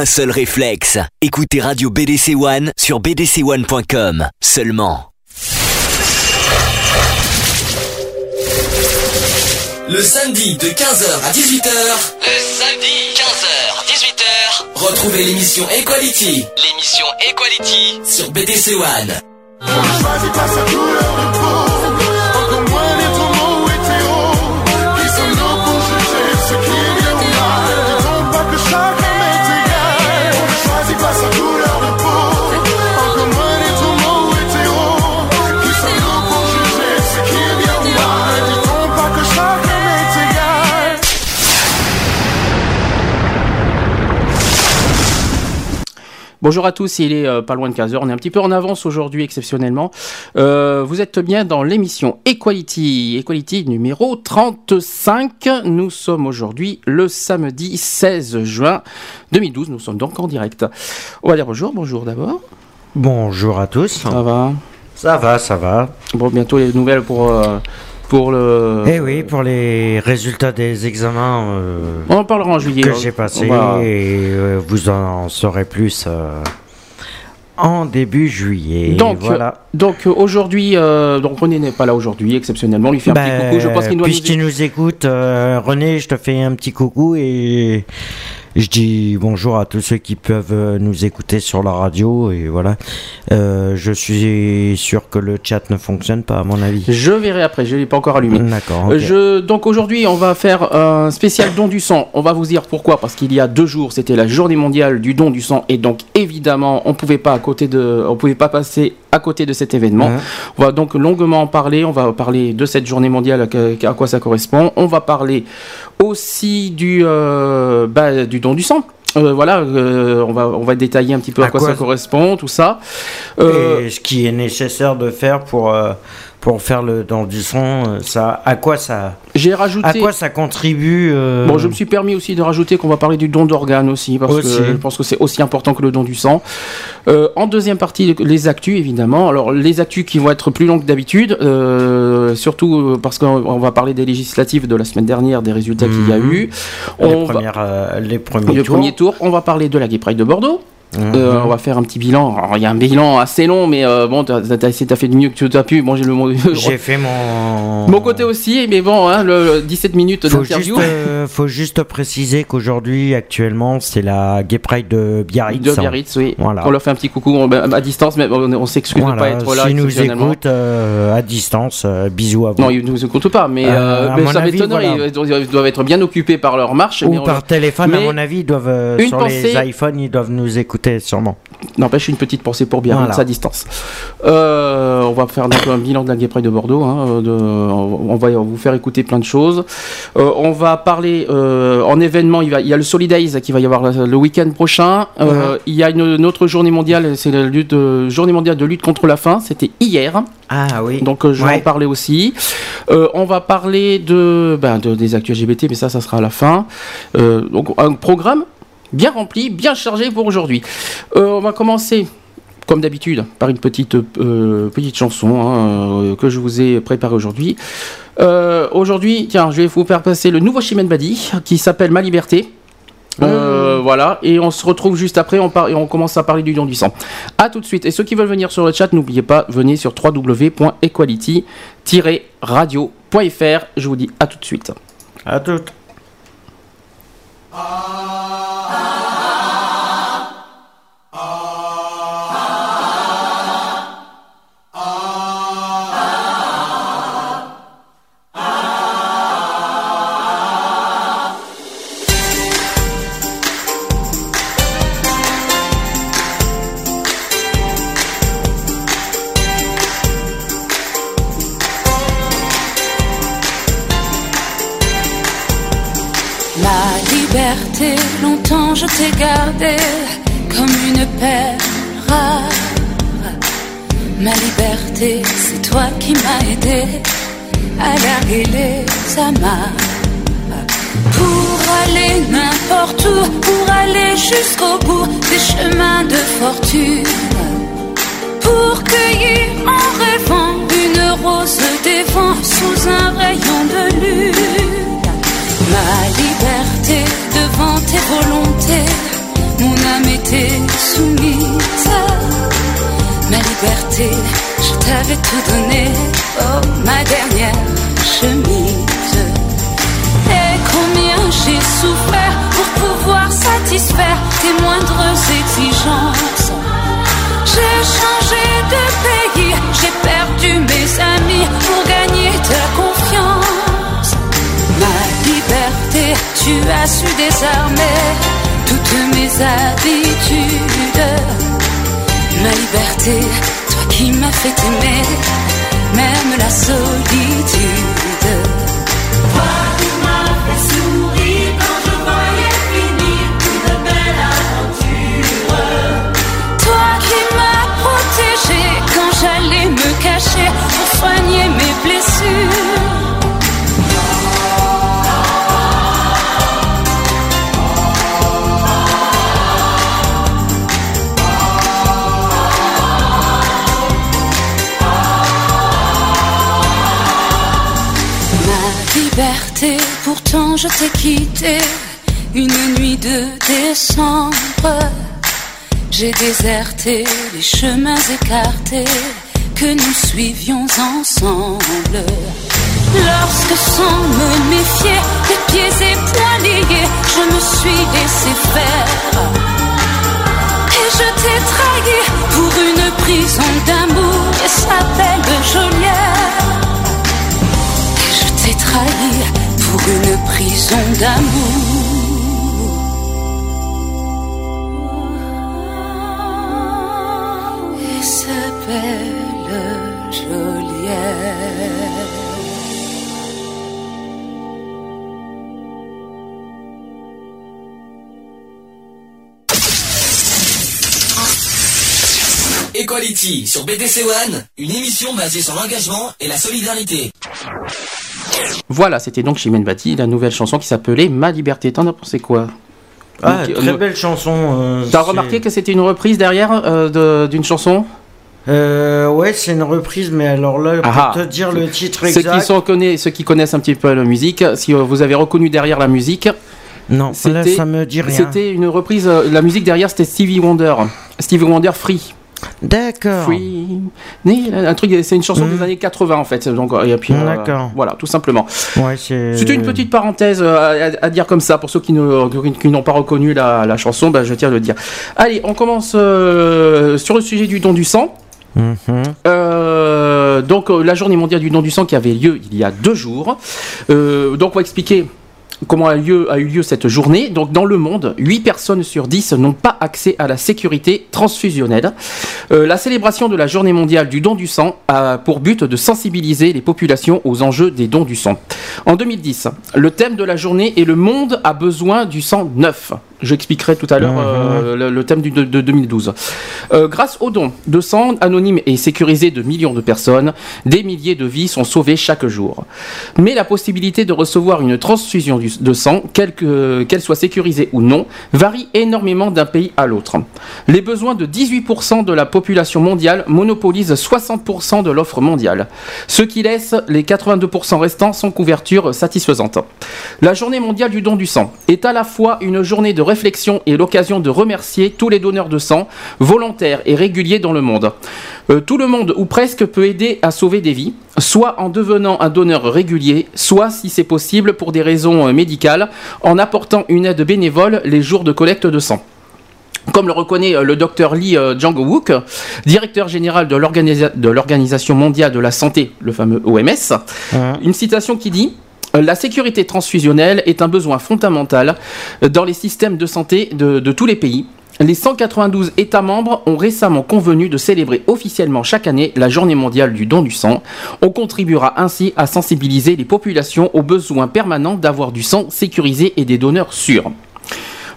un seul réflexe. Écoutez Radio BDC One sur bdc1.com seulement. Le samedi de 15h à 18h. Le samedi 15h 18h. Retrouvez l'émission Equality. L'émission Equality sur BDC One. Bonjour à tous, il est euh, pas loin de 15h, on est un petit peu en avance aujourd'hui exceptionnellement. Euh, vous êtes bien dans l'émission Equality, Equality numéro 35. Nous sommes aujourd'hui le samedi 16 juin 2012, nous sommes donc en direct. On va dire bonjour, bonjour d'abord. Bonjour à tous. Ça va? Ça va, ça va. Bon, bientôt les nouvelles pour... Euh, pour le. Eh oui, pour les résultats des examens. Euh, on en parlera en juillet. Que j'ai passé et euh, vous en saurez plus. Euh, en début juillet. Donc, voilà. donc aujourd'hui, donc René n'est pas là aujourd'hui, exceptionnellement. On lui fait un petit ben, coucou. Je pense qu'il Puisqu'il nous écoute, René, je te fais un petit coucou et je dis bonjour à tous ceux qui peuvent euh, nous écouter sur la radio et voilà. Euh, je suis sûr que le chat ne fonctionne pas à mon avis. Je verrai après, je l'ai pas encore allumé. D'accord. Je donc aujourd'hui on va faire un spécial don du sang. On va vous dire pourquoi parce qu'il y a deux jours c'était la journée mondiale du don du sang et donc évidemment on pouvait pas à côté de on pouvait pas passer à côté de cet événement. On va donc longuement en parler. On va parler de cette journée mondiale, à, quoi ça correspond. On va parler aussi du, euh, bah, du don du sang. Euh, voilà, euh, on, va, on va détailler un petit peu à, quoi, ça correspond, tout ça. Et ce qui est nécessaire de faire pour pour faire le dans du son, euh, ça, à quoi ça J'ai rajouté. À quoi ça contribue euh, Bon, je me suis permis aussi de rajouter qu'on va parler du don d'organes aussi, parce que je pense que c'est aussi important que le don du sang. Euh, en deuxième partie, les actus évidemment. Alors les actus qui vont être plus longues que d'habitude, surtout parce qu'on va parler des législatives de la semaine dernière, des résultats qu'il y a mhm. eu. On les, va... les premiers tours. Premier tour. On va parler de la Gay Pride de Bordeaux. Euh, mhm. on va faire un petit bilan. il y a un bilan assez long, mais euh, bon, t'as as, fait du mieux que tu as pu. Bon, j'ai le J'ai fait mon. Mon côté aussi, mais bon, hein, le, 17 minutes d'interview. Faut, euh, faut juste préciser qu'aujourd'hui, actuellement, c'est la Gay Pride de Biarritz. De Biarritz, oui. Voilà. On leur fait un petit coucou à distance, mais on, s'excuse de de pas être là. S'ils nous écoutent à distance, bisous à vous. Non, ils nous écoutent pas, mais, mais ça m'étonnerait. Ils, doivent être bien occupés par leur marche. Ou par téléphone, à mon avis, ils doivent, sur les iPhones, ils doivent nous écouter sûrement. N'empêche une petite pensée pour bien voilà. sa distance. Euh, on va faire donc un bilan de la Gay Pride de Bordeaux. Hein, de, on va vous faire écouter plein de choses. Euh, on va parler euh, en événement. Il, va, il y a le Solidays qui va y avoir le, week-end prochain. Il y a une, autre journée mondiale. C'est la lutte, journée mondiale de lutte contre la faim. C'était hier. Ah oui. Donc je vais en parler aussi. on va parler de, ben, de, des actus LGBT, mais ça, ça sera à la fin. donc un programme bien rempli, bien chargé pour aujourd'hui. Euh, on va commencer comme d'habitude, par une petite, euh, petite chanson hein, euh, que je vous ai préparée aujourd'hui. aujourd'hui, tiens, je vais vous faire passer le nouveau Chimène Badi qui s'appelle Ma Liberté. Mmh. Voilà, et on se retrouve juste après, on, et on commence à parler du don du sang. A tout de suite, et ceux qui veulent venir sur le chat, n'oubliez pas, venez sur www.equality-radio.fr. Je vous dis à tout de suite. À longtemps je t'ai gardé comme une perle rare. Ma liberté, c'est toi qui m'as aidé à larguer les amarres. Pour aller n'importe où, pour aller jusqu'au bout des chemins de fortune. Pour cueillir en rêvant une rose des vents sous un rayon de lune. Ma tes volontés, mon âme était soumise. Ma liberté, je t'avais tout donné, oh ma dernière chemise. Et combien j'ai souffert pour pouvoir satisfaire tes moindres exigences. J'ai changé de pays, j'ai perdu mes amis pour gagner ta confiance. Ma liberté tu as su désarmer toutes mes habitudes. Ma liberté, toi qui m'as fait aimer, même la solitude. Toi qui m'as fait sourire quand je voyais finir une belle aventure. Toi qui m'as protégé quand j'allais me cacher pour soigner mes blessures. Pourtant je t'ai quitté une nuit de décembre. J'ai déserté les chemins écartés que nous suivions ensemble. Lorsque sans me méfier, les pieds liés, je me suis laissé faire. Et je t'ai trahi pour une prison d'amour et sa belle geôlière. Et je t'ai trahi pour une prison d'amour. Et sa belle geôlière. Equality sur BDC One, une émission basée sur l'engagement et la solidarité. Voilà, c'était donc Chimène Bati, la nouvelle chanson qui s'appelait Ma Liberté. T'en as pensé quoi Ah, Donc, très euh, belle chanson. euh, T'as remarqué que c'était une reprise derrière euh, de- d'une chanson Euh, ouais, c'est une reprise, mais alors là, pour Ah. te dire le titre ceux qui, exact. sont conna- ceux qui connaissent un petit peu la musique, si euh, vous avez reconnu derrière la musique, Non, là, c'était ça me dit rien. c'était une reprise. euh, la musique derrière, c'était Stevie Wonder. Stevie Wonder Free. D'accord. Né- Un truc, c'est une chanson des années 80 en fait. Donc, et puis, euh. Voilà, tout simplement. Ouais, c'est. C'était une petite parenthèse euh, à, à dire comme ça pour ceux qui n'ont pas reconnu la, la chanson. ben, je tiens à le dire. Allez, on commence euh, sur le sujet du don du sang. Mhm. Euh, donc la journée mondiale du don du sang qui avait lieu il y a deux jours. Donc on va expliquer comment a, eu lieu cette journée. Donc dans le monde, 8 personnes sur 10 n'ont pas accès à la sécurité transfusionnelle. Euh, la célébration de la journée mondiale du don du sang a pour but de sensibiliser les populations aux enjeux des dons du sang. En 2010, le thème de la journée est le monde a besoin du sang neuf. J'expliquerai tout à l'heure euh, le, le thème du- de, de 2012. Euh, grâce au don de sang anonyme et sécurisé de millions de personnes, des milliers de vies sont sauvées chaque jour. Mais la possibilité de recevoir une transfusion du- de sang, quelle que- qu'elle soit sécurisée ou non, varie énormément d'un pays à l'autre. Les besoins de 18% de la population mondiale monopolisent 60% de l'offre mondiale, ce qui laisse les 82% restants sans couverture satisfaisante. La journée mondiale du don du sang est à la fois une journée de réflexion et l'occasion de remercier tous les donneurs de sang, volontaires et réguliers dans le monde. Euh, tout le monde ou presque peut aider à sauver des vies, soit en devenant un donneur régulier, soit si c'est possible pour des raisons euh, médicales, en apportant une aide bénévole les jours de collecte de sang. Comme le reconnaît euh, le docteur Lee Jang-wook, directeur général de l'Organisa- de l'Organisation mondiale de la santé, le fameux OMS, Hein. une citation qui dit la sécurité transfusionnelle est un besoin fondamental euh, dans les systèmes de santé de, de tous les pays. Les 192 États membres ont récemment convenu de célébrer officiellement chaque année la journée mondiale du don du sang. On contribuera ainsi à sensibiliser les populations aux besoins permanents d'avoir du sang sécurisé et des donneurs sûrs.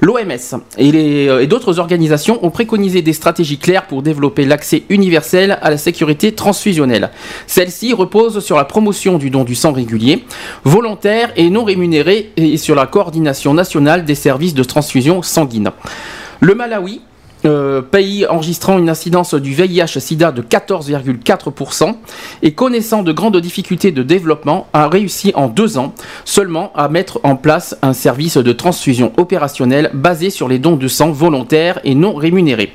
L'OMS euh, et d'autres organisations ont préconisé des stratégies claires pour développer l'accès universel à la sécurité transfusionnelle. Celle-ci repose sur la promotion du don du sang régulier, volontaire et non rémunéré, et sur la coordination nationale des services de transfusion sanguine. Le Malawi, euh, pays enregistrant une incidence du VIH-Sida de 14,4% et connaissant de grandes difficultés de développement, a réussi en deux ans seulement à mettre en place un service de transfusion opérationnel basé sur les dons de sang volontaires et non rémunérés.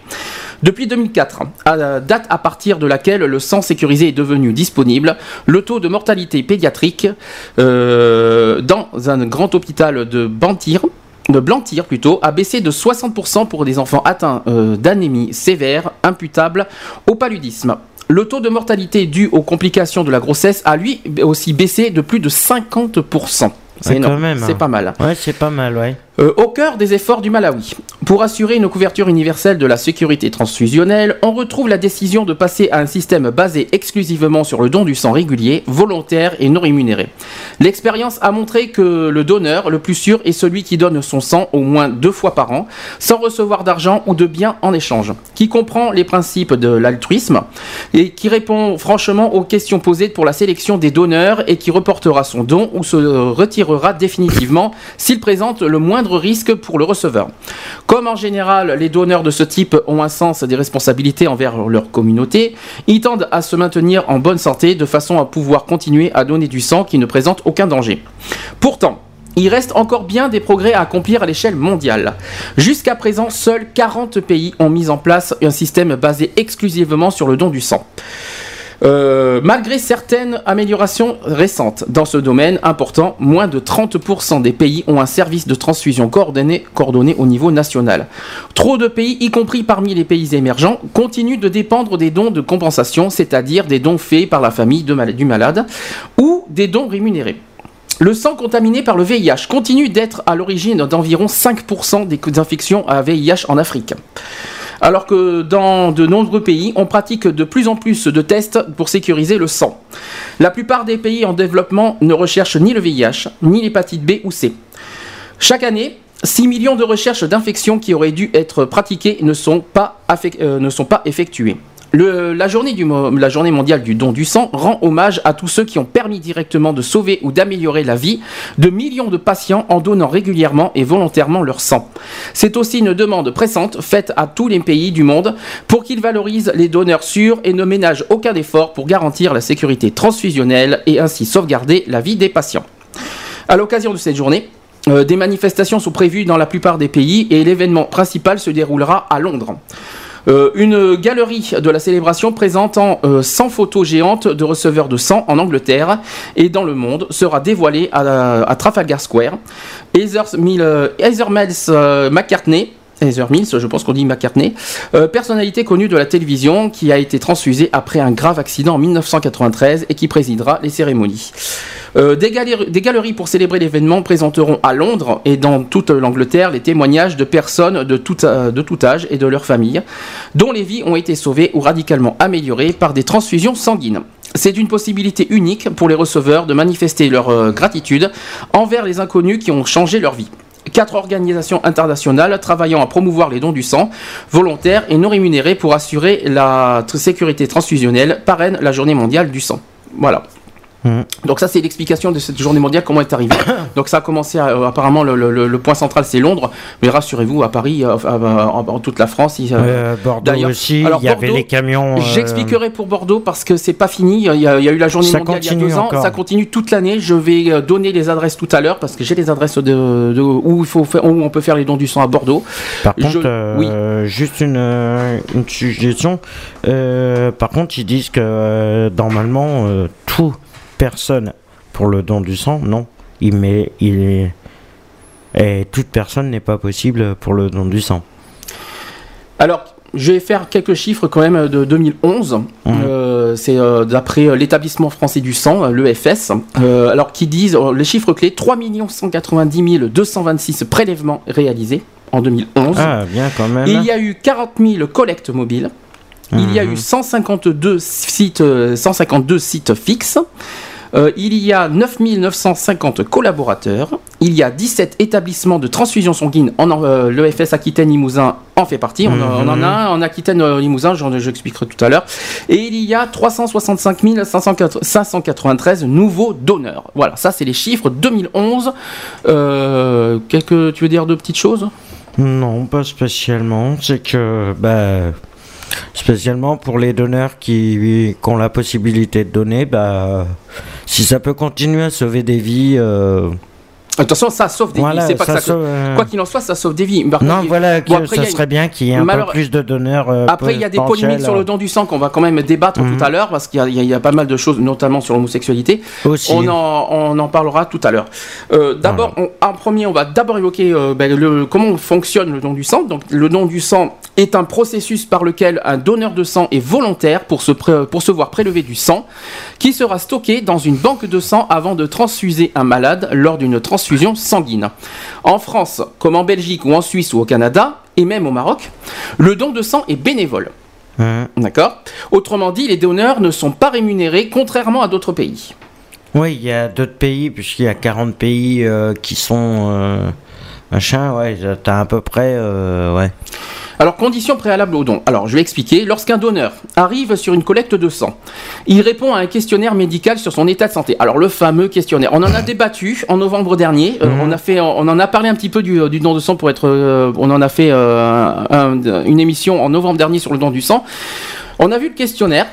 Depuis 2004, à date à partir de laquelle le sang sécurisé est devenu disponible, le taux de mortalité pédiatrique euh, dans un grand hôpital de Bantir de Blantyre plutôt, a baissé de 60% pour des enfants atteints euh, d'anémie sévère imputable au paludisme. Le taux de mortalité dû aux complications de la grossesse a lui aussi baissé de plus de 50%. C'est Ouais, énorme, quand même, c'est hein. pas mal. Ouais, c'est pas mal, ouais. Euh, au cœur des efforts du Malawi. Pour assurer une couverture universelle de la sécurité transfusionnelle, on retrouve la décision de passer à un système basé exclusivement sur le don du sang régulier, volontaire et non rémunéré. L'expérience a montré que le donneur le plus sûr est celui qui donne son sang au moins deux fois par an, sans recevoir d'argent ou de biens en échange, qui comprend les principes de l'altruisme et qui répond franchement aux questions posées pour la sélection des donneurs et qui reportera son don ou se retirera définitivement s'il présente le moindre risque pour le receveur. Comme en général les donneurs de ce type ont un sens des responsabilités envers leur communauté, ils tendent à se maintenir en bonne santé de façon à pouvoir continuer à donner du sang qui ne présente aucun danger. Pourtant, il reste encore bien des progrès à accomplir à l'échelle mondiale. Jusqu'à présent, seuls 40 pays ont mis en place un système basé exclusivement sur le don du sang. Euh, malgré certaines améliorations récentes dans ce domaine important, moins de 30% des pays ont un service de transfusion coordonné, au niveau national. Trop de pays, y compris parmi les pays émergents, continuent de dépendre des dons de compensation, c'est-à-dire des dons faits par la famille du malade, ou des dons rémunérés. Le sang contaminé par le VIH continue d'être à l'origine d'environ 5% des infections à VIH en Afrique. Alors que dans de nombreux pays, on pratique de plus en plus de tests pour sécuriser le sang. La plupart des pays en développement ne recherchent ni le VIH, ni l'hépatite B ou C. Chaque année, 6 millions de recherches d'infections qui auraient dû être pratiquées ne sont pas, euh, ne sont pas effectuées. La journée mondiale du don du sang rend hommage à tous ceux qui ont permis directement de sauver ou d'améliorer la vie de millions de patients en donnant régulièrement et volontairement leur sang. C'est aussi une demande pressante faite à tous les pays du monde pour qu'ils valorisent les donneurs sûrs et ne ménagent aucun effort pour garantir la sécurité transfusionnelle et ainsi sauvegarder la vie des patients. À l'occasion de cette journée, euh, des manifestations sont prévues dans la plupart des pays et l'événement principal se déroulera à Londres. Euh, une galerie de la célébration présentant euh, 100 photos géantes de receveurs de sang en Angleterre et dans le monde sera dévoilée à, Trafalgar Square. Heather, euh, McCartney Heather Mills, je pense qu'on dit McCartney, euh, personnalité connue de la télévision qui a été transfusée après un grave accident en 1993 et qui présidera les cérémonies. Euh, des, galeries pour célébrer l'événement présenteront à Londres et dans toute l'Angleterre les témoignages de personnes de tout, euh, de tout âge et de leurs familles, dont les vies ont été sauvées ou radicalement améliorées par des transfusions sanguines. C'est une possibilité unique pour les receveurs de manifester leur gratitude envers les inconnus qui ont changé leur vie. Quatre organisations internationales travaillant à promouvoir les dons du sang, volontaires et non rémunérés pour assurer la sécurité transfusionnelle, parrainent la journée mondiale du sang. Voilà. Mhm. Donc ça c'est l'explication de cette journée mondiale, comment elle est arrivée. Donc ça a commencé, à- euh, apparemment le, le- le- le point central c'est Londres, mais rassurez-vous à Paris, euh, euh, en, en toute la France, il, euh, Bordeaux aussi, il y avait les camions. euh, J'expliquerai pour Bordeaux parce que c'est pas fini. Il y, a, il y a eu la journée Ça mondiale il y a deux ans. Ça continue toute l'année. Je vais donner les adresses tout à l'heure parce que j'ai les adresses de, de- où il faut faire, où on peut faire les dons du sang à Bordeaux. Par Je- contre, euh, juste une, une suggestion. Par contre, ils disent que normalement, toute personne pour le don du sang, non. Il met, il est- et toute personne n'est pas possible pour le don du sang. Alors, je vais faire quelques chiffres quand même de 2011. Mhm. Euh, c'est euh, d'après euh, l'établissement français du sang, l'EFS. Euh, alors, qui disent les chiffres clés 3 190 226 prélèvements réalisés en 2011. Ah, bien quand même. Il y a eu 40 000 collectes mobiles. Il y a Mhm. eu 152 sites, euh, 152 sites fixes. Euh, il y a 9 950 collaborateurs. Il y a 17 établissements de transfusion sanguine. En, euh, L'EFS Aquitaine-Limousin en fait partie. On, en- on en a un en Aquitaine-Limousin, j'en j'expliquerai tout à l'heure. Et il y a 365 593 nouveaux donneurs. Voilà, ça c'est les chiffres 2011. Euh, quelques, tu veux dire deux petites choses? Non, pas spécialement. C'est que, bah, spécialement pour les donneurs qui, ont la possibilité de donner, bah, si ça peut continuer à sauver des vies, euh, Attention, ça sauve des Voilà, vies. C'est pas que ça sauve, euh, Quoi qu'il en soit, ça sauve des vies. Par Non, contre, voilà, bon, après, ça serait bien qu'il y ait un Malheure- peu plus de donneurs. euh, Après, il y a des polémiques sur le don du sang qu'on va quand même débattre Mhm. tout à l'heure parce qu'il y, a- y pas mal de choses, notamment sur l'homosexualité. On en, on en parlera tout à l'heure. Euh, d'abord, en premier, on va d'abord évoquer euh, ben, le, comment fonctionne le don du sang. Donc, le don du sang est un processus par lequel un donneur de sang est volontaire pour se, pré- pour se voir prélever du sang, qui sera stocké dans une banque de sang avant de transfuser un malade lors d'une transfusion sanguine. En France, comme en Belgique ou en Suisse ou au Canada, et même au Maroc, le don de sang est bénévole. Hein. D'accord? Autrement dit, les donneurs ne sont pas rémunérés, contrairement à d'autres pays. Oui, il y a d'autres pays, puisqu'il y a 40 pays euh, qui sont. euh, machin, ouais, t'as à peu près. euh, ouais. Alors, conditions préalables au don. Alors, je vais expliquer. Lorsqu'un donneur arrive sur une collecte de sang, il répond à un questionnaire médical sur son état de santé. Alors, le fameux questionnaire. On en a débattu en novembre dernier. Euh, Mhm. on, a fait, on en a parlé un petit peu du, du don de sang pour être. euh, on en a fait euh, un- une émission en novembre dernier sur le don du sang. On a vu le questionnaire.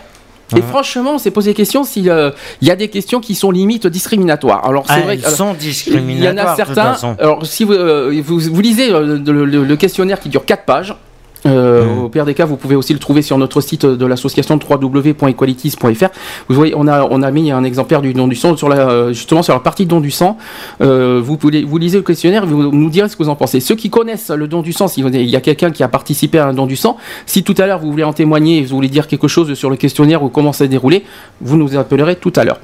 Et franchement, on s'est posé la question s'il euh, il y a des questions qui sont limite discriminatoires. Alors, c'est Ah, vrai alors, sont il y en discriminatoires. a certains. Alors, si vous, euh, vous, vous lisez euh, le, le- le questionnaire qui dure 4 pages, euh, Mm. au pire des cas, vous pouvez aussi le trouver sur notre site de l'association www.equalities.fr. Vous voyez, on a, on a mis un exemplaire du don du sang sur la, justement sur la partie don du sang. Euh, vous, pouvez, vous lisez le questionnaire, vous nous direz ce que vous en pensez. Ceux qui connaissent le don du sang, si il y a quelqu'un qui a participé à un don du sang, si tout à l'heure vous voulez en témoigner, vous voulez dire quelque chose sur le questionnaire ou comment ça s'est déroulé, vous nous appellerez tout à l'heure.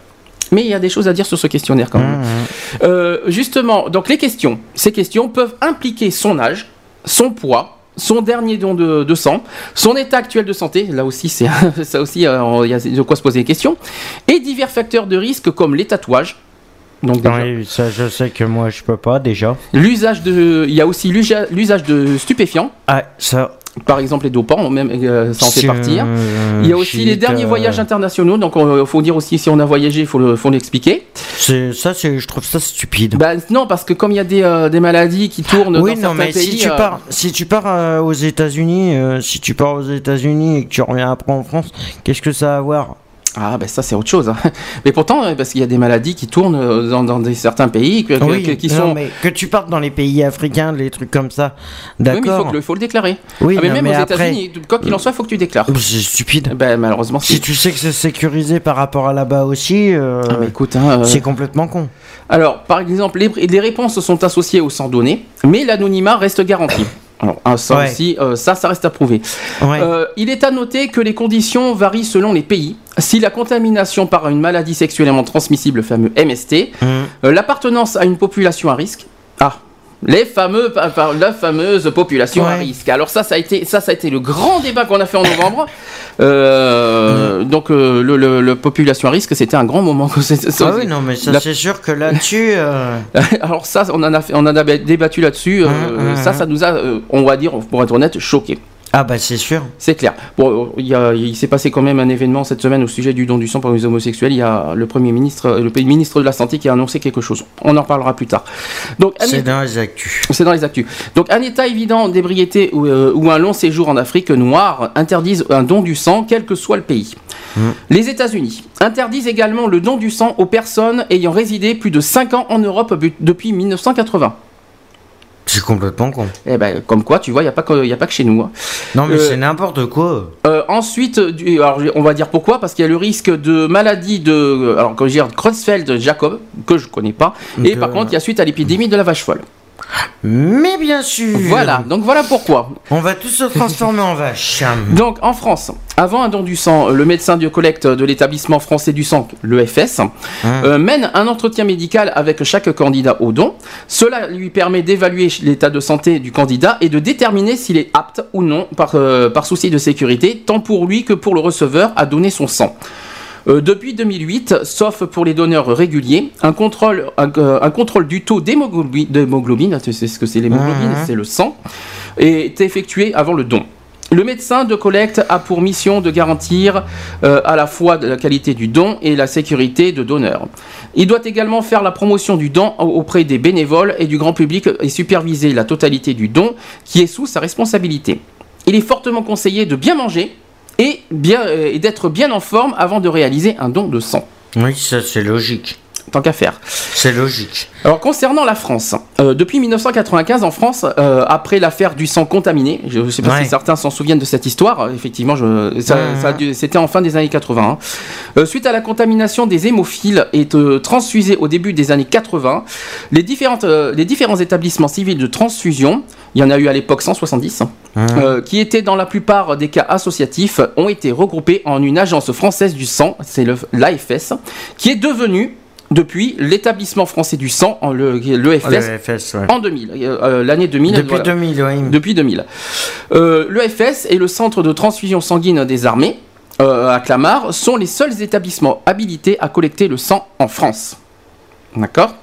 Mais il y a des choses à dire sur ce questionnaire quand même. Hein, hein. Euh, justement, donc les questions. Ces questions peuvent impliquer son âge, son poids, son dernier don de, de sang, son état actuel de santé, là aussi c'est ça aussi euh, il y a de quoi se poser des questions, et divers facteurs de risque comme les tatouages. Donc déjà, Oui, ça, je sais que moi, je peux pas déjà. l'usage de, il y a aussi l'usa- l'usage de stupéfiants, Ah, ça. Par exemple les dopants, même euh, ça en fait partie. hein. euh, Il y a aussi les derniers euh, voyages internationaux, donc il faut dire aussi si on a voyagé, il faut le- faut l'expliquer. Ça, c'est, je trouve ça stupide. Bah non, parce que comme il y a des, euh, des maladies qui tournent oui, dans non, certains mais pays, si tu euh, pars, si tu pars euh, aux États-Unis, euh, si tu pars aux États-Unis et que tu reviens après en France, qu'est-ce que ça a à voir Ah, ben ça, c'est autre chose. hein. Mais pourtant, euh, parce qu'il y a des maladies qui tournent euh, dans, dans des, certains pays, que- que- Oui, que- qui non, sont. mais que tu partes dans les pays africains, les trucs comme ça, Oui, mais il faut, d'accord. que le, faut le déclarer. Oui, ah, mais non, même mais aux après- États-Unis, quoi qu'il en soit, il faut que tu déclares. C'est stupide. Ben, malheureusement, Si tu sais que c'est sécurisé par rapport à là-bas aussi, euh, Ah, écoute, hein, euh, c'est complètement con. Alors, par exemple, les, les réponses sont associées au sang donné, mais l'anonymat reste garanti. Alors, ça Ouais. aussi, euh, ça, ça reste à prouver. Ouais. Euh, il est à noter que les conditions varient selon les pays. Si la contamination par une maladie sexuellement transmissible, le fameux MST, Hum. euh, l'appartenance à une population à risque. Les fameux, la fameuse population à risque. Alors ça, ça a été, ça, ça a été le grand débat qu'on a fait en novembre. Euh, Donc euh, le, le- le population à risque, c'était un grand moment. Ah oui, non, mais ça, la- c'est sûr que là-dessus. euh, Alors ça, on en a, fait- on en a débattu là-dessus. euh, Hum, hum, ça, ça nous a, on va dire, pour être honnête, choqué. Ah, bah, c'est sûr. C'est clair. Bon, il, y a- il s'est passé quand même un événement cette semaine au sujet du don du sang pour les homosexuels. Il y a le premier ministre, le ministre de la santé qui a annoncé quelque chose. On en parlera plus tard. Donc, C'est dans les actus. c'est dans les actus. Donc, un état évident d'ébriété ou, euh, ou un long séjour en Afrique noire interdisent un don du sang, quel que soit le pays. Mhm. Les États-Unis interdisent également le don du sang aux personnes ayant résidé plus de 5 ans en Europe depuis 1980. C'est complètement con. Eh ben, comme quoi, tu vois, il n'y a, pas que- y a pas que chez nous. hein. Non, mais Euh, c'est n'importe quoi. Euh, ensuite, du- alors, on va dire pourquoi, parce qu'il y a le risque de maladie de, alors quand je dire Creutzfeldt-Jacob que je connais pas, et De- par contre il y a suite à l'épidémie de la vache folle. Mais bien sûr. Voilà, donc voilà pourquoi. On va tous se transformer en vache. Donc en France, avant un don du sang, le médecin de collecte de l'établissement français du sang, l'EFS, Hein. euh, mène un entretien médical avec chaque candidat au don. Cela lui permet d'évaluer l'état de santé du candidat et de déterminer s'il est apte ou non, par, euh, par souci de sécurité, tant pour lui que pour le receveur, à donner son sang. Euh, depuis 2008, sauf pour les donneurs réguliers, un contrôle, un, euh, un contrôle du taux d'hémoglobine, d'hémoglobine, c'est c'est ce que c'est l'hémoglobine, Mhm. c'est le sang, est effectué avant le don. Le médecin de collecte a pour mission de garantir euh, à la fois la qualité du don et la sécurité de donneur. Il doit également faire la promotion du don au- auprès des bénévoles et du grand public et superviser la totalité du don qui est sous sa responsabilité. Il est fortement conseillé de bien manger et, bien, euh, d'être bien en forme avant de réaliser un don de sang. Oui, ça c'est logique. Tant qu'à faire. C'est logique. Alors concernant la France, euh, depuis 1995 en France, euh, après l'affaire du sang contaminé, je ne sais pas Ouais. si certains s'en souviennent de cette histoire, euh, effectivement, je, ça- ça c'était en fin des années 80. hein. Euh, suite à la contamination des hémophiles et euh, transfusés au début des années 80, les, différentes, les différents établissements civils de transfusion, il y en a eu à l'époque 170, Hein. qui étaient dans la plupart des cas associatifs, ont été regroupés en une agence française du sang, c'est l'AFS, qui est devenue depuis l'établissement français du sang, le, l'EFS, Le FS, ouais. en 2000, euh, euh, l'année 2000. Depuis voilà. 2000, oui. Depuis 2000. Euh, L'EFS et le centre de transfusion sanguine des armées euh, à Clamart sont les seuls établissements habilités à collecter le sang en France. D'accord?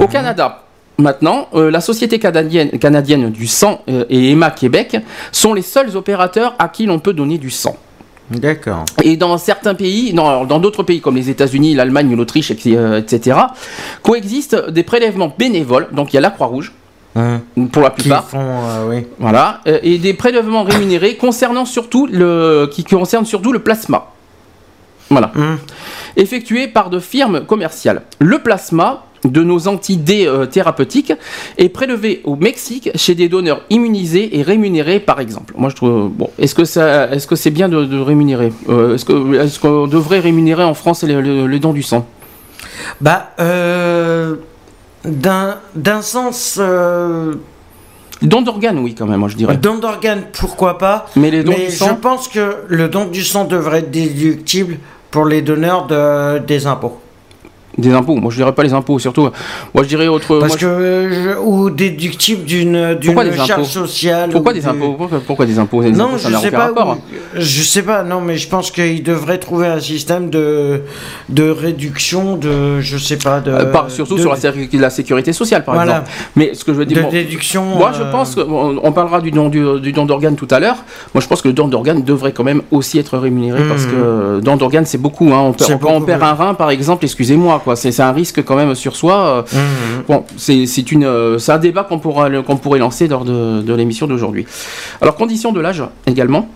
Au Canada, maintenant, euh, la Société canadienne, canadienne du sang euh, et EMA Québec sont les seuls opérateurs à qui l'on peut donner du sang. D'accord. Et dans certains pays, dans dans d'autres pays comme les États-Unis, l'Allemagne, l'Autriche, etc., coexistent des prélèvements bénévoles. Donc il y a la Croix-Rouge Hein. pour la Qui plupart. font, euh, oui. Voilà, euh, et des prélèvements rémunérés concernant surtout le, qui concernent surtout le plasma. Voilà. Hum. Effectué par de firmes commerciales. Le plasma de nos antidés euh, thérapeutiques est prélevé au Mexique chez des donneurs immunisés et rémunérés par exemple. Moi je trouve bon, est-ce que ça est-ce que c'est bien de, de rémunérer Euh, est-ce que est-ce qu'on devrait rémunérer en France les, les- les dons du sang? Bah, euh, d'un d'un sens, euh, Don d'organes oui quand même, moi je dirais. don d'organes, pourquoi pas. Mais les dons Mais du je sang pense que le don du sang devrait être déductible pour les donneurs de, des impôts. Des impôts. Moi je dirais pas les impôts surtout. Moi je dirais autre Parce moi, je- que, euh, je- ou déductible d'une charge sociale. Pourquoi ou des impôts pourquoi, pourquoi des impôts Non, impôts, ça je sais pas. rapport. Je sais pas. Non, mais je pense qu'il devrait trouver un système de de réduction de, je sais pas, de. Euh, par- surtout de- sur la, sé- la sécurité sociale, par Voilà. exemple. Mais ce que je veux de dire, bon, déduction. moi je euh, pense qu'on on parlera du don du, du don d'organes tout à l'heure. Moi je pense que le don d'organes devrait quand même aussi être rémunéré parce Mhm. que don d'organes c'est beaucoup. Hein. On perd- on oui. un rein, par exemple, excusez-moi, quoi. C'est un risque quand même sur soi. euh. Bon, c'est c'est une, euh, c'est un débat qu'on pourra, qu'on pourrait lancer lors de, de l'émission d'aujourd'hui. Alors, condition de l'âge également.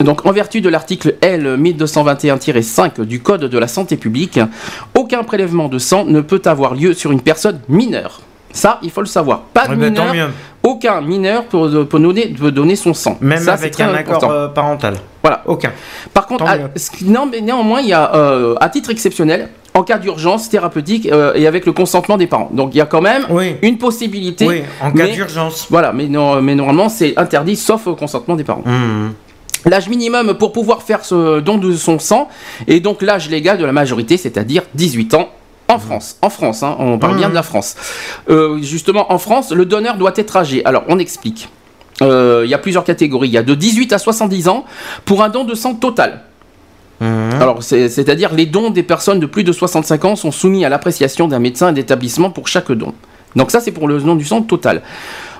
Donc, en vertu de l'article L 1221-5 du Code de la santé publique, aucun prélèvement de sang ne peut avoir lieu sur une personne mineure. Ça, il faut le savoir. Pas de Eh ben, tant mineur, aucun mineur peut, peut donner, peut donner son sang. Même Ça, avec un important. accord euh, parental. Voilà. Aucun. Par contre, à- non, mais néanmoins, il y a, euh, à titre exceptionnel, en cas d'urgence thérapeutique euh, et avec le consentement des parents. Donc, il y a quand même Oui. une possibilité. Oui, en cas d'urgence. Voilà, mais, non, mais normalement, c'est interdit sauf au consentement des parents. Mhm. L'âge minimum pour pouvoir faire ce don de son sang est donc l'âge légal de la majorité, c'est-à-dire 18 ans. En France, en France, hein, on parle bien de la France. Euh, justement, en France, le donneur doit être âgé. Alors, on explique. Euh, Il y a plusieurs catégories. Il y a de 18 à 70 ans pour un don de sang total. Mhm. Alors, c'est- c'est-à-dire les dons des personnes de plus de 65 ans sont soumis à l'appréciation d'un médecin et d'établissement pour chaque don. Donc ça, c'est pour le don du sang total.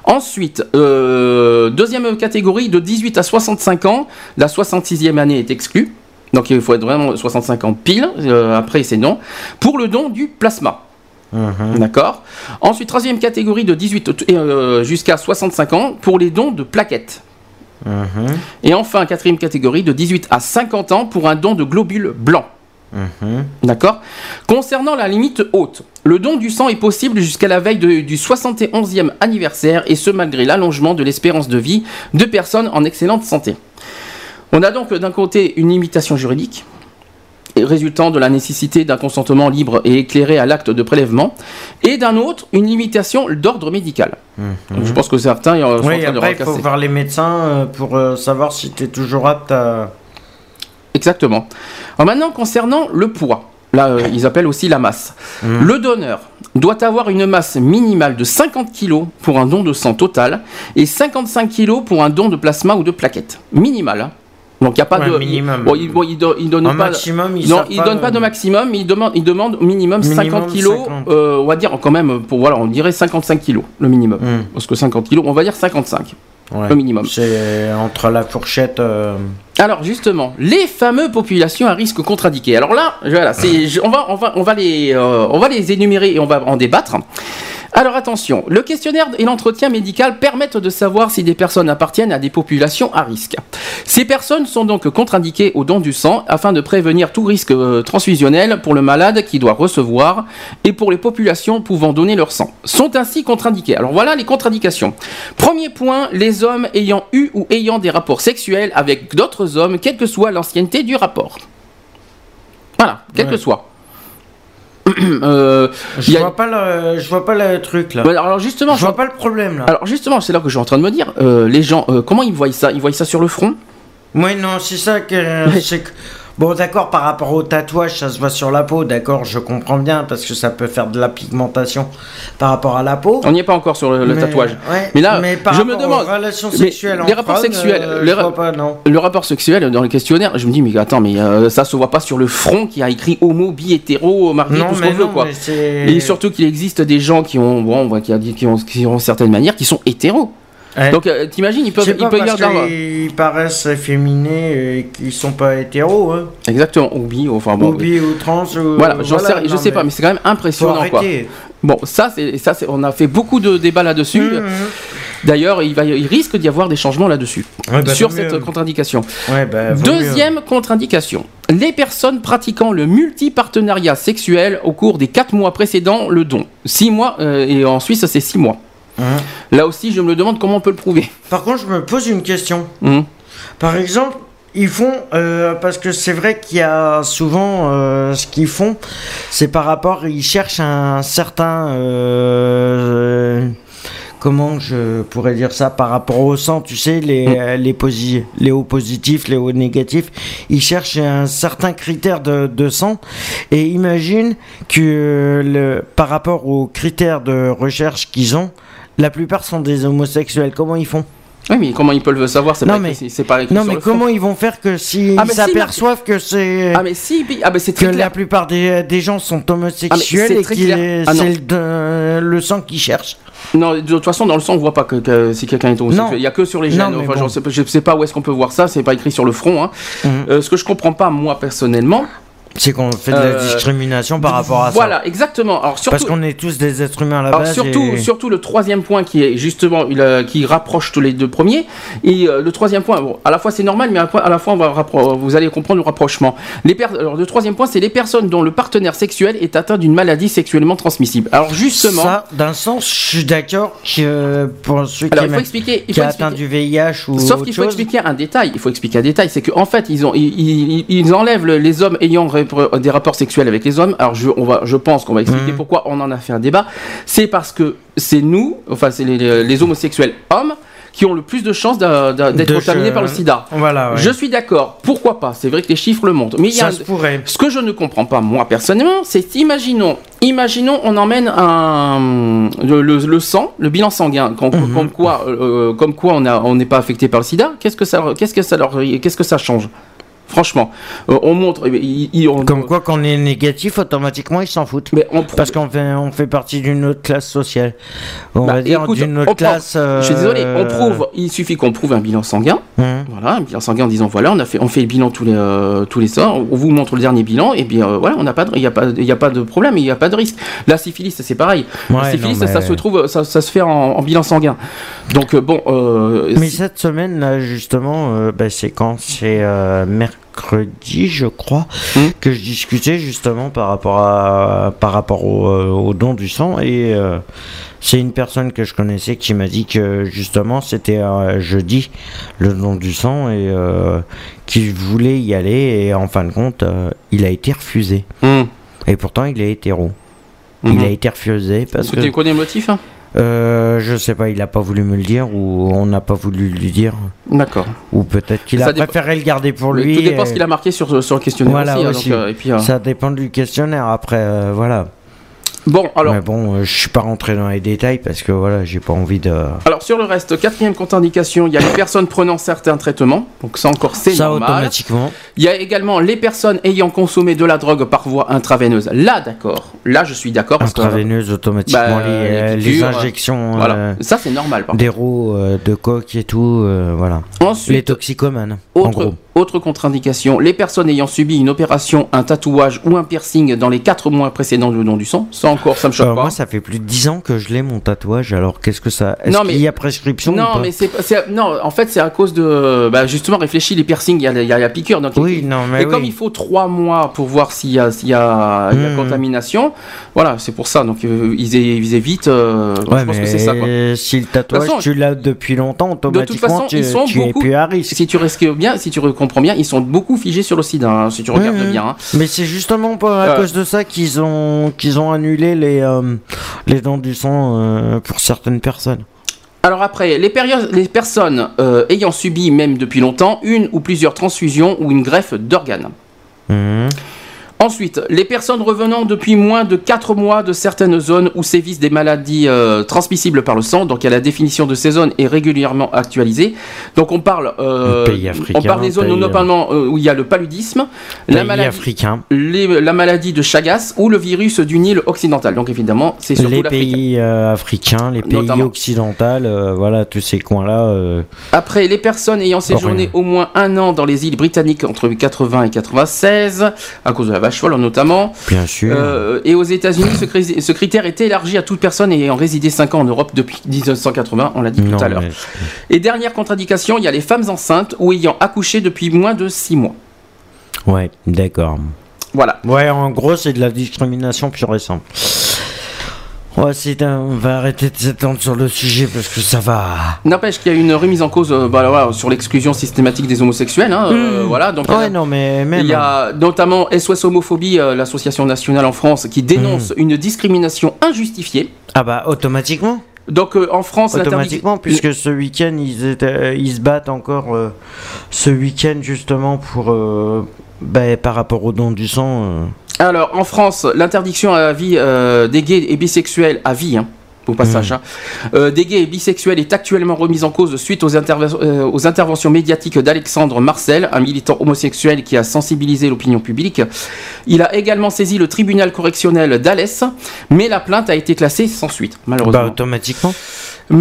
Ensuite, euh, deuxième catégorie, de 18 à 65 ans, la 66e année est exclue. Donc il faut être vraiment 65 ans pile, euh, après c'est non. Pour le don du plasma. Mhm. D'accord Ensuite, troisième catégorie de 18 euh, jusqu'à 65 ans pour les dons de plaquettes. Mhm. Et enfin, quatrième catégorie de 18 à 50 ans pour un don de globules blancs. Mhm. D'accord Concernant la limite haute, le don du sang est possible jusqu'à la veille de- du 71e anniversaire et ce malgré l'allongement de l'espérance de vie de personnes en excellente santé. On a donc d'un côté une limitation juridique résultant de la nécessité d'un consentement libre et éclairé à l'acte de prélèvement et d'un autre une limitation d'ordre médical. Je pense que certains euh, sont Oui, en train de après, il faut voir les médecins euh, pour euh, savoir si tu es toujours apte à. Exactement. Alors maintenant, concernant le poids, là, euh, ils appellent aussi la masse. Le donneur doit avoir une masse minimale de 50 kg pour un don de sang total et 55 kg pour un don de plasma ou de plaquettes. Minimal. Donc il n'y a pas Ouais, de. minimum. Bon, il, bon, il do- il donne Un pas. maximum, non, il donne pas de euh, maximum, mais il demande, il demande minimum, Minimum 50 kg. 50. on va dire quand même, pour voilà, on dirait 55 kg le minimum. Hmm. Parce que 50 kg, on va dire 55 Ouais. le minimum. C'est entre la fourchette. euh, Alors justement, les fameux populations à risque contre-indiqué. Alors là, voilà, c'est, je- on va, on va, on va les, euh, on va les énumérer et on va en débattre. Alors attention, le questionnaire et l'entretien médical permettent de savoir si des personnes appartiennent à des populations à risque. Ces personnes sont donc contre-indiquées au don du sang afin de prévenir tout risque euh, transfusionnel pour le malade qui doit recevoir et pour les populations pouvant donner leur sang. Sont ainsi contre-indiquées. Alors voilà les contre-indications. Premier point, les hommes ayant eu ou ayant des rapports sexuels avec d'autres hommes, quelle que soit l'ancienneté du rapport. Voilà, quel que soit. Euh, Je il y a- vois pas le, je vois pas le truc là. Alors justement, je je- vois pas le problème là. alors justement, c'est là que je suis en train de me dire, euh, les gens, euh, comment ils voient ça? Ils voient ça sur le front? Oui, non, c'est ça que. Bon, d'accord, par rapport au tatouage, ça se voit sur la peau, d'accord, je comprends bien, parce que ça peut faire de la pigmentation par rapport à la peau. On n'y est pas encore sur le, le Mais- tatouage. ouais, Mais là, par je me demande- aux relations mais sexuelles les rapports sexuels, euh, ra- pas. Le rapport sexuel dans le questionnaire, je me dis mais attends mais euh, ça se voit pas sur le front qui a écrit homo, bi, hétéro, marié, tout ce qu'on veut quoi. Et surtout qu'il existe des gens qui ont bon, on voit qu'il y a des- qui ont, qui ont certaines manières qui sont hétéros. Ouais. Donc euh, t'imagines ils peuvent ils peuvent parce garder qu'ils paraissent efféminés et qu'ils sont pas hétéros, hein. exactement ou bi enfin bon. ou bi ou trans. Ou... Voilà, j'en sais, je non, sais pas, mais c'est quand même impressionnant quoi. Bon, ça, c'est, ça, c'est, on a fait beaucoup de débats là-dessus. Mhm. D'ailleurs, il, va, il risque d'y avoir des changements là-dessus Ouais, bah, sur cette contre-indication. Ouais, bah, Deuxième contre-indication. Les personnes pratiquant le multipartenariat sexuel au cours des 4 mois précédents le don. 6 mois, euh, et en Suisse, c'est 6 mois. Là aussi, je me demande comment on peut le prouver. Par contre, je me pose une question. Mhm. Par exemple, ils font, euh, parce que c'est vrai qu'il y a souvent euh, ce qu'ils font, c'est par rapport, ils cherchent un certain, euh, comment je pourrais dire ça, par rapport au sang, tu sais, les, euh, les, posi- les hauts positifs, les hauts négatifs, ils cherchent un certain critère de, de sang, et imagine que le, par rapport aux critères de recherche qu'ils ont, la plupart sont des homosexuels. Comment ils font Oui, mais comment ils peuvent le savoir? C'est Non, pas, mais- écrit- c'est pas écrit Non, sur mais le comment ils vont faire que s'ils Ah, mais si, s'aperçoivent que c'est Ah, mais si, ah, mais c'est que la plupart des, des gens sont homosexuels Ah, et que. Ah, non. c'est le, le sang qu'ils cherchent Non, de toute façon, dans le sang, on voit pas que, que- si quelqu'un est homosexuel. Non. Il y a que sur les Non, gènes. mais Enfin, bon. je sais pas où est-ce qu'on peut voir ça. C'est pas écrit sur le front. hein. Mhm. Euh, ce que je comprends pas, moi, personnellement. C'est qu'on fait de la Euh, discrimination par rapport à ça. Voilà, exactement. Alors, surtout. Parce qu'on est tous des êtres humains à la Alors base. surtout, et- surtout le troisième point qui est justement euh, qui rapproche tous les deux premiers et euh, le troisième point bon, à la fois c'est normal mais à, la fois- on va vous allez comprendre le rapprochement les alors le troisième point c'est les personnes dont le partenaire sexuel est atteint d'une maladie sexuellement transmissible alors justement Ça, d'un sens, je suis d'accord que pour ceux alors qui, il faut expliquer il qui faut a atteint expliquer- du VIH ou Sauf qu'il faut chose, expliquer un détail. Il faut expliquer un détail, c'est qu'en fait ils ont ils, ils- ils enlèvent le- les hommes ayant des rapports sexuels avec les hommes. Alors je on va je pense qu'on va expliquer Mhm. pourquoi on en a fait un débat. C'est parce que c'est nous, enfin c'est les, les- les homosexuels hommes qui ont le plus de chances d'être contaminés par le SIDA. Voilà, ouais. Je suis d'accord. Pourquoi pas? C'est vrai que les chiffres le montrent. Mais il y a se pourrait. ce que je ne comprends pas, moi personnellement, c'est imaginons, imaginons, on emmène un, le, le- le sang, le bilan sanguin, comme, comme quoi, euh, comme quoi on a- on n'est pas affecté par le SIDA. Qu'est-ce que ça, qu'est-ce que ça leur, qu'est-ce que ça change? Franchement, Euh, on montre, on- Comme quoi, quand on est négatif, automatiquement, ils s'en foutent. mais on prouve- Parce qu'on fait, on fait partie d'une autre classe sociale. On Bah, va dire d'une autre classe. euh, je suis désolé, on prouve, il suffit qu'on prouve un bilan sanguin. hum. Voilà, un bilan sanguin en disant voilà, on a fait, on fait le bilan tous les euh, tous les soirs. On vous montre le dernier bilan et bien euh, voilà, il y a pas, y a pas de problème, il n'y a pas de risque. La syphilis, c'est pareil. la syphilis, non, ça se trouve, ça, ça se fait en, en bilan sanguin. Donc euh, bon, euh, Mais cette semaine, là, justement, euh, bah, c'est quand? C'est euh, mercredi, je crois, Hmm. que je discutais justement par rapport, à, par rapport au, euh, au don du sang. Et euh, c'est une personne que je connaissais qui m'a dit que justement c'était euh, jeudi le don du sang et euh, qu'il voulait y aller. Et en fin de compte, il a été refusé. Hum, Et pourtant, il est hétéro. Il a été refusé parce que tu que. connais le motif hein? Euh, je sais pas, il a pas voulu me le dire ou on n'a pas voulu lui dire. D'accord. Ou peut-être qu'il a dépend- préféré le garder pour Mais lui. Tout dépend et- ce qu'il a marqué sur, sur le questionnaire Voilà, aussi. hein, donc, euh, et puis, euh, Ça dépend du questionnaire après, voilà. Bon, alors. Mais bon, euh, je suis pas rentré dans les détails parce que voilà, j'ai pas envie de. Alors sur le reste, quatrième contre-indication, il y a les personnes prenant certains traitements, donc ça encore c'est Ça normal. automatiquement. Il y a également les personnes ayant consommé de la drogue par voie intraveineuse. Là d'accord, là je suis d'accord que Intraveineuse automatiquement, Bah, les, euh, les les piqûres, injections voilà, euh, ça c'est normal. Par d'héros, euh, de coke et tout, voilà. Ensuite, Les toxicomanes, en Autre, gros. autre contre-indication, les personnes ayant subi une opération, un tatouage ou un piercing dans les 4 mois précédents du don du sang, ça encore, ça me choque Euh, pas. moi, ça fait plus de 10 ans que je l'ai mon tatouage. Alors, qu'est-ce que ça. Est-ce Non, mais- qu'il y a prescription ou Non, pas mais c'est non. En fait, c'est à cause de bah, justement réfléchis les piercings. Il y a, il y a la piqûre. Donc, Oui, non, mais et comme il faut trois mois pour voir s'il y a s'il y a, il y a Mhm. contamination, voilà, c'est pour ça. Donc euh, ils, évitent. euh, Ouais, je pense mais que c'est ça. Quoi. si le tatouage façon, tu l'as depuis longtemps, automatiquement façon, tu, ils sont tu es beaucoup- plus à risque. Si tu risques bien, si tu comprends bien, ils sont beaucoup figés sur le sida. hein, si tu regardes Mhm. bien. hein. Mais c'est justement pas à Euh. cause de ça qu'ils ont qu'ils ont annulé les euh, les dents du sang euh, pour certaines personnes. Alors après, les, périodes- les personnes euh, ayant subi, même depuis longtemps, une ou plusieurs transfusions ou une greffe d'organes. Mhm. Ensuite, les personnes revenant depuis moins de 4 mois de certaines zones où sévissent des maladies euh, transmissibles par le sang, donc la définition de ces zones est régulièrement actualisée. Donc on parle, euh, Pays africain, on parle des zones pays, notamment euh, où il y a le paludisme, la maladie, africains, les- la maladie de Chagas ou le virus du Nil occidental. Donc évidemment, c'est surtout les pays africains, les pays occidentaux, voilà tous ces coins-là. Après, les personnes ayant séjourné au moins un an dans les îles britanniques entre 80 et 96, à cause de la folle notamment, bien sûr. Euh, et aux États-Unis, ce, cri- ce critère est élargi à toute personne ayant résidé 5 ans en Europe depuis 1980, on l'a dit non, tout à l'heure. mais- Et dernière contradiction, il y a les femmes enceintes ou ayant accouché depuis moins de 6 mois. Ouais, d'accord. Voilà. Ouais, en gros, c'est de la discrimination pure et simple. Ouais, c'est un... on va arrêter de s'étendre sur le sujet parce que ça va. N'empêche qu'il y a une remise en cause euh, bah, voilà, sur l'exclusion systématique des homosexuels. hein, euh, Hmm. voilà, donc, Ouais, euh, non, mais même. Il y a notamment SOS Homophobie, euh, l'association nationale en France, qui dénonce Hmm. une discrimination injustifiée. Ah bah, automatiquement. Donc euh, en France, Automatiquement, puisque ce week-end, ils, étaient- ils se battent encore euh, ce week-end justement pour. euh, bah, par rapport au don du sang. Alors, en France, l'interdiction à vie euh, des gays et bisexuels à vie, hein, au passage, Mmh. hein, euh, des gays et bisexuels est actuellement remise en cause suite aux, interve- euh, aux interventions médiatiques d'Alexandre Marcel, un militant homosexuel qui a sensibilisé l'opinion publique. Il a également saisi le tribunal correctionnel d'Alès, mais la plainte a été classée sans suite, malheureusement. Bah, automatiquement.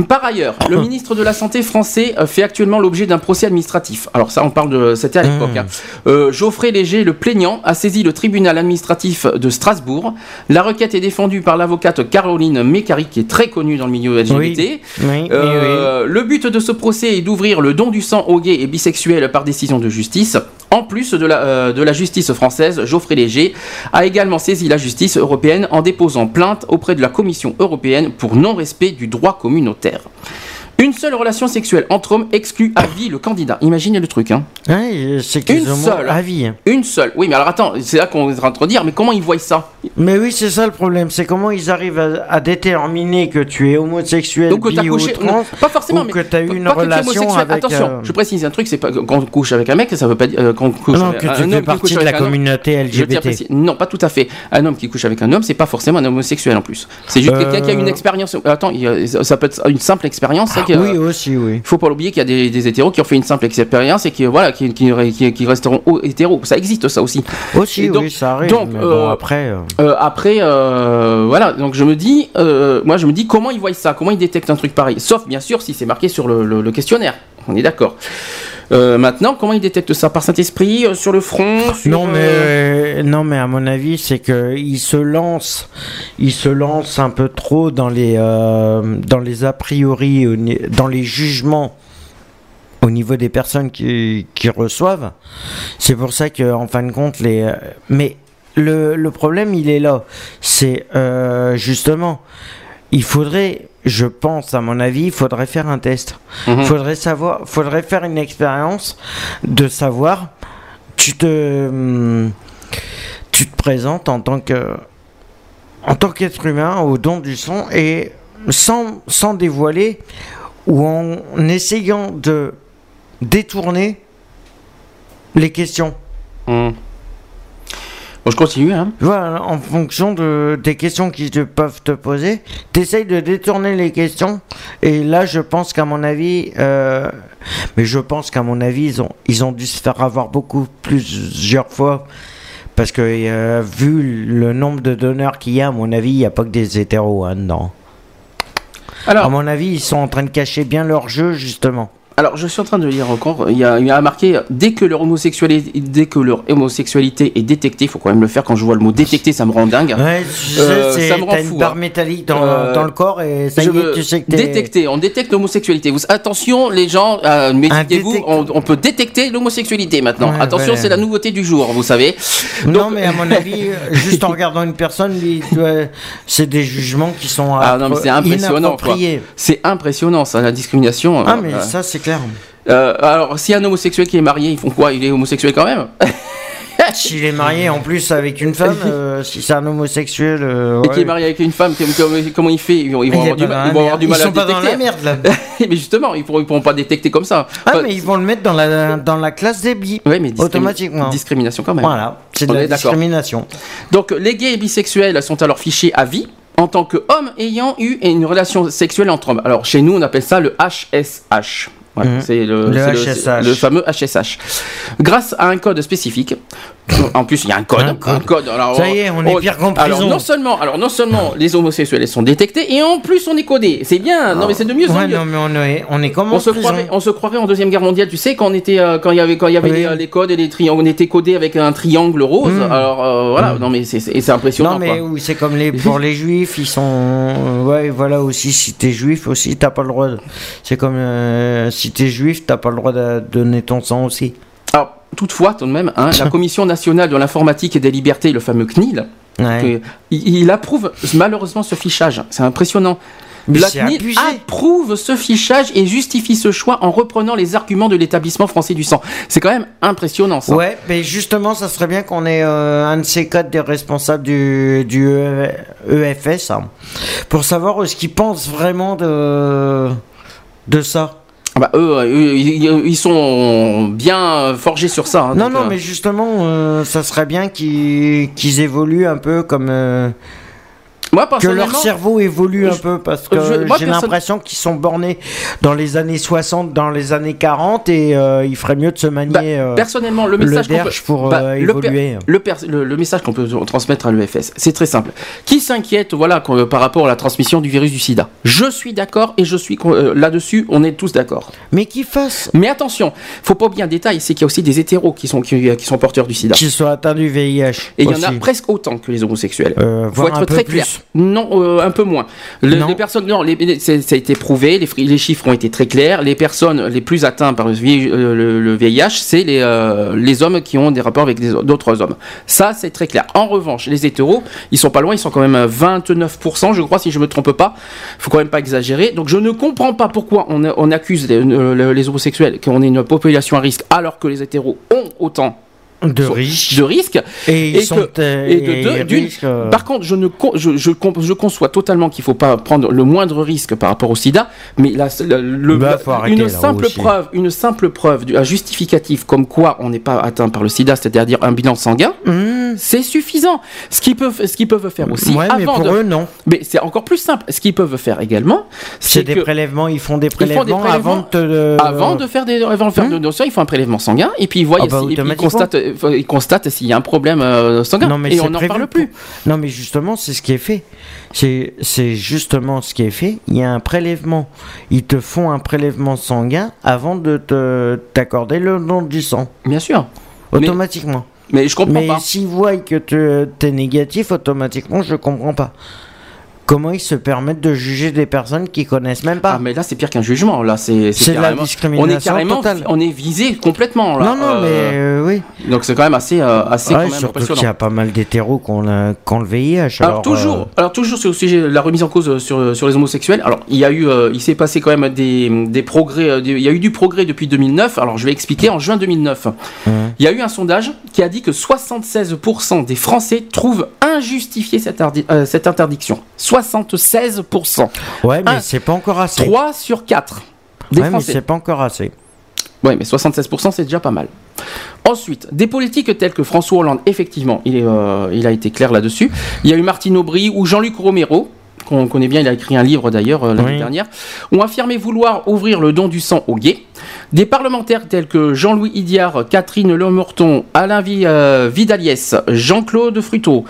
Par ailleurs, le ministre de la Santé français euh, fait actuellement l'objet d'un procès administratif. Alors ça, on parle de... C'était à l'époque. Mmh. hein. Euh, Geoffrey Léger, le plaignant, a saisi le tribunal administratif de Strasbourg. La requête est défendue par l'avocate Caroline Mécari, qui est très connue dans le milieu LGBT. Oui. Oui, oui, Euh, Le but de ce procès est d'ouvrir le don du sang aux gays et bisexuels par décision de justice. En plus de la, euh, de la justice française, Geoffrey Léger a également saisi la justice européenne en déposant plainte auprès de la Commission européenne pour non-respect du droit communautaire. Une seule relation sexuelle entre hommes exclut à vie le candidat. Imaginez le truc, hein. Ouais, c'est Une seule. à vie. hein. Une seule. Oui, mais alors attends, c'est là qu'on est en train de dire, mais comment ils voient ça? Mais oui, c'est ça le problème. C'est comment ils arrivent à, à déterminer que tu es homosexuel, Donc que t'as bi ou couché, trans, non, pas forcément, ou mais que t'as eu une tu relation avec. Attention, euh, je précise un truc, c'est pas quand on couche avec un mec, ça veut pas dire euh, quand on couche Non, avec que un tu homme fais qui couche partie de la un homme. communauté LGBT. Non, pas tout à fait. Un homme qui couche avec un homme, c'est pas forcément un homosexuel en plus. C'est juste Euh, quelqu'un qui a une expérience. Attends, ça peut être une simple expérience. C'est que- Oui, aussi, oui. Il faut pas l'oublier qu'il y a des, des hétéros qui ont fait une simple expérience et qui voilà qui, qui, qui- qui resteront hétéros. Ça existe ça aussi. Aussi, Et donc- oui, ça arrive. donc, mais euh, bon, après. euh, Euh, après, euh, voilà, donc je me dis, euh, moi je me dis comment ils voient ça, comment ils détectent un truc pareil. Sauf bien sûr si c'est marqué sur le, le- le questionnaire. On est d'accord. Euh, maintenant, comment ils détectent ça? Par Saint-Esprit, euh, sur le front sur, Non mais euh, non mais à mon avis c'est que il se lance il se lance un peu trop dans les dans les a priori dans les jugements au niveau des personnes qui, qui reçoivent. C'est pour ça que en fin de compte les mais le, le problème il est là. C'est euh, justement il faudrait je pense à mon avis il faudrait faire un test mhm. faudrait savoir, faudrait faire une expérience de savoir. Tu te, tu te présentes en tant que, en tant qu'être humain au don du son et sans, sans dévoiler ou en essayant de détourner les questions. Mhm. Bon, je continue. Hein. Voilà, en fonction de, des questions qui te peuvent te poser, t'essayes de détourner les questions. Et là, je pense qu'à mon avis, euh, mais je pense qu'à mon avis, ils ont, ils ont dû se faire avoir beaucoup plusieurs fois. Parce que euh, vu le nombre de donneurs qu'il y a, à mon avis, il n'y a pas que des hétéros hein, dedans. À Alors, mon avis, ils sont en train de cacher bien leur jeu, justement. Alors, je suis en train de lire encore. Il y a, il y a marqué dès que leur homosexualité, dès que leur homosexualité est détectée, il faut quand même le faire. Quand je vois le mot détecté, ça me rend dingue. Ouais, Euh, ça me rend t'as une fou, barre hein. métallique dans, Euh, dans le corps et ça y est, tu sais que détecter, on détecte l'homosexualité. Vous, attention, les gens, euh, détecteur. on, on peut détecter l'homosexualité maintenant. Ouais, attention, voilà. c'est la nouveauté du jour, vous savez. non, mais à mon avis, juste en regardant une personne, c'est des jugements qui sont Ah non, mais c'est impressionnant. C'est impressionnant, ça, la discrimination. Ah, mais euh, ça, c'est clair. euh, alors, si un homosexuel qui est marié, ils font quoi? Il est homosexuel quand même? S'il est marié en plus avec une femme, euh, si c'est un homosexuel. euh, Et qui est marié avec une femme, comme- comme- comment il fait? Ils vont, ils vont Il est avoir du, pas dans mal- la ils vont avoir merde. du mal Ils à sont pas dans la détecter. merde là. mais justement, ils pourront, ils pourront pas détecter comme ça. Ah, Enfin, mais ils vont le mettre dans la, dans la classe des bi. ouais, mais discrimi- automatiquement. Discrimination quand même. Voilà, c'est de On la d'accord. discrimination. Donc, les gays et bisexuels sont alors fichés à vie en tant qu'hommes ayant eu une relation sexuelle entre hommes. Alors, chez nous, on appelle ça le HSH. Mhm. c'est le fameux HSH. Grâce à un code spécifique. En plus, il y a un code. Un Un code. code. Alors, Ça y est, on est pire qu'en alors, prison. non seulement, alors, non seulement les homosexuels sont détectés, et en plus, on est codé. C'est bien. Non, mais c'est de mieux en Ouais, mieux. non, mais on est, on est comme en On se, prison. croirait, on se croirait en deuxième guerre mondiale, tu sais, quand on était, euh, quand il y avait, quand il y avait Oui. les, euh, les codes et les triangles, on était codé avec un triangle rose. Mm. Alors euh, voilà, non mais c'est- impressionnant. Non mais oui, c'est comme les pour les juifs, ils sont euh, ouais voilà aussi si t'es juif aussi t'as pas le droit. de- C'est comme euh, si t'es juif t'as pas le droit de donner ton sang aussi. Alors toutefois, tout de même, hein, la Commission nationale de l'informatique et des libertés, le fameux CNIL, Ouais. il, il approuve malheureusement ce fichage. C'est impressionnant. Mais la CNIL abusé. approuve ce fichage et justifie ce choix en reprenant les arguments de l'établissement français du sang. C'est quand même impressionnant ça. Ouais, mais justement, ça serait bien qu'on ait euh, un de ces quatre des responsables du, du E- EFS hein, pour savoir euh, ce qu'ils pensent vraiment de, de ça. Ah Bah, eux, euh, eux, ils, sont bien forgés sur ça. hein, non, non, euh, mais justement, euh, ça serait bien qu'ils évoluent un peu comme. euh, moi que leur cerveau évolue un peu parce que j'ai l'impression qu'ils sont bornés dans les années 60, dans les années 40 et euh, il ferait mieux de se manier Bah, euh, personnellement, le le message qu'on peut- pour bah, euh, le per- évoluer. Le, pers- le- le message qu'on peut transmettre à l'EFS, c'est très simple. Qui s'inquiète voilà, qu'on- par rapport à la transmission du virus du sida? Je suis d'accord et je suis euh, là-dessus, on est tous d'accord. Mais qu'ils fassent, Mais attention, faut pas oublier un détail, c'est qu'il y a aussi des hétéros qui sont, qui, qui sont porteurs du sida. qu'ils soient atteints du VIH. Et il y en a presque autant que les homosexuels. Euh, faut être un peu très plus. clair. Non, euh, un peu moins. Le- Non. Les personnes, non, les- les- c'est- ça a été prouvé, les, chiffres ont été très clairs. Les personnes les plus atteintes par le, VIH, euh, le- le VIH, c'est les, euh, les hommes qui ont des rapports avec d'autres hommes. Ça, c'est très clair. En revanche, les hétéros, ils sont pas loin, ils sont quand même à 29%, je crois, si je me trompe pas. Faut quand même pas exagérer. Donc, je ne comprends pas pourquoi on, on accuse les, les homosexuels qu'on est une population à risque, alors que les hétéros ont autant de riches de risques. et ils et sont que- euh, et de euh, Par contre, je, ne con- je, je, je conçois totalement qu'il ne faut pas prendre le moindre risque par rapport au sida, mais la, la- le- Bah, la- une, simple preuve, une simple preuve, un justificatif comme quoi on n'est pas atteint par le sida, c'est-à-dire un bilan sanguin, hmm, c'est suffisant. Ce qu'ils peuvent, ce qu'ils peuvent faire aussi, ouais, mais pour de- eux non. mais c'est encore plus simple. Ce qu'ils peuvent faire également, C'est des prélèvements, ils font des font des prélèvements, avant de te avant de faire des, avant de faire de dossier, ils font un prélèvement sanguin et puis ils voient Ah bah, ils constatent, ils constatent s'il y a un problème euh, sanguin Non, mais et on n'en parle plus. Non, mais justement, c'est ce qui est fait. C'est justement ce qui est fait. Il y a un prélèvement. Ils te font un prélèvement sanguin avant de te t'accorder le don du sang. Bien sûr. Mais- Automatiquement. Mais je comprends Mais pas. s'ils voient que tu es négatif, automatiquement, je comprends pas. Comment ils se permettent de juger des personnes qui connaissent même pas Ah mais là c'est pire qu'un jugement là c'est C'est de la discrimination on est carrément totale. on est visé complètement là Non, non, Euh, mais euh, oui. donc c'est quand même assez euh, assez Ouais, quand même surtout qu'il y a pas mal d'hétéros qui ont, le- qui ont le VIH. alors, Alors, toujours, euh, alors toujours sur le sujet de la remise en cause euh, sur, sur les homosexuels. Alors il y a eu, euh, il s'est passé quand même des, des progrès. euh, des- il y a eu du progrès depuis 2009. Alors je vais expliquer en juin 2009. Ouais. Il y a eu un sondage qui a dit que 76% des Français trouvent injustifiée cette, euh, cette interdiction. 76%. ouais, mais c'est pas encore assez. 3 sur 4 des ouais, mais c'est pas encore assez. Oui, mais 76%, c'est déjà pas mal. Ensuite, des politiques telles que François Hollande, effectivement, il, est, euh, il a été clair là-dessus. Il y a eu Martine Aubry ou Jean-Luc Romero. Qu'on connaît bien, il a écrit un livre d'ailleurs euh, l'année Oui. dernière, ont affirmé vouloir ouvrir le don du sang aux gays. Des parlementaires tels que Jean-Louis Idiard, Catherine Lemorton, Alain euh, Vidaliès, Jean-Claude Fruteau,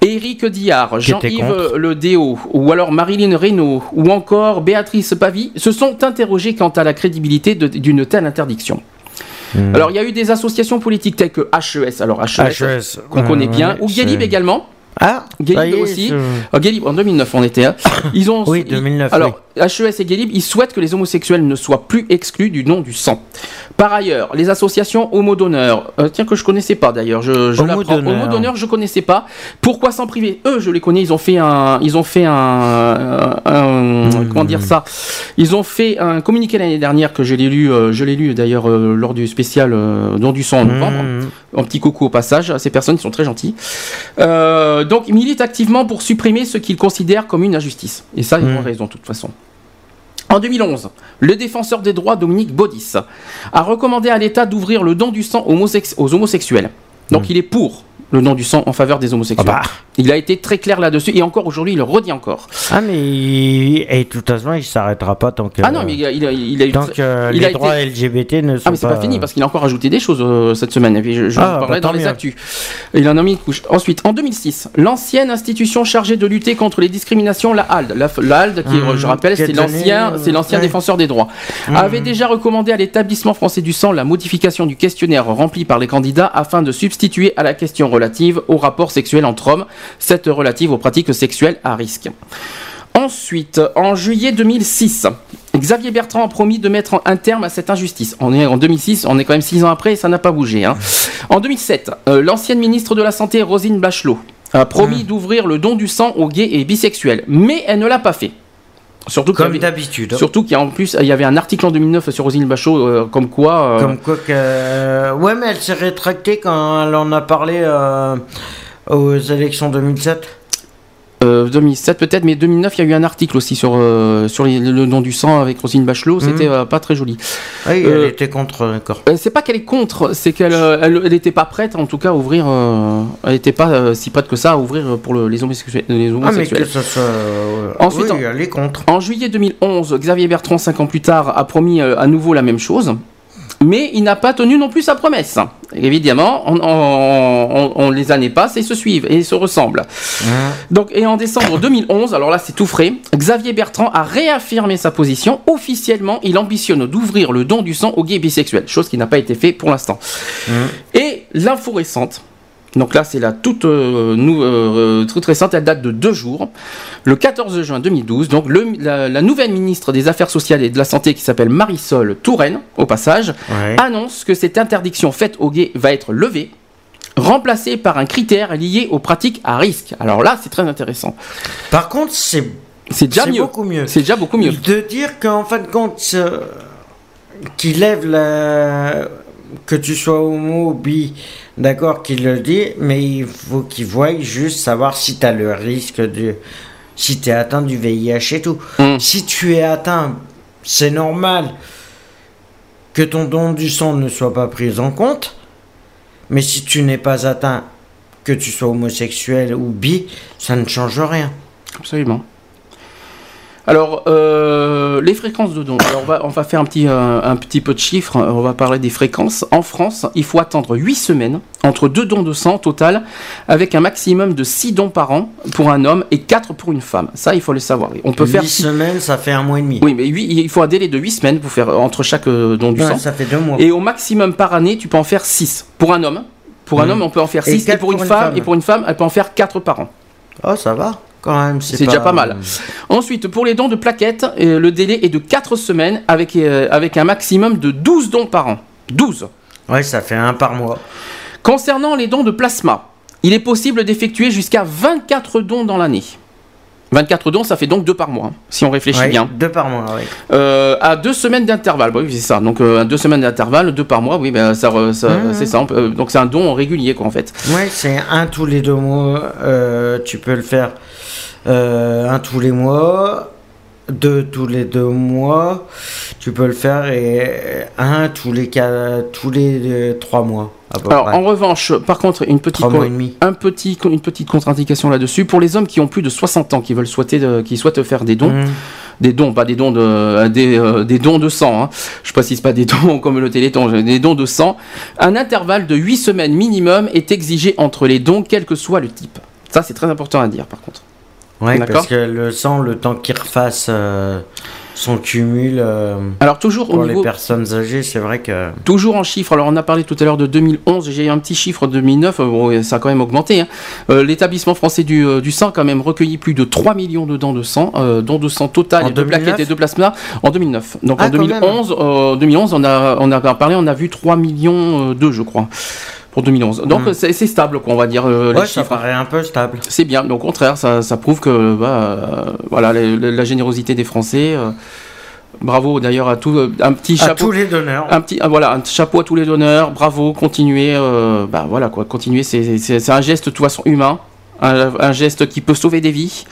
Éric Diard, Jean-Yves. Le Déo, ou alors Marilyn Reynaud, ou encore Béatrice Pavie, se sont interrogés quant à la crédibilité d'une telle interdiction. Hmm. Alors, il y a eu des associations politiques telles que HES, alors HES, HES, qu'on ouais, connaît bien, ouais, ou Guélib également. Ah, Guélib ça y est, aussi. je- Guélib, en 2009 on était. hein. Ils ont Oui, ils- 2009, Alors HES et Guélib, ils souhaitent que les homosexuels ne soient plus exclus du don du sang. Par ailleurs, les associations homo donneurs, euh, tiens que je connaissais pas d'ailleurs, je, je Homo donneurs, je connaissais pas. Pourquoi s'en priver? Eux, je les connais. Ils ont fait un, ils ont fait un, comment dire ça? Ils ont fait un communiqué l'année dernière que je l'ai lu, euh, je l'ai lu d'ailleurs euh, lors du spécial euh, don du sang en novembre. Mmh. Un petit coucou au passage ces personnes qui sont très gentilles. Donc, ils militent activement pour supprimer ce qu'ils considèrent comme une injustice. Et ça, ils ont raison, de toute façon. En 2011, le défenseur des droits Dominique Baudis a recommandé à l'État d'ouvrir le don du sang homosex- aux homosexuels. Donc, il est pour le don du sang en faveur des homosexuels. Ah bah. Il a été très clair là-dessus et encore aujourd'hui, il le redit encore. Ah, mais et de toute façon, il s'arrêtera pas tant que. Ah non, mais il a, il a- il a eu Tant que il les a été- droits LGBT ne sont Ah mais c'est pas fini parce qu'il a encore ajouté des choses euh, cette semaine et puis je, je Ah, vous parlerai bah, dans tant les mieux. actus. Il en a mis une couche. Ensuite, en 2006, l'ancienne institution chargée de lutter contre les discriminations, la HALD, la, la HALD qui, Mmh, je rappelle, c'est l'ancien, c'est l'ancien ouais. Mmh. défenseur des droits, avait déjà recommandé à l'établissement français du sang la modification du questionnaire rempli par les candidats afin de substituer à la question relative aux rapports sexuels entre hommes, cette relative aux pratiques sexuelles à risque. Ensuite, en juillet 2006, Xavier Bertrand a promis de mettre un terme à cette injustice. On est en 2006, on est quand même six ans après, et ça n'a pas bougé. hein. En 2007, euh, l'ancienne ministre de la Santé, Rosine Bachelot, a promis d'ouvrir le don du sang aux gays et bisexuels, mais elle ne l'a pas fait. Surtout Comme d'habitude. Surtout qu'il y a en plus, il y avait un article en 2009 sur Rosine Bachelot, euh, comme quoi. euh, Comme quoi que. Ouais, mais elle s'est rétractée quand elle en a parlé euh, aux élections 2007. Euh, 2007 peut-être, mais 2009, il y a eu un article aussi sur, euh, sur les- le don du sang avec Rosine Bachelot, c'était euh, pas très joli. Oui, Euh, elle était contre, d'accord. Euh, c'est pas qu'elle est contre, c'est qu'elle euh, elle, elle était pas prête en tout cas à ouvrir. euh, elle était pas euh, si prête que ça à ouvrir pour le- les homosexuels. Les Ah, mais que ça soit. euh, Ensuite, oui, elle est contre. En juillet 2011, Xavier Bertrand, cinq ans plus tard, a promis euh, à nouveau la même chose. Mais il n'a pas tenu non plus sa promesse. Évidemment, on, on- on- on- les années passent et se suivent et se ressemblent. Donc, et en décembre 2011, alors là c'est tout frais, Xavier Bertrand a réaffirmé sa position. Officiellement, il ambitionne d'ouvrir le don du sang aux gays et bisexuels, chose qui n'a pas été fait pour l'instant. Et l'info récente, donc là c'est la toute, euh, nou- euh, toute récente, elle date de deux jours. Le 14 juin 2012, donc le- la, la nouvelle ministre des Affaires sociales et de la Santé qui s'appelle Marisol Touraine, au passage, Ouais. annonce que cette interdiction faite aux gays va être levée, remplacée par un critère lié aux pratiques à risque. Alors là, c'est très intéressant. Par contre, c'est C'est déjà c'est mieux. beaucoup mieux. C'est déjà beaucoup mieux. De dire qu'en fin de compte, euh, qu'il lève la. que tu sois homo, bi, d'accord, qu'il le dit, mais il faut qu'il voie juste savoir si tu as le risque de. si tu es atteint du VIH et tout. Mm. Si tu es atteint, c'est normal que ton don du sang ne soit pas pris en compte, mais si tu n'es pas atteint, que tu sois homosexuel ou bi, ça ne change rien. Absolument. Alors, euh, les fréquences de dons. Alors, on va, on va faire un petit, euh, un petit peu de chiffres. On va parler des fréquences. En France, il faut attendre 8 semaines entre deux dons de sang total, avec un maximum de 6 dons par an pour un homme et 4 pour une femme. Ça, il faut le savoir. On peut faire. 8 six- semaines, ça fait un mois et demi. Oui, mais il faut un délai de 8 semaines pour faire entre chaque euh, don du Ouais, sang. ça fait deux mois. Et au maximum par année, tu peux en faire 6 pour un homme. Pour un Mhm. homme, on peut en faire Et 6 et, pour une pour une femme, femme. et pour une femme, elle peut en faire 4 par an. Oh, ça va. C'est déjà pas mal. Ensuite, pour les dons de plaquettes, euh, le délai est de 4 semaines avec, euh, avec un maximum de 12 dons par an. 12. Ouais, ça fait un par mois. Concernant les dons de plasma, il est possible d'effectuer jusqu'à 24 dons dans l'année. 24 dons, ça fait donc 2 par mois, hein, si on réfléchit Ouais, bien. Deux par mois, oui. Euh, à 2 semaines d'intervalle, oui, c'est ça. Donc, euh, à 2 semaines d'intervalle, 2 par mois, oui, ben, ça, ça- Mhm. c'est ça. on peut- euh, donc, c'est un don régulier, quoi, en fait. Ouais, c'est un tous les deux mois. euh, tu peux le faire un tous les mois. deux tous les deux mois, tu peux le faire et un tous les quatre, tous les trois mois. Alors, près. en revanche, par contre, une petite, un petit, une contre-indication là-dessus. Pour les hommes qui ont plus de 60 ans, qui veulent souhaiter, de- qui souhaitent faire des dons, Mhm. des dons, pas des dons de, euh, des, euh, des dons de sang. Hein. Je précise pas des dons comme le Téléthon, des dons de sang. Un intervalle de 8 semaines minimum est exigé entre les dons, quel que soit le type. Ça, c'est très important à dire, par contre. Ouais, D'accord. parce que le sang, le temps qu'il refasse euh, son cumul euh, Alors toujours pour au les personnes âgées, c'est vrai que. toujours en chiffres. Alors on a parlé tout à l'heure de 2011. J'ai un petit chiffre de 2009. euh, bon, ça a quand même augmenté. hein. Euh, L'établissement français du, euh, du sang a quand même recueilli plus de 3 millions de dons de sang, dons de sang total et de 2009? plaquettes et de plasma en 2009. Donc Ah, en quand même. 2011, euh, 2011, on a on a parlé, on a vu 3 millions euh, 2, je crois. Pour 2011. Donc Mm. c'est stable, quoi, on va dire, euh, les Ouais, ça paraît un peu stable. C'est bien, au contraire, ça, ça prouve que bah, euh, voilà, la, la- la générosité des Français. euh, bravo d'ailleurs à tout, euh, un petit À chapeau. tous les donneurs. Un petit, ah, voilà, un chapeau à tous les donneurs, bravo, continuez, bah voilà quoi, continuez, c'est- un geste de toute façon humain, un, un geste qui peut sauver des vies,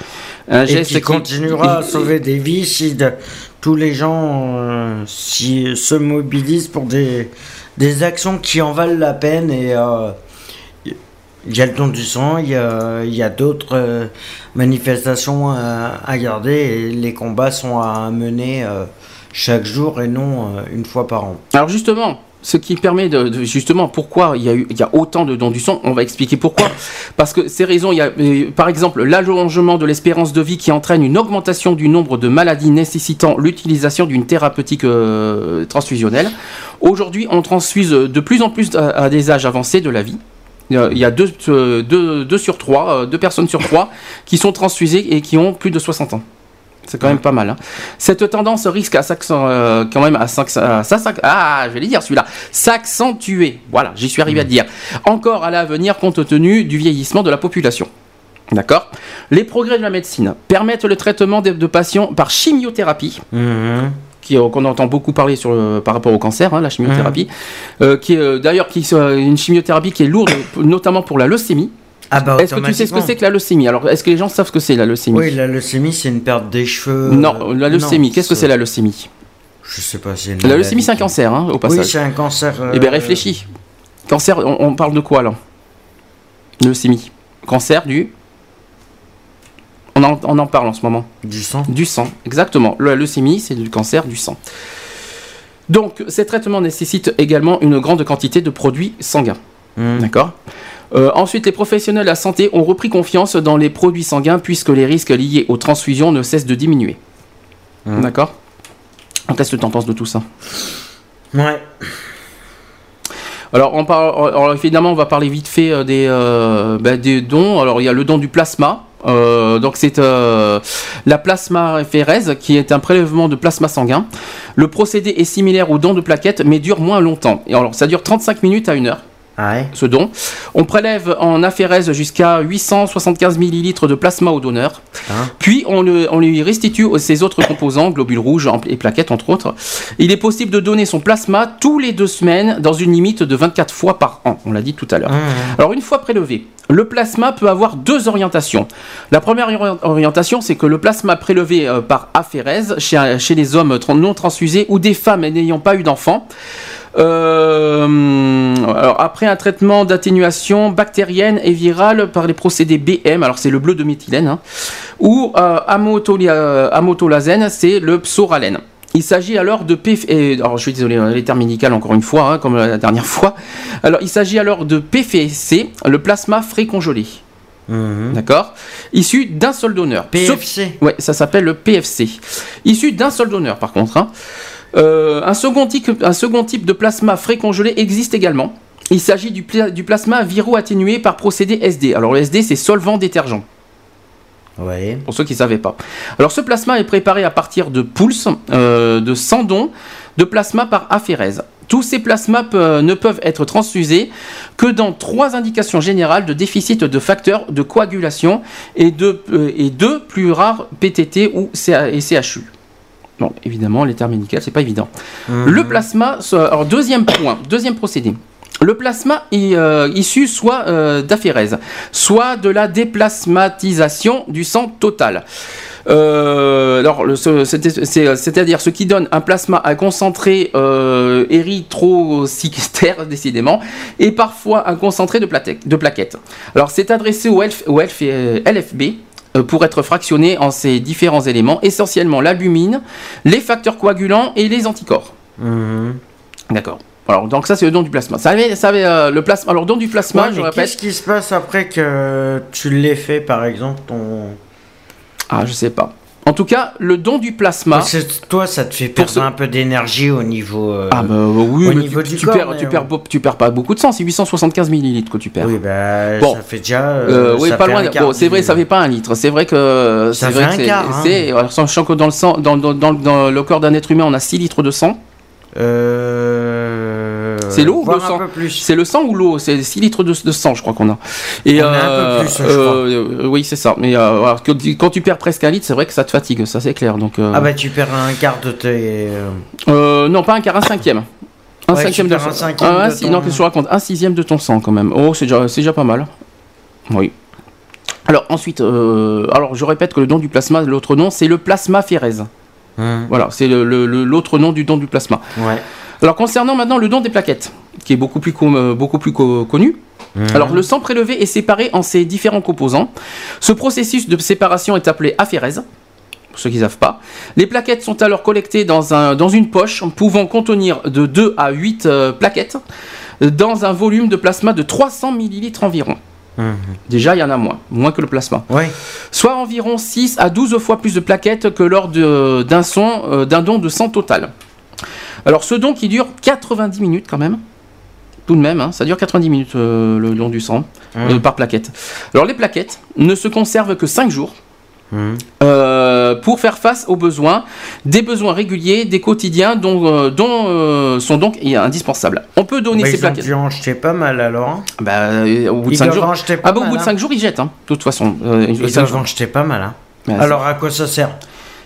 un Et geste qui continuera à sauver des vies si de- tous les gens euh, si, se mobilisent pour des, des actions qui en valent la peine. Et euh, il y a le don du sang, il y a, d'autres euh, manifestations à, à garder et les combats sont à mener euh, chaque jour et non euh, une fois par an. Alors justement, ce qui permet de, justement pourquoi il y a autant de dons du sang, on va expliquer pourquoi. Parce que ces raisons, il y a euh, par exemple l'allongement de l'espérance de vie qui entraîne une augmentation du nombre de maladies nécessitant l'utilisation d'une thérapeutique euh, transfusionnelle. Aujourd'hui, on transfuse de plus en plus à, des âges avancés de la vie. Il y a- euh, deux, sur trois, euh, deux personnes sur trois qui sont transfusées et qui ont plus de 60 ans. C'est quand même pas mal. hein. Cette tendance risque à euh, quand même à ah, je vais dire celui-là, s'accentuer. Voilà, j'y suis arrivé à le dire. Encore à l'avenir compte tenu du vieillissement de la population. D'accord? Les progrès de la médecine permettent le traitement de, de patients par chimiothérapie, qui, euh, qu'on entend beaucoup parler sur le- par rapport au cancer, hein, la chimiothérapie, euh, qui est euh, d'ailleurs qui, euh, une chimiothérapie qui est lourde, notamment pour la leucémie. Ah bah Est-ce que tu sais ce que c'est que la leucémie? Alors, est-ce que les gens savent ce que c'est la leucémie? Oui, la leucémie, c'est une perte des cheveux. Non, la leucémie, qu'est-ce que c'est la leucémie? Je sais pas, c'est une La leucémie, c'est un cancer, hein, au Oui, passage. c'est un cancer. Eh bien, réfléchis. Cancer, on, on parle de quoi là? Leucémie. Cancer du. On en, on en parle en ce moment. Du sang. Du sang, exactement. La leucémie, c'est du cancer du sang. Donc, ces traitements nécessitent également une grande quantité de produits sanguins. Mhm. D'accord Euh, Ensuite, les professionnels de la santé ont repris confiance dans les produits sanguins puisque les risques liés aux transfusions ne cessent de diminuer. Mhm. D'accord Qu'est-ce que tu en penses de tout ça? Ouais. Alors, on parle, alors, évidemment, on va parler vite fait euh, des, euh, ben, des dons. Alors, il y a le don du plasma. Euh, donc, c'est euh, la plasmaphérèse qui est un prélèvement de plasma sanguin. Le procédé est similaire au don de plaquettes, mais dure moins longtemps. Et alors, ça dure 35 minutes à une heure Ah ouais. ce don. On prélève en aphérèse jusqu'à 875 millilitres de plasma au donneur. Hein Puis on, le- on lui restitue ses autres composants, globules rouges et plaquettes entre autres. Il est possible de donner son plasma tous les deux semaines dans une limite de 24 fois par an. On l'a dit tout à l'heure. Mhm. Alors une fois prélevé, le plasma peut avoir deux orientations. La première ori- orientation, c'est que le plasma prélevé euh, par aphérèse chez, les hommes non transfusés ou des femmes n'ayant pas eu d'enfants. Euh, après un traitement d'atténuation bactérienne et virale par les procédés BM, alors c'est le bleu de méthylène, hein, ou euh, amotolazène, c'est le psoralène. Il s'agit alors de et- alors je suis désolé, hein, les termes médicaux encore une fois, hein, comme la dernière fois. Alors il s'agit alors de PFC, le plasma frais congelé. Mhm. D'accord Issu d'un seul donneur. Sauf- PFC. Ouais, ça s'appelle le PFC. Issu d'un seul donneur, par contre. hein. Euh, un, second type, un second type de plasma frais congelé existe également. Il s'agit du, pla- du plasma viro-atténué par procédé SD. Alors le SD, c'est solvant détergent, Ouais. pour ceux qui ne savaient pas. Alors ce plasma est préparé à partir de pouls, euh, de sandons, de plasma par aphérèse. Tous ces plasmas pe- ne peuvent être transfusés que dans trois indications générales de déficit de facteurs de coagulation et de, euh, et deux plus rares PTT ou CA et CHU. Bon, évidemment, les termes médicaux, c'est pas évident. Mhm. Le plasma, alors deuxième point, deuxième procédé. Le plasma est euh, issu soit euh, d'aphérèse, soit de la déplasmatisation du sang total. Euh, alors, c'est-à-dire ce qui donne un plasma à concentré euh, érythrocytaire, décidément, et parfois un concentré de, plaquettes. Alors, c'est adressé au, LF au LF LFB euh, pour être fractionné en ces différents éléments, essentiellement l'albumine, les facteurs coagulants et les anticorps. Mhm. D'accord. Alors, donc ça, c'est le don du plasma. Ça avait, ça avait, euh, le plasma. Alors, don du plasma, Ouais, je répète. Qu'est-ce qui se passe après que tu l'aies fait, par exemple, ton. Ah, je sais pas. En tout cas, le don du plasma. Toi, ça te fait perdre ce- un peu d'énergie au niveau. euh, Ah bah oui, au mais niveau tu, du tu corps, perds, mais tu, perds, beau- tu perds pas beaucoup de sang, c'est 875 millilitres que tu perds. Oui, bah, Bon. ça fait déjà. Euh, euh, oui, pas loin. Bon, c'est vrai, ça fait pas un litre. C'est vrai que Ça fait vrai un que quart, hein. c'est. Alors, sachant que dans le sang, dans, dans, dans, dans le corps d'un être humain, on a 6 litres de sang. Euh, C'est l'eau ou le sang. C'est le sang ou l'eau C'est 6 litres de, de sang, je crois qu'on a. Et On a un peu plus, je crois. euh, oui, c'est ça. Mais euh, alors, quand tu perds presque un litre, c'est vrai que ça te fatigue, ça c'est clair. Donc, euh, Ah bah tu perds un quart de tes. euh, euh, non, pas un quart, un cinquième. Un Ouais, cinquième de un sang. cinquième Ah, de si- ton- Non, que je raconte? Un sixième de ton sang quand même. Oh, c'est déjà, pas mal. Oui. Alors ensuite, euh, alors je répète que le don du plasma, l'autre nom, c'est le plasma phérèse. hum, Voilà, c'est le- le- le- l'autre nom du don du plasma. Ouais. Alors concernant maintenant le don des plaquettes, qui est beaucoup plus, euh, beaucoup plus co- connu. Hum. Alors le sang prélevé est séparé en ses différents composants. Ce processus de séparation est appelé aphérèse. Pour ceux qui ne savent pas. Les plaquettes sont alors collectées dans, un, dans une poche pouvant contenir de 2 à 8 euh, plaquettes dans un volume de plasma de 300 millilitres environ. Hum. Déjà, il y en a moins, moins que le plasma. Soit environ 6 à 12 fois plus de plaquettes que lors d'un euh, d'un don de sang total. Alors ce don qui dure 90 minutes quand même, tout de même, hein, ça dure 90 minutes euh, le don du sang euh, Hum. par plaquette. Alors les plaquettes ne se conservent que 5 jours Hum. euh, pour faire face aux besoins, des besoins réguliers, des quotidiens dont, euh, dont, euh, sont donc indispensables. On peut donner Bah, ces ils ont plaquettes. dû en jeter pas mal alors. hein. Bah, euh, au bout de Ils 5 doivent jours. Ah bah, au bout de hein. 5 jours, ils jettent, hein, de toute façon. Euh, Ils cinq doivent jours. en jeter pas mal. Hein. Bah, Alors à quoi ça sert?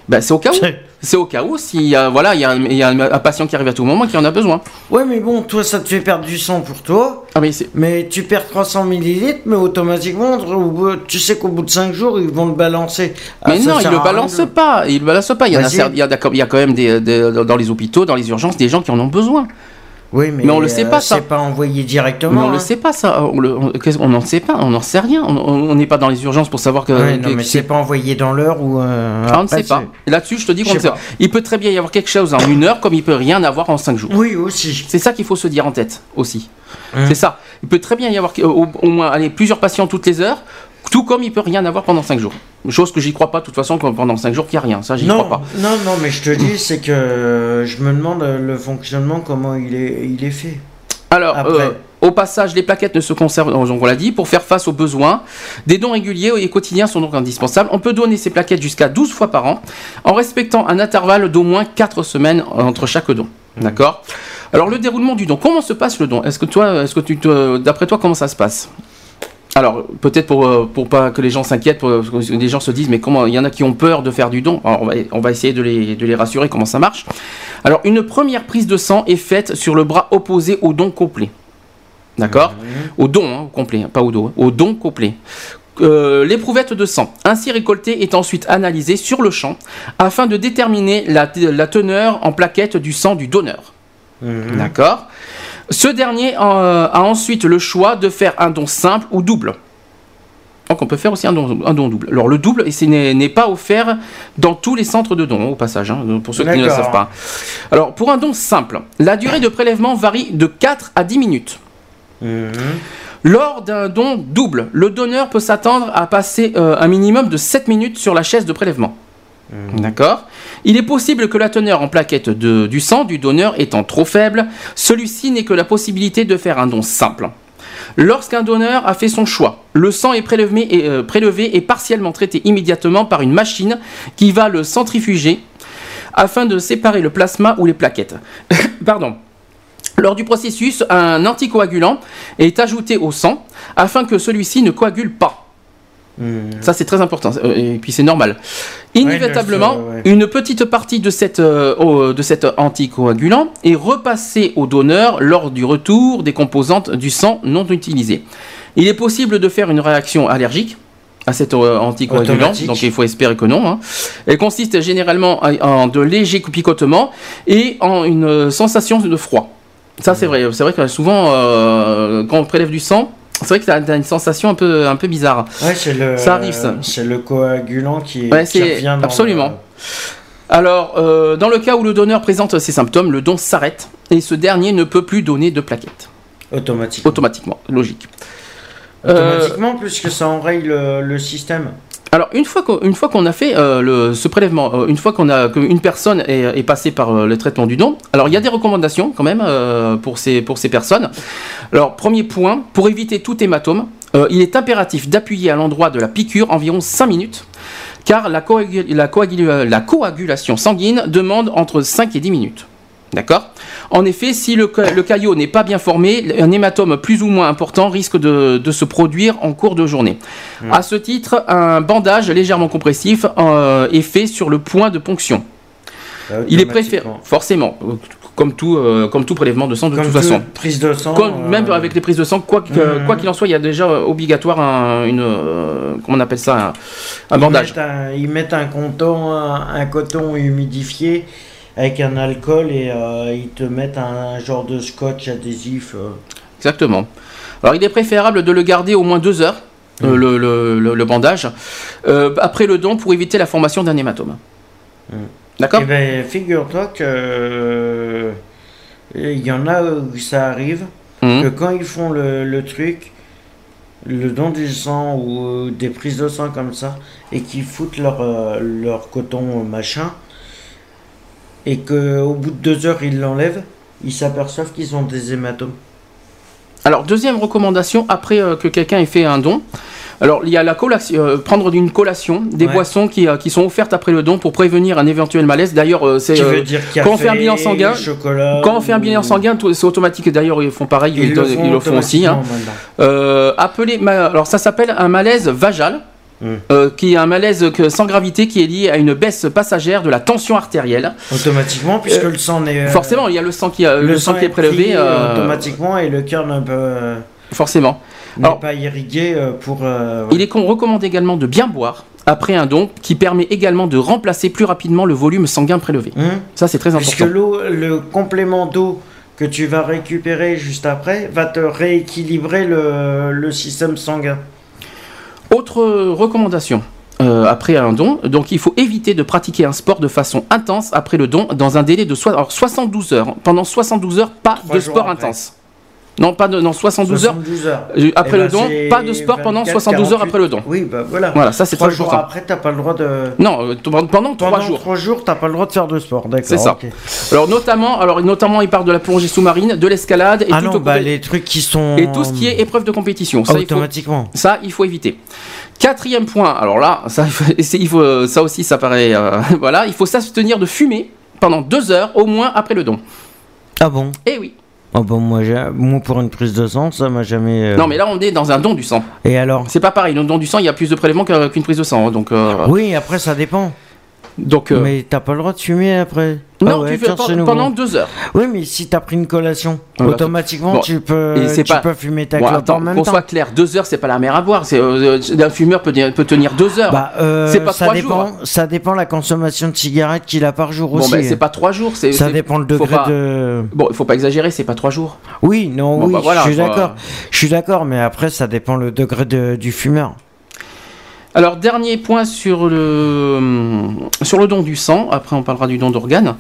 Bah, c'est au cas où. C'est au cas où, s'il y a, voilà, il y a, un, y a un- un patient qui arrive à tout moment qui en a besoin. Ouais, mais bon, toi, ça te fait perdre du sang pour toi. Ah, mais c'est. Mais tu perds 300 millilitres, mais automatiquement, au bout- tu sais qu'au bout de 5 jours, ils vont le balancer. Ah, Mais non, il sert le à rien balance de- pas. Il le balance pas. Il y, en a, il y, a, d'accord- il y a quand même des, des- dans les hôpitaux, dans les urgences, des gens qui en ont besoin. Oui, mais, Mais on le sait pas, ça. C'est pas envoyé directement. Mais on hein. le sait pas ça. On n'en sait pas. On n'en sait rien. On- n'est pas dans les urgences pour savoir que. Ouais, non, que- mais que c'est pas envoyé dans l'heure ou. euh, Ah, on ne sait pas. Là-dessus, je te dis qu'on ne sait pas. Il peut très bien y avoir quelque chose en une heure, comme il peut rien avoir en cinq jours. Oui, aussi. C'est ça qu'il faut se dire en tête aussi. Hum. C'est ça. Il peut très bien y avoir au, au moins allez, plusieurs patients toutes les heures, tout comme il peut rien avoir pendant 5 jours. Chose que j'y crois pas de toute façon que pendant 5 jours qu'il n'y a rien. Ça, j'y Non, crois pas. non, non, mais je te dis, c'est que je me demande euh, le fonctionnement, comment il est, il est fait. Alors, Après. euh, au passage, les plaquettes ne se conservent, on l'a dit, pour faire face aux besoins. Des dons réguliers et quotidiens sont donc indispensables. On peut donner ces plaquettes jusqu'à 12 fois par an, en respectant un intervalle d'au moins 4 semaines entre chaque don. D'accord? Alors, le déroulement du don. Comment se passe le don? Est-ce que toi, est-ce que tu te, d'après toi, comment ça se passe? Alors, peut-être pour, euh, pour pas que les gens s'inquiètent, pour parce que les gens se disent, mais comment, il y en a qui ont peur de faire du don. Alors, on va, on va essayer de les, de les rassurer comment ça marche. Alors, une première prise de sang est faite sur le bras opposé au don complet. D'accord Au don hein, complet, pas au dos, hein, au don complet. Euh, L'éprouvette de sang, ainsi récoltée, est ensuite analysée sur le champ afin de déterminer la, la teneur en plaquettes du sang du donneur. Mhm. D'accord Ce dernier euh, a ensuite le choix de faire un don simple ou double. Donc on peut faire aussi un don, un don double. Alors le double et ce n'est pas offert dans tous les centres de dons, au passage, hein, pour ceux qui ne le savent pas. Alors pour un don simple, la durée de prélèvement varie de 4 à 10 minutes. Mhm. Lors d'un don double, le donneur peut s'attendre à passer euh, un minimum de 7 minutes sur la chaise de prélèvement. D'accord Il est possible que la teneur en plaquettes de- du sang du donneur étant trop faible, celui-ci n'ait que la possibilité de faire un don simple. Lorsqu'un donneur a fait son choix, le sang est euh, prélevé et partiellement traité immédiatement par une machine qui va le centrifuger afin de séparer le plasma ou les plaquettes. Pardon. Lors du processus, un anticoagulant est ajouté au sang afin que celui-ci ne coagule pas. Mhm. Ça, c'est très important. Euh, Et puis, c'est normal. Inévitablement, Ouais, ouais. une petite partie de, cette, euh, de cet anticoagulant est repassée au donneur lors du retour des composantes du sang non utilisées. Il est possible de faire une réaction allergique. à cet euh, anticoagulant, donc il faut espérer que non. hein. Elle consiste généralement en de légers picotements et en une sensation de froid. Ça c'est vrai, c'est vrai que souvent euh, quand on prélève du sang, c'est vrai que tu as, une sensation un peu, un peu bizarre. Ouais, c'est le. Ça arrive, ça. C'est le coagulant qui, Ouais, qui c'est- revient dans absolument. le- Alors, euh, dans le cas où le donneur présente ces symptômes, le don s'arrête et ce dernier ne peut plus donner de plaquettes. Automatiquement. Automatiquement, logique. Euh, Automatiquement, puisque ça enraye le, le système. Alors une fois qu'on a fait euh, le, ce prélèvement, euh, une fois qu'on a qu'une personne est, passée par euh, le traitement du don, alors il y a des recommandations quand même pour ces personnes. Alors premier point, pour éviter tout hématome, il est impératif d'appuyer à l'endroit de la piqûre environ 5 minutes, car la, la coagulation sanguine demande entre 5 et 10 minutes. D'accord En effet, si le, ca- le caillot n'est pas bien formé, un hématome plus ou moins important risque de, de se produire en cours de journée. À ce titre, un bandage légèrement compressif euh, est fait sur le point de ponction. euh, Il est préféré, forcément, euh, comme tout, euh, comme tout prélèvement de sang de Comme toute façon. Prise de sang. Comme- euh, même avec les prises de sang, quoi Mhm. quoi qu'il en soit, il y a déjà obligatoire un, une, euh, comment on appelle ça, un, un ils bandage. mettent un- ils mettent un coton, un coton humidifié avec un alcool et euh, ils te mettent un, genre de scotch adhésif. euh. Exactement. Alors il est préférable de le garder au moins deux heures, Mm. euh, le, le- le- le bandage, après le don pour éviter la formation d'un hématome. Mm. D'accord Eh ben, figure-toi que il y en a où ça arrive Mhm. que quand ils font le, le truc, le don du sang ou des prises de sang comme ça, et qu'ils foutent leur, leur coton machin, et qu'au bout de deux heures ils l'enlèvent, ils s'aperçoivent qu'ils ont des hématomes. Alors, deuxième recommandation, après euh, que quelqu'un ait fait un don, alors il y a la collation, euh, prendre une collation, des Ouais. boissons qui, euh, qui sont offertes après le don pour prévenir un éventuel malaise. D'ailleurs, c'est quand on fait un bilan sanguin- quand on fait un bilan ou- sanguin, c'est automatique. D'ailleurs, ils font pareil, ils, ils, donnent- ils le font aussi. hein. ma- alors ça s'appelle un malaise vagal, Euh, qui est un malaise que- sans gravité qui est lié à une baisse passagère de la tension artérielle. Automatiquement, puisque le sang n'est. euh, Forcément, il y a le sang qui, le sang qui est prélevé. euh, automatiquement et le cœur ne peut. euh, forcément. n'est pas irrigué euh, pour. euh, Il est con- recommandé également de bien boire après un don, qui permet également de remplacer plus rapidement le volume sanguin prélevé. Hum, Ça, c'est très Puisque important. l'eau, le complément d'eau que tu vas récupérer juste après va te rééquilibrer le, le système sanguin. Autre recommandation. euh, après un don, donc il faut éviter de pratiquer un sport de façon intense après le don dans un délai de soi- alors, 72 heures. Pendant 72 heures, pas Trois de sport après. intense. Non, pas de non 72 heures 72 heures. euh, après Eh le ben, don, pas de sport pendant 24, 72 heures 48. après le don. Oui, bah voilà. Voilà, ça c'est Trois jours important. après, t'as pas le droit de. Non, euh, pendant 3 Pendant jours. trois jours, t'as pas le droit de faire de sport, d'accord. C'est ça. ok. Alors notamment, alors notamment, il parle de la plongée sous-marine, de l'escalade et, Ah tout non, bah les trucs qui sont. et tout ce qui est épreuve de compétition. Ça, il faut, automatiquement. ça, il faut éviter. Quatrième point, alors là, ça, il faut- il faut, ça aussi, ça paraît, euh, voilà, il faut s'abstenir de fumer pendant deux heures au moins après le don. Ah bon? Eh oui. Oh bon, moi, j'ai- moi pour une prise de sang, ça m'a jamais. euh, Non, mais là, on est dans un don du sang. Et alors? C'est pas pareil. Le don du sang, il y a plus de prélèvements qu'une prise de sang. hein, donc, euh, Oui, après ça dépend. Donc, euh, Mais t'as pas le droit de fumer après. non, Ah ouais, tu fais tiens, pe- c'est nouveau. pendant deux heures. Oui, mais si t'as pris une collation, automatiquement Bon, tu peux, tu pas- peux fumer ta Bon, clope attends, en même qu'on temps. soit clair, deux heures, c'est pas la mer à boire. C'est, euh, euh, un fumeur peut, peut tenir deux heures. Bah, euh, C'est pas ça trois dépend, jours. ça dépend la consommation de cigarettes qu'il a par jour bon, aussi. ben, c'est pas trois jours. C'est, ça dépend le degré pas- de. Bon, il faut pas exagérer, c'est pas trois jours. Oui, non, Bon, oui, bah, voilà, je suis quoi. d'accord. Je suis d'accord, mais après ça dépend le degré de- du fumeur. Alors, dernier point sur le, sur le don du sang. Après, on parlera du don d'organes.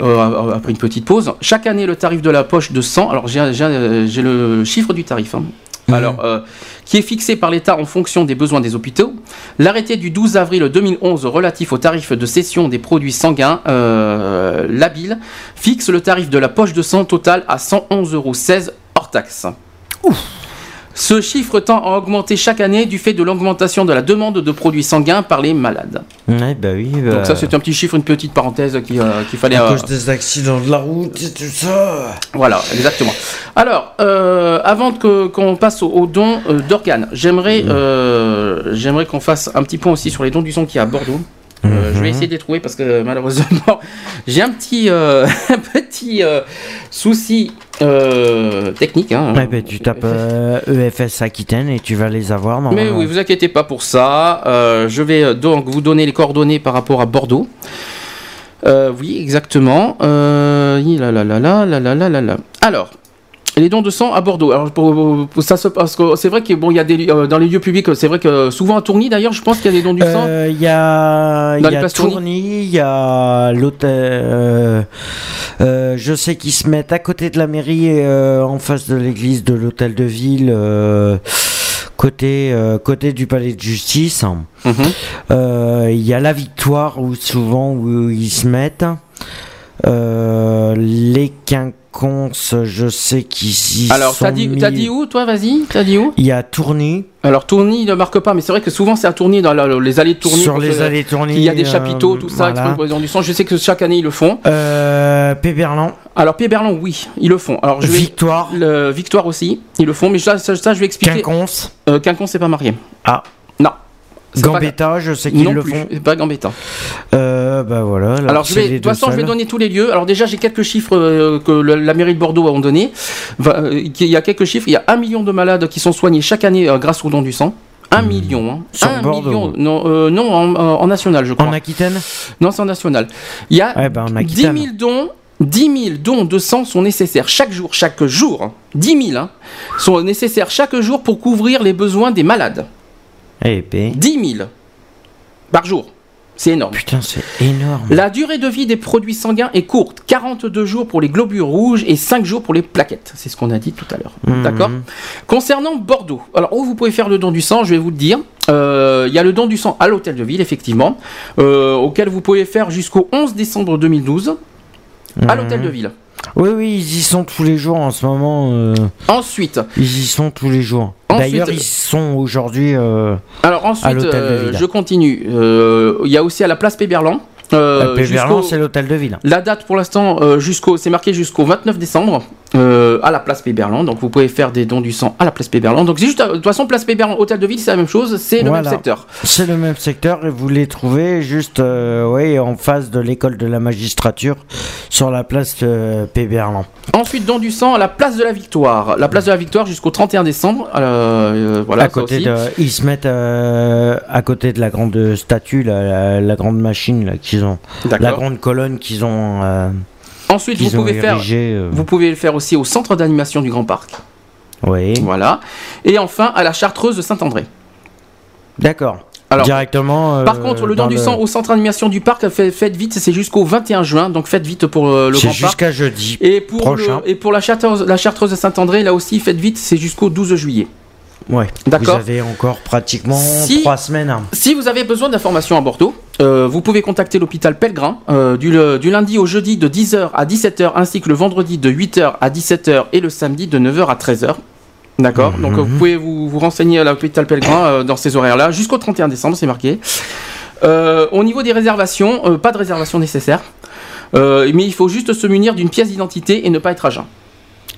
euh, après une petite pause. Chaque année, le tarif de la poche de sang. Alors, j'ai, j'ai le chiffre du tarif. hein. Mhm. Alors, euh, qui est fixé par l'État en fonction des besoins des hôpitaux. L'arrêté du 12 avril 2011 relatif au tarif de cession des produits sanguins, euh, labile, fixe le tarif de la poche de sang total à 111,16 euros hors taxe. Ce chiffre tend à augmenter chaque année du fait de l'augmentation de la demande de produits sanguins par les malades. Ouais, bah oui. bah, Donc ça c'est un petit chiffre, une petite parenthèse euh, qu'il fallait... à euh, cause des accidents de la route et tout ça. Voilà, exactement. Alors, euh, avant que- qu'on passe au, au don euh, d'organes, j'aimerais euh, j'aimerais qu'on fasse un petit point aussi sur les dons du sang qui est à Bordeaux. Euh, Je vais essayer de les trouver parce que malheureusement j'ai un petit euh, un petit euh, souci euh, technique. Hein. Ouais, bah, tu tapes euh, EFS Aquitaine et tu vas les avoir. Non, Mais non. oui, vous inquiétez pas pour ça. Euh, je vais donc vous donner les coordonnées par rapport à Bordeaux. oui, exactement. là, là, là, là, là, là, là. Alors, les dons de sang à Bordeaux. Alors, pour, pour ça se parce que c'est vrai que bon, il y a des euh, dans les lieux publics, c'est vrai que souvent à Tourny d'ailleurs, je pense qu'il y a des dons du sang. Euh, Il y a, y Tourny il y a l'hôtel. euh, je sais qu'ils se mettent à côté de la mairie, en face de l'église de l'hôtel de ville, côté, euh, côté du palais de justice. Mhm. Euh, Il y a la victoire où souvent où ils se mettent. Euh, les quinconces, je sais qu'ils y Alors, t'as dit, mis- dit où, toi, vas-y T'as dit où Il y a Tourny. Alors, Tourny, ne marque pas, mais c'est vrai que souvent, c'est à Tourny, dans la- les allées de Tourny. Sur les allées Tourny. Il y a des euh, chapiteaux, tout ça, voilà. du sang. Je sais que chaque année, ils le font. Euh, Péberlan. Alors, Pied-Berlon, oui, ils le font. Alors, je vais. Victoire. Le Victoire aussi, ils le font, mais ça, ça, ça, je vais expliquer. Quinconce. Euh, Quinconce, c'est pas marié. Ah. Pas- Gambetta, je sais qu'ils le plus, font. pas Gambetta. Euh, bah voilà. Alors, je vais, de toute façon, je vais donner tous les lieux. Alors, déjà, j'ai quelques chiffres euh, que le- la mairie de Bordeaux a donné. Euh, Il y a quelques chiffres. Il y a un million de malades qui sont soignés chaque année euh, grâce au don du sang. Un million, hein. Sur un Bordeaux. million. Non, euh, non en, national, je crois. En Aquitaine Non, c'est en national. Il y a Ouais, bah en 10 Aquitaine. 000 dons. 10 000 dons de sang sont nécessaires chaque jour, chaque jour, hein. 10 000 hein, sont nécessaires chaque jour pour couvrir les besoins des malades. Eh ben. 10 000 par jour. C'est énorme. Putain, c'est énorme. La durée de vie des produits sanguins est courte, 42 jours pour les globules rouges et 5 jours pour les plaquettes. C'est ce qu'on a dit tout à l'heure. Mhm. D'accord? Concernant Bordeaux, alors où vous pouvez faire le don du sang, je vais vous le dire. Euh, Il y a le don du sang à l'hôtel de ville, effectivement, euh, auquel vous pouvez faire jusqu'au 11 décembre 2012 à Mhm. l'hôtel de ville. Oui, oui, ils y sont tous les jours en ce moment. euh, Ensuite, ils y sont tous les jours. D'ailleurs, ils y sont aujourd'hui. euh, alors ensuite, l'hôtel de euh, ville. je continue. Euh, Il y a aussi à la place Péberlan. euh, c'est l'hôtel de ville. La date pour l'instant, euh, jusqu'au, c'est marqué jusqu'au 29 décembre euh, à la place Péberlan. Donc vous pouvez faire des dons du sang à la place Péberlan. Donc c'est juste, euh, de toute façon, place Péberlan, hôtel de ville, c'est la même chose, c'est le Voilà. même secteur. C'est le même secteur et vous les trouvez juste euh, ouais, en face de l'école de la magistrature sur la place de Péberlan. Ensuite, don du sang à la place de la Victoire. La place de la Victoire jusqu'au 31 décembre. euh, euh, voilà, à côté de, ils se mettent euh, à côté de la grande statue, la, la, la grande machine qu'ils ont, la grande colonne qu'ils ont, euh, Ensuite, vous pouvez faire. euh, Vous pouvez le faire aussi au centre d'animation du Grand Parc. Oui, Voilà. Et enfin, à la Chartreuse de Saint-André. d'accord. Alors, Directement. euh, Par contre, le don du sang au centre d'animation du parc, fait- faites vite, c'est jusqu'au 21 juin, donc faites vite pour euh, le C'est Grand Parc. jusqu'à jeudi. Et pour, prochain. le- et pour la, chartreuse, la chartreuse de Saint-André, là aussi, faites vite, c'est jusqu'au 12 juillet. Ouais. Vous D'accord. avez encore pratiquement Si- trois semaines. hein. Si vous avez besoin d'informations à Bordeaux, euh, vous pouvez contacter l'hôpital Pellegrin euh, du, le- du lundi au jeudi de 10h à 17h, ainsi que le vendredi de 8h à 17h et le samedi de 9h à 13h. D'accord? Donc euh, vous pouvez vous, vous renseigner à l'hôpital Pellegrin dans ces horaires-là, jusqu'au 31 décembre, c'est marqué. Au niveau des réservations, pas de réservation nécessaire. Mais il faut juste se munir d'une pièce d'identité et ne pas être à jeun.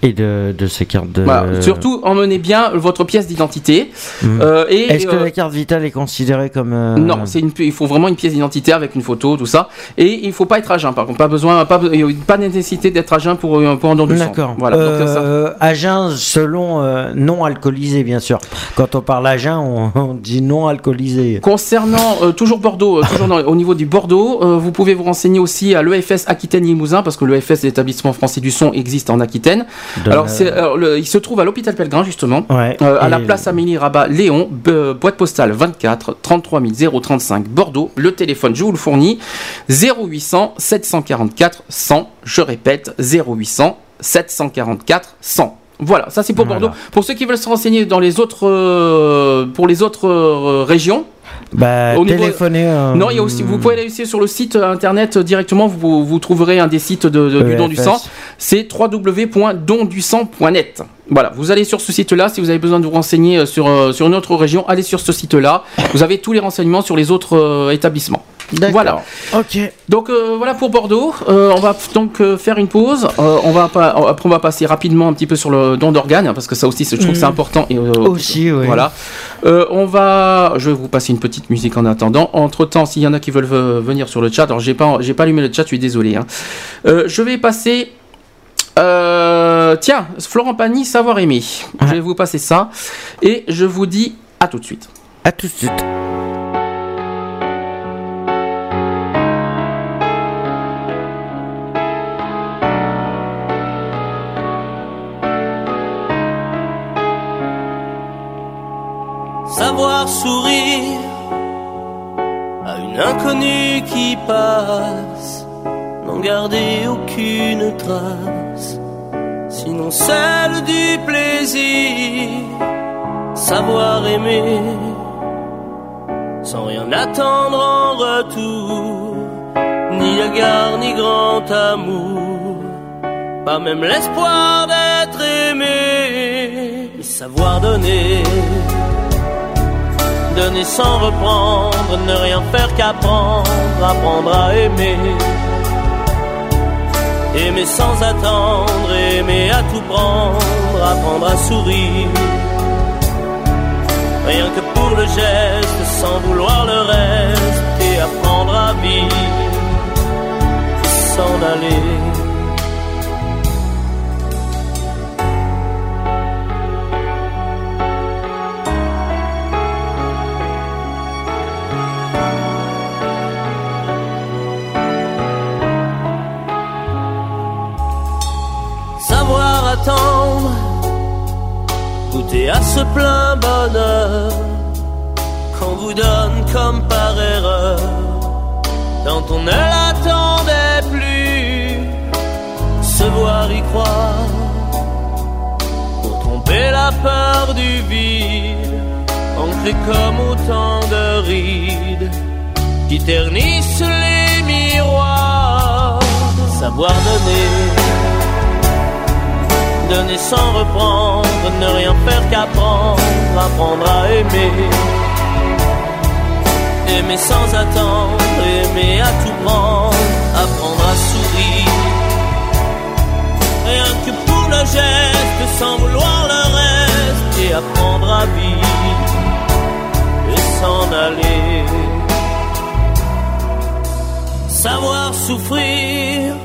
Et de, de ces cartes de. Voilà. Surtout, emmenez bien votre pièce d'identité. Mhm. Euh, et, Est-ce que euh, la carte vitale est considérée comme. euh, Non, c'est une, il faut vraiment une pièce d'identité avec une photo, tout ça. Et il faut pas être à jeun, par contre, pas besoin, pas, pas nécessité d'être à jeun pour, pour un don du sang. D'accord. Voilà. donc, ça- à jeun, selon non alcoolisé, bien sûr. Quand on parle à jeun, on, on dit non alcoolisé. Concernant toujours Bordeaux, toujours dans- au niveau du Bordeaux, vous pouvez vous renseigner aussi à l'EFS Aquitaine Limousin parce que l'EFS, l'établissement français du son, existe en Aquitaine. Alors, c'est, alors, le- il se trouve à l'hôpital Pellegrin justement. Ouais. Euh, à la place Amélie Rabat Léon, boîte postale 24 33 035 Bordeaux. Le téléphone, je vous le fournis 0800 744 100. Je répète 0800 744 100. Voilà, ça c'est pour Voilà. Bordeaux. Pour ceux qui veulent se renseigner dans les autres, euh, pour les autres euh, régions, Bah, au niveau- téléphoner. euh, non, il y a aussi, vous pouvez aller aussi sur le site euh, internet euh, directement. Vous, vous trouverez un des sites de, de- du don du EFS. sang. C'est www.dondusang.net. Voilà, vous allez sur ce site-là. Si vous avez besoin de vous renseigner euh, sur, euh, sur une autre région, allez sur ce site-là. Vous avez tous les renseignements sur les autres euh, établissements. Voilà. Ok. Donc euh, voilà pour Bordeaux. Euh, on va donc euh, faire une pause. On va pas, après on va passer rapidement un petit peu sur le don d'organes hein, parce que ça aussi c'est- je trouve que c'est Mm. important. Et, Aussi, oui. Voilà. On va, je vais vous passer une petite musique en attendant. Entre temps, s'il y en a qui veulent ve- venir sur le chat, alors j'ai pas, j'ai pas allumé le chat, je suis désolé. hein. Je vais passer. Euh, tiens, Florent Pagny, savoir aimer. Je vais vous passer ça. Et je vous dis à tout de suite. À tout de suite. Savoir sourire à une inconnue qui passe, n'en garder aucune trace, sinon celle du plaisir. Savoir aimer sans rien attendre en retour, ni égard ni grand amour, pas même l'espoir d'être aimé, et savoir donner donner sans reprendre, ne rien faire qu'apprendre, apprendre à aimer. Aimer sans attendre, aimer à tout prendre, apprendre à sourire. Rien que pour le geste, sans vouloir le reste, et apprendre à vivre, s'en aller. Goûter à ce plein bonheur qu'on vous donne comme par erreur, quand on ne l'attendait plus, se voir y croire, pour tromper la peur du vide, ancré comme autant de rides qui ternissent les miroirs, savoir donner donner sans reprendre, ne rien faire qu'apprendre, apprendre à aimer. Aimer sans attendre, aimer à tout prendre, apprendre à sourire. Rien que pour le geste, sans vouloir le reste, et apprendre à vivre et s'en aller. Savoir souffrir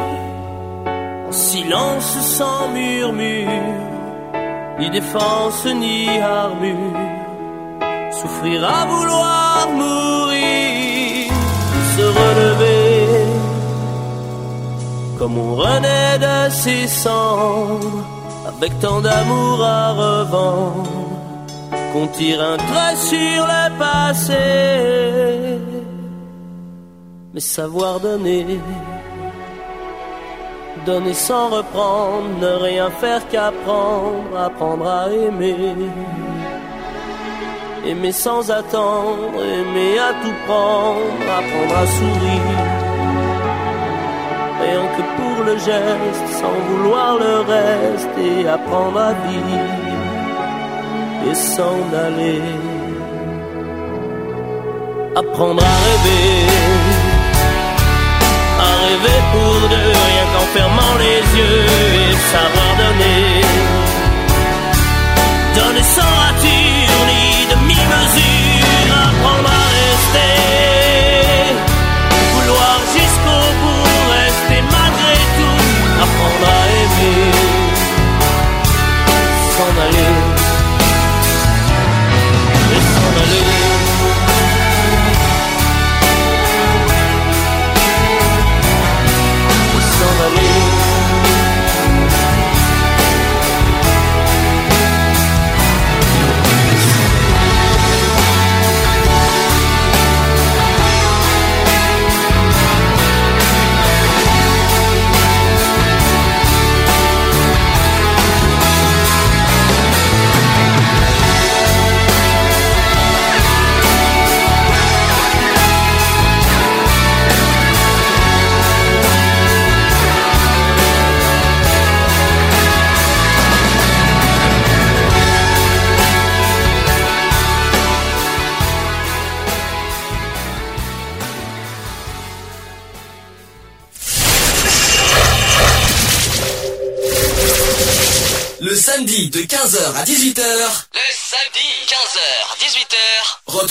silence sans murmure, ni défense ni armure, souffrir à vouloir mourir, se relever, comme on renaît de ses cendres, avec tant d'amour à revendre, qu'on tire un trait sur le passé, mais savoir donner donner sans reprendre, ne rien faire qu'apprendre, apprendre à aimer. Aimer sans attendre, aimer à tout prendre, apprendre à sourire. Rien que pour le geste, sans vouloir le reste, et apprendre à vivre et s'en aller. Apprendre à rêver rêver pour deux, rien qu'en fermant les yeux et savoir donner. Donner sans rature ni demi-mesure,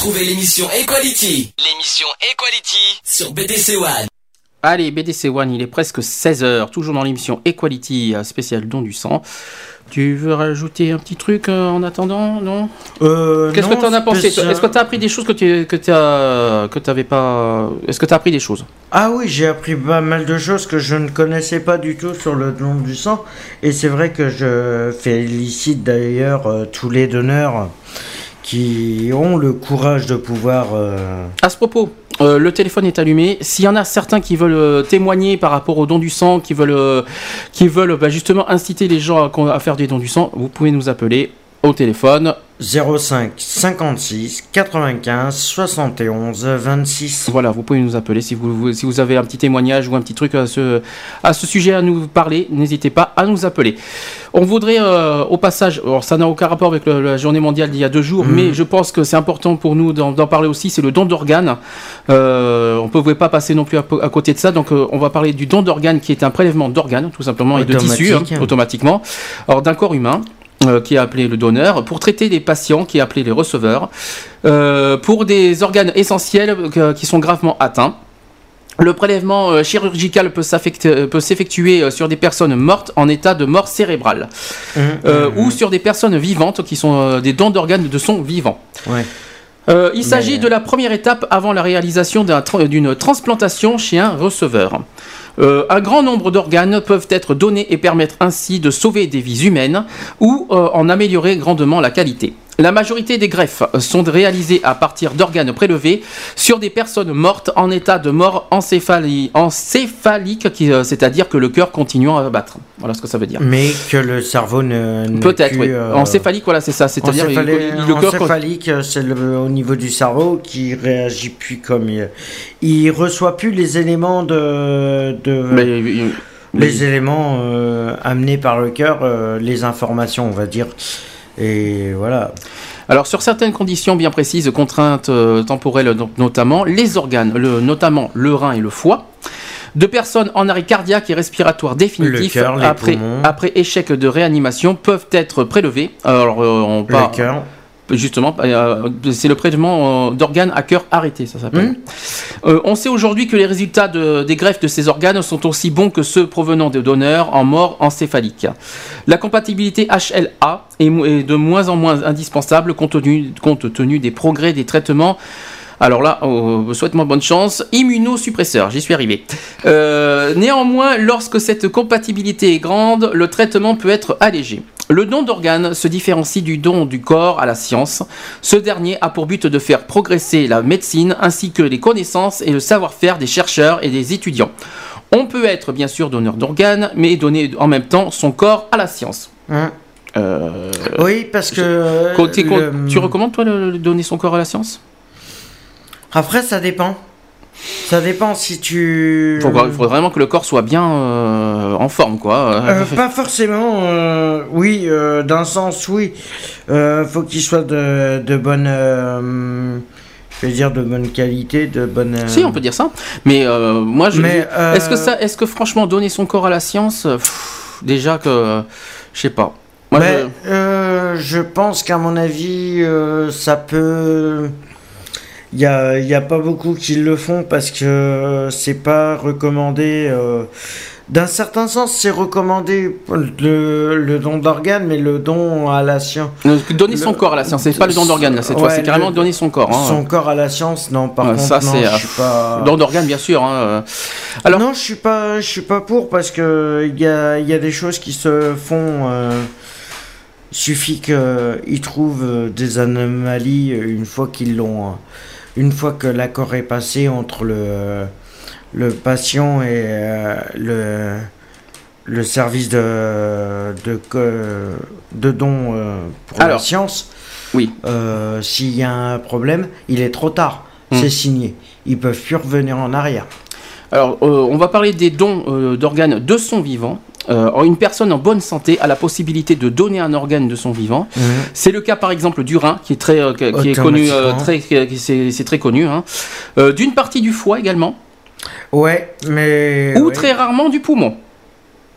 retrouvez l'émission Equality l'émission Equality. sur BDC One. Allez, BDC One, il est presque 16h, toujours dans l'émission Equality euh, spéciale don du sang. Tu veux rajouter un petit truc euh, en attendant, non Euh, Qu'est-ce que tu en as pensé spécial- Est-ce que tu as appris des choses que tu que t'as- que t'avais pas Est-ce que tu as appris des choses? Ah oui, j'ai appris pas mal de choses que je ne connaissais pas du tout sur le don du sang. Et c'est vrai que je félicite d'ailleurs euh, tous les donneurs qui ont le courage de pouvoir... euh, À ce propos, euh, le téléphone est allumé. S'il y en a certains qui veulent euh, témoigner par rapport au don du sang, qui veulent, bah, justement inciter les gens à faire des dons du sang, vous pouvez nous appeler au téléphone. 05 56 95 71 26. Voilà, vous pouvez nous appeler si vous, vous- si vous avez un petit témoignage ou un petit truc à ce, à ce sujet à nous parler. N'hésitez pas à nous appeler. On voudrait euh, au passage, alors ça n'a aucun rapport avec le- la journée mondiale d'il y a deux jours, Mhm. mais je pense que c'est important pour nous d'en parler aussi. C'est le don d'organes. Euh, on ne pouvait pas passer non plus à, à côté de ça. Donc euh, on va parler du don d'organes qui est un prélèvement d'organes tout simplement et de tissus hein, Automatique. automatiquement. Alors d'un corps humain. Euh, qui est appelé le donneur, pour traiter des patients, qui est appelé les receveurs, euh, pour des organes essentiels euh, qui sont gravement atteints. Le prélèvement chirurgical peut s'effectuer sur des personnes mortes en état de mort cérébrale euh, hum, ou sur des personnes vivantes qui sont des dons d'organes de son vivant. Ouais. Euh, il s'agit Mais- de la première étape avant la réalisation tra- d'une transplantation chez un receveur. Euh, un grand nombre d'organes peuvent être donnés et permettre ainsi de sauver des vies humaines ou euh, en améliorer grandement la qualité. La majorité des greffes sont réalisées à partir d'organes prélevés sur des personnes mortes en état de mort encéphali- encéphalique, euh, c'est-à-dire que le cœur continuant à battre. Voilà ce que ça veut dire. Mais que le cerveau ne. Peut-être, oui. euh, Encéphalique, voilà, c'est ça. C'est-à-dire le cœur. encéphalique, c'est le- au niveau du cerveau qui réagit plus comme il, il reçoit plus les éléments de, de Mais, euh, les éléments euh, amenés par le cœur, euh, les informations, on va dire. Et voilà. Alors sur certaines conditions bien précises, contraintes euh, temporelles notamment, les organes, le, notamment le rein et le foie, de personnes en arrêt cardiaque et respiratoire définitif après, échec de réanimation peuvent être prélevés. Alors euh, on Le parle. Justement, euh, c'est le prélèvement euh, d'organes à cœur arrêté, ça s'appelle. Hmm. Euh, on sait aujourd'hui que les résultats de- des greffes de ces organes sont aussi bons que ceux provenant des donneurs en mort encéphalique. La compatibilité HLA est, de moins en moins indispensable compte tenu, compte tenu des progrès des traitements. Alors là, souhaite-moi bonne chance. Immunosuppresseur, j'y suis arrivé. Euh, néanmoins, lorsque cette compatibilité est grande, le traitement peut être allégé. Le don d'organes se différencie du don du corps à la science. Ce dernier a pour but de faire progresser la médecine ainsi que les connaissances et le savoir-faire des chercheurs et des étudiants. On peut être bien sûr donneur d'organes, mais donner en même temps son corps à la science. Hein. Euh, Oui, parce que. côté- le- Tu recommandes toi le- le donner son corps à la science? Après, ça dépend. Ça dépend si tu. Il faut, il faut vraiment que le corps soit bien euh, en forme, quoi. Euh, pas forcément, euh, oui, d'un sens, oui. Faut qu'il soit de, de bonne. je vais dire de bonne qualité, de bonne. euh, Si, on peut dire ça. Mais euh, moi, je. Mais, euh, Est-ce que ça, est-ce que franchement donner son corps à la science, pff, déjà que, je sais pas. Moi, Mais, je- euh, je pense qu'à mon avis, ça peut. Il n'y a, y a pas beaucoup qui le font parce que c'est pas recommandé. euh, D'un certain sens, c'est recommandé le, le don d'organes, mais le don à la science. euh, donner son le- corps à la science, c'est pas le don d'organe là cette fois, c'est carrément le- donner son corps. hein. Son corps à la science, non, par Ouais, contre, ça, c'est, je euh, suis pas. Don d'organe, bien sûr. hein. Alors- non, je suis pas, je suis pas pour parce que il y a, y a des choses qui se font. euh, il suffit qu'ils trouvent des anomalies une fois qu'ils l'ont, euh, une fois que l'accord est passé entre le le patient et euh, le le service de de, don euh, pour la science. oui. Euh, S'il y a un problème, il est trop tard. Hmm. C'est signé. Ils peuvent plus revenir en arrière. Alors, euh, on va parler des dons euh, d'organes de son vivant. Euh, une personne en bonne santé a la possibilité de donner un organe de son vivant. C'est le cas par exemple du rein, qui est très, euh, qui qui est connu, euh, très, c'est très hein. Euh, D'une partie du foie également, Ouais, mais. ou ouais. très rarement du poumon.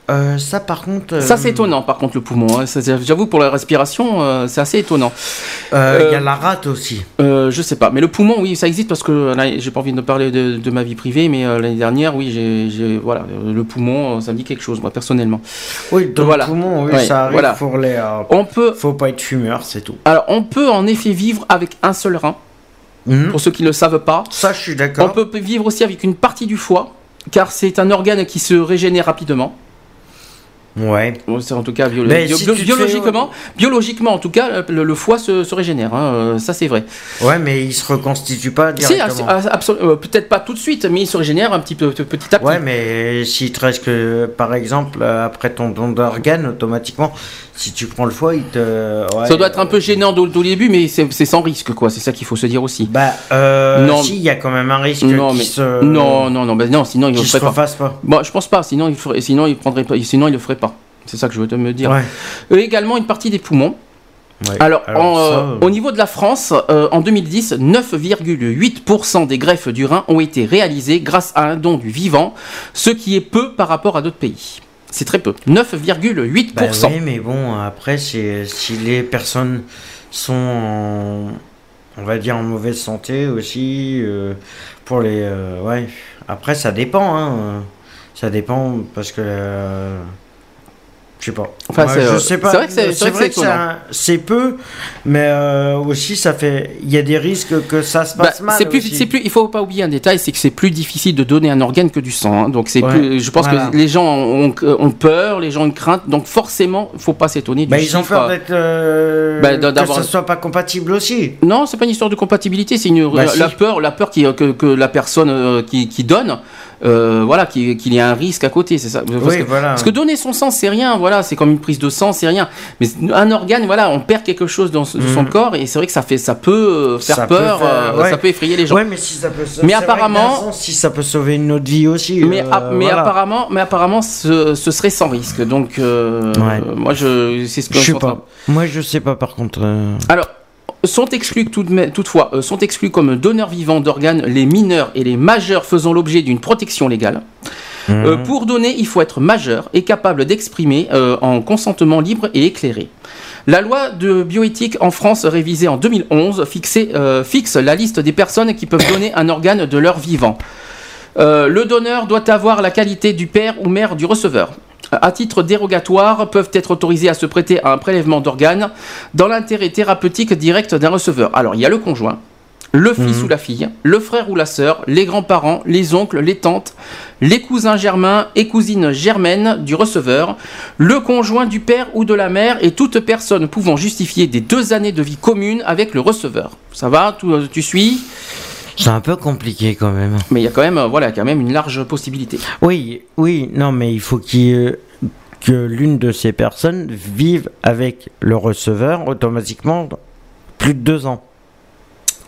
Euh, ça par contre. euh, Ça, c'est étonnant, par contre, le poumon. hein. J'avoue, pour la respiration, euh, c'est assez étonnant. euh, Il y a Euh, la rate aussi. Euh, je sais pas, mais le poumon, oui, ça existe parce que j'ai pas envie de parler de, de ma vie privée, mais euh, l'année dernière, oui, j'ai, voilà, euh, le poumon, euh, ça me dit quelque chose, moi personnellement. Oui, dans voilà. le poumon, oui, Ouais, ça arrive voilà. pour les. euh, On peut, Faut pas être fumeur, c'est tout. alors, on peut en effet vivre avec un seul rein, Mhm. pour ceux qui ne le savent pas. Ça, je suis On d'accord. peut vivre aussi avec une partie du foie, car c'est un organe qui se régénère rapidement. Ouais. C'est en tout cas bio- Mais bio- si bio- tu te biologiquement, biologiquement en tout cas, le, le foie se, se régénère, hein, euh, ça c'est vrai. Ouais, mais il se reconstitue pas Si, directement. ah, ah, euh, peut-être pas tout de suite, mais il se régénère un petit peu petit à petit. Ouais, mais si te reste que, par exemple, euh, après ton don d'organe, automatiquement, si tu prends le foie, il te. ouais, Ça doit être un peu gênant au, au début, mais c'est sans risque, quoi. C'est ça qu'il faut se dire aussi. Bah, euh, Non. si, il y a quand même un risque non, qu'il mais se. non, non, non, bah non, sinon il le qu'il se ferait pas. pas. Bon, je pense pas. Sinon, il ferait, sinon il prendrait pas, sinon il le ferait pas. C'est ça que je veux te me dire. Ouais. Euh, également une partie des poumons. Ouais. Alors, en, ça, euh, au niveau de la France, euh, en 2010, 9,8% des greffes du rein ont été réalisées grâce à un don du vivant, ce qui est peu par rapport à d'autres pays. C'est très peu. 9,8%. Bah oui, mais bon, après, si les personnes sont, en- on va dire, en mauvaise santé aussi, euh, pour les, ouais. Après, ça dépend, hein. Ça dépend parce que, je sais pas. Enfin, je euh, sais pas. c'est vrai que c'est- peu, mais euh, aussi ça fait, il y a des risques que ça se Bah, passe mal. c'est plus, aussi. c'est plus, il faut pas oublier un détail, c'est que c'est plus difficile de donner un organe que du sang. hein. Donc c'est Ouais, plus, je pense voilà. que les gens ont, ont peur, les gens ont une crainte. Donc forcément, faut pas s'étonner du Bah, ils ont peur d'être, euh, Bah, que ça soit pas compatible aussi. Non, c'est pas une histoire de compatibilité, c'est une Bah, la, si. la peur, la peur qui, que, que la personne euh, qui, qui donne, euh, voilà, qui- qu'il y a un risque à côté, c'est ça. Parce, Oui, que, voilà. parce que donner son sang, c'est rien, voilà, c'est comme une prise de sang, c'est rien. Mais un organe, voilà, on perd quelque chose dans, de son Mhm. corps et c'est vrai que ça fait, ça peut euh, faire Ça peut peur, faire- euh, ouais. ça peut effrayer les gens. Ouais, mais si ça peut. Mais vrai que apparemment- si ça peut sauver une autre vie aussi. Mais, euh, mais voilà. apparemment, mais apparemment, ce, ce serait sans risque. Donc, Ouais. moi, je, c'est ce que Je sais en train- pas. Moi, je sais pas par contre. Alors, sont exclus tout de même- toutefois, euh, sont exclus comme donneurs vivants d'organes les mineurs et les majeurs faisant l'objet d'une protection légale. Euh, mhm. pour donner, il faut être majeur et capable d'exprimer euh, en consentement libre et éclairé. La loi de bioéthique en France, révisée en 2011, fixait, euh, fixe la liste des personnes qui peuvent donner un organe de leur vivant. Le donneur doit avoir la qualité du père ou mère du receveur. À titre dérogatoire, peuvent être autorisés à se prêter à un prélèvement d'organes dans l'intérêt thérapeutique direct d'un receveur. Alors, il y a le conjoint, le fils Mhm. ou la fille, le frère ou la sœur, les grands-parents, les oncles, les tantes, les cousins germains et cousines germaines du receveur, le conjoint du père ou de la mère et toute personne pouvant justifier des deux années de vie commune avec le receveur. Ça va tu, tu suis? C'est un peu compliqué quand même. Mais il y a quand même, euh, voilà, quand même une large possibilité. Oui, oui, non, mais il faut qu'il, que l'une de ces personnes vive avec le receveur automatiquement plus de deux ans.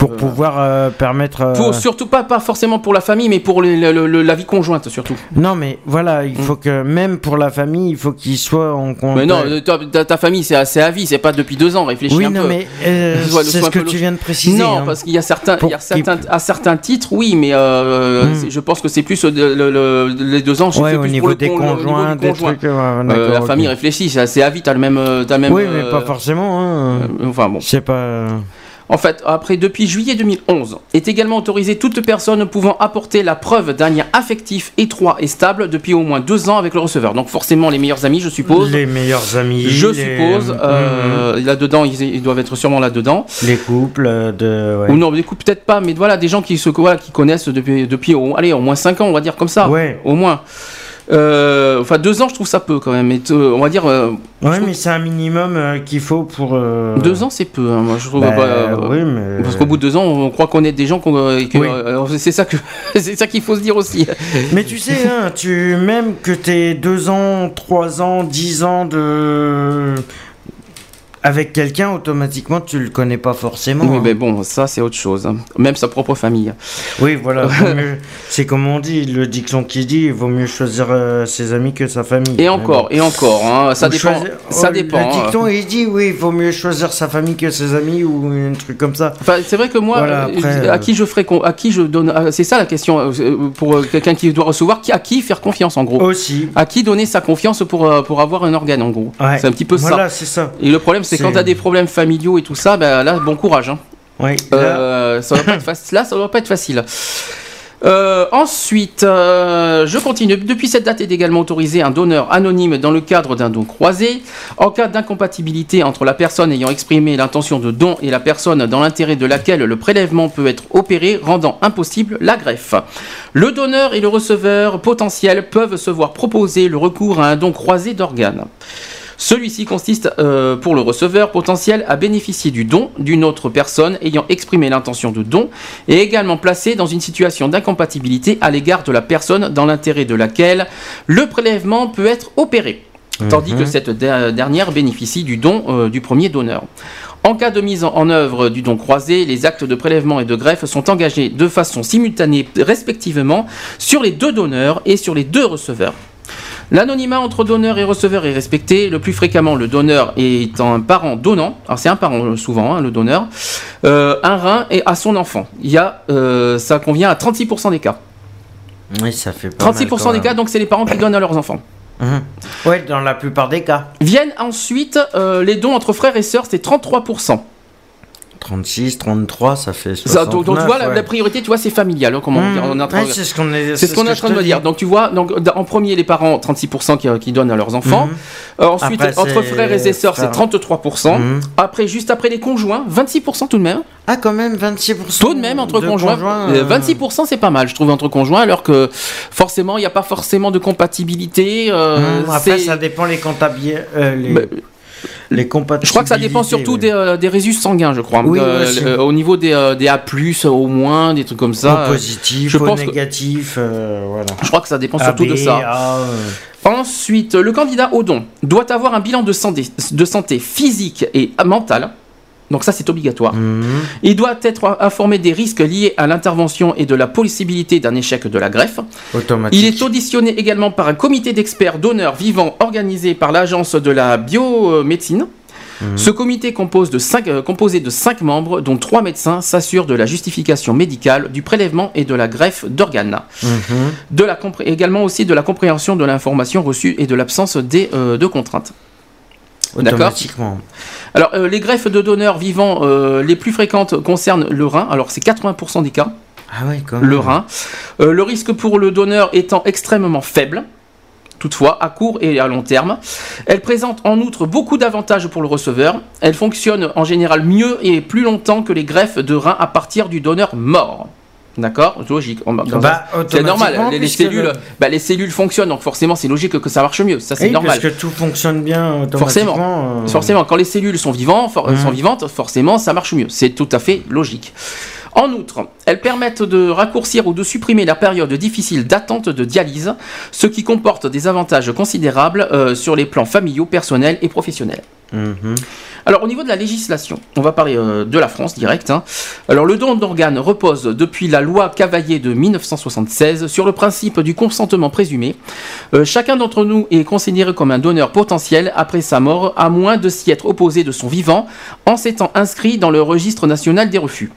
Pour Euh, pouvoir euh, permettre. euh, Pour, surtout pas, pas forcément pour la famille, mais pour le- le- la vie conjointe surtout. Non, mais voilà, il Mm. faut que même pour la famille, il faut qu'il soit en contact. Mais non, ta, ta- famille c'est assez à vie, c'est pas depuis deux ans, réfléchis oui, un non, peu. mais euh, c'est ce que tu viens de préciser. Non, hein. parce qu'il y a certains, Pour il y a qu'il- certains, à certains titres, oui, mais c'est- je pense que c'est plus le- le- le- les deux ans. je Ouais, au plus niveau pour des con- le- au niveau du conjoints, des conjoint. trucs. ouais, la famille réfléchit, c'est assez à vie, t'as le même, t'as le même. Oui, mais pas forcément. Hein. enfin bon. C'est pas. En fait, après, depuis juillet 2011, est également autorisée toute personne pouvant apporter la preuve d'un lien affectif étroit et stable depuis au moins deux ans avec le receveur. Donc forcément les meilleurs amis, je suppose. Les meilleurs amis. Je les- suppose. euh, Mhm. Là-dedans, ils, ils doivent être sûrement là-dedans. Les couples euh, de. ouais. Ou non, du coup, peut-être pas, mais voilà, des gens qui se voilà, qui connaissent depuis, depuis au, allez, au moins 5 ans, on va dire comme ça. Ouais. Au moins. Euh, enfin, deux ans, je trouve ça peu quand même. Euh, on va dire, euh, Ouais, mais c'est un minimum euh, qu'il faut pour. deux ans, c'est peu. hein, moi, je trouve. bah, pas, euh, oui, mais. Parce qu'au bout de deux ans, on croit des gens qu'on, que, Oui. euh, c'est ça que c'est ça qu'il faut se dire aussi. Mais tu sais, hein, tu même que t'aies deux ans, trois ans, dix ans de avec quelqu'un, automatiquement, tu le connais pas forcément. Oui, hein. mais bon, ça c'est autre chose. hein. Même sa propre famille. Oui, voilà. C'est comme on dit, le dicton qui dit il vaut mieux choisir euh, ses amis que sa famille. Et encore, bon. et encore, hein, ça dépend. choisir- Ça oh, dépend. Le dicton, il dit oui, il vaut mieux choisir sa famille que ses amis ou un truc comme ça. Enfin, c'est vrai que moi, Voilà, euh, après, à euh, qui je ferai, con- à qui je donne, ah, c'est ça la question euh, pour euh, quelqu'un qui doit recevoir, à qui faire confiance en gros, Aussi. à qui donner sa confiance pour euh, pour avoir un organe en gros. Ouais. C'est un petit peu ça. Voilà, c'est ça. Et le problème, c'est quand C'est- tu as des problèmes familiaux et tout ça, ben là, bon courage. Hein. Oui. là- Euh, ça va pas être facile. Là, ça va pas être facile. Euh, ensuite, euh, je continue. Depuis cette date est également autorisé un donneur anonyme dans le cadre d'un don croisé. En cas d'incompatibilité entre la personne ayant exprimé l'intention de don et la personne dans l'intérêt de laquelle le prélèvement peut être opéré, rendant impossible la greffe. Le donneur et le receveur potentiel peuvent se voir proposer le recours à un don croisé d'organes. Celui-ci consiste euh, pour le receveur potentiel à bénéficier du don d'une autre personne ayant exprimé l'intention de don et également placé dans une situation d'incompatibilité à l'égard de la personne dans l'intérêt de laquelle le prélèvement peut être opéré, tandis que cette der- dernière bénéficie du don euh, du premier donneur. En cas de mise en œuvre du don croisé, les actes de prélèvement et de greffe sont engagés de façon simultanée respectivement sur les deux donneurs et sur les deux receveurs. L'anonymat entre donneur et receveur est respecté. Le plus fréquemment, le donneur étant un parent donnant. Alors c'est un parent euh, souvent, hein, le donneur. euh, un rein et à son enfant. Il y a, euh, ça convient à 36% des cas. Oui, ça fait pas mal, 36% quand des cas, donc c'est les parents qui donnent à leurs enfants. Mhm. Ouais, dans la plupart des cas. Viennent ensuite euh, les dons entre frères et sœurs, c'est 33%. 36, 33, ça fait Ça, 69. donc, donc, tu vois, la, ouais. la priorité, tu vois, c'est familial. hein, comment on Ouais, de- c'est ce qu'on est. C'est ce qu'on est en train de dire. Donc tu vois, donc en premier les parents 36% qui, qui donnent à leurs enfants. Mhm. Euh, ensuite Après, entre frères et sœurs c'est frères. 33%. Mhm. Après juste après les conjoints 26% tout de même. Ah, quand même, 26%. Tout de même entre de conjoints. euh, euh, 26% c'est pas mal je trouve entre conjoints alors que forcément il n'y a pas forcément de compatibilité. euh, Mhm, Après, ça dépend les comptables. les, Bah, les compatibilités. je crois que ça dépend surtout ouais. des, euh, des résus sanguins, je crois. Oui, Euh, euh, au niveau des, euh, des A+, au moins, des trucs comme ça. Au positif, je au pense que- négatif, voilà. Je crois que ça dépend surtout de ça. A, Ensuite, le candidat au don doit avoir un bilan de santé, de santé physique et mentale. Donc ça, c'est obligatoire. mhm. Il doit être informé des risques liés à l'intervention et de la possibilité d'un échec de la greffe. Automatique. Il est auditionné également par un comité d'experts donneurs vivants organisé par l'Agence de la biomédecine. Mhm. Ce comité compose de cinq- euh, composé de cinq membres, dont trois médecins, s'assure de la justification médicale du prélèvement et de la greffe d'organes Mhm. également aussi de la compréhension de l'information reçue et de l'absence euh, de contraintes. D'accord. Automatiquement. Alors, euh, les greffes de donneurs vivants euh, les plus fréquentes concernent le rein. Alors, c'est 80% des cas, Ah ouais, quand même. le rein. Euh, le risque pour le donneur étant extrêmement faible. Toutefois, à court et à long terme, elle présente en outre beaucoup d'avantages pour le receveur. Elle fonctionne en général mieux et plus longtemps que les greffes de rein à partir du donneur mort. D'accord Logique. Bah, c'est normal. Les, cellules, le- bah, les cellules fonctionnent, donc forcément, c'est logique que ça marche mieux. Ça, c'est Oui, normal. parce que tout fonctionne bien Forcément. automatiquement. euh, Forcément, quand les cellules sont, vivants, for- Mhm. sont vivantes, forcément, ça marche mieux. C'est tout à fait logique. En outre, elles permettent de raccourcir ou de supprimer la période difficile d'attente de dialyse, ce qui comporte des avantages considérables euh, sur les plans familiaux, personnels et professionnels. mhm. Alors au niveau de la législation, on va parler euh, de la France direct. hein. Alors le don d'organes repose depuis la loi Cavaillé de 1976 sur le principe du consentement présumé. Euh, chacun d'entre nous est considéré comme un donneur potentiel après sa mort, à moins de s'y être opposé de son vivant en s'étant inscrit dans le registre national des refus.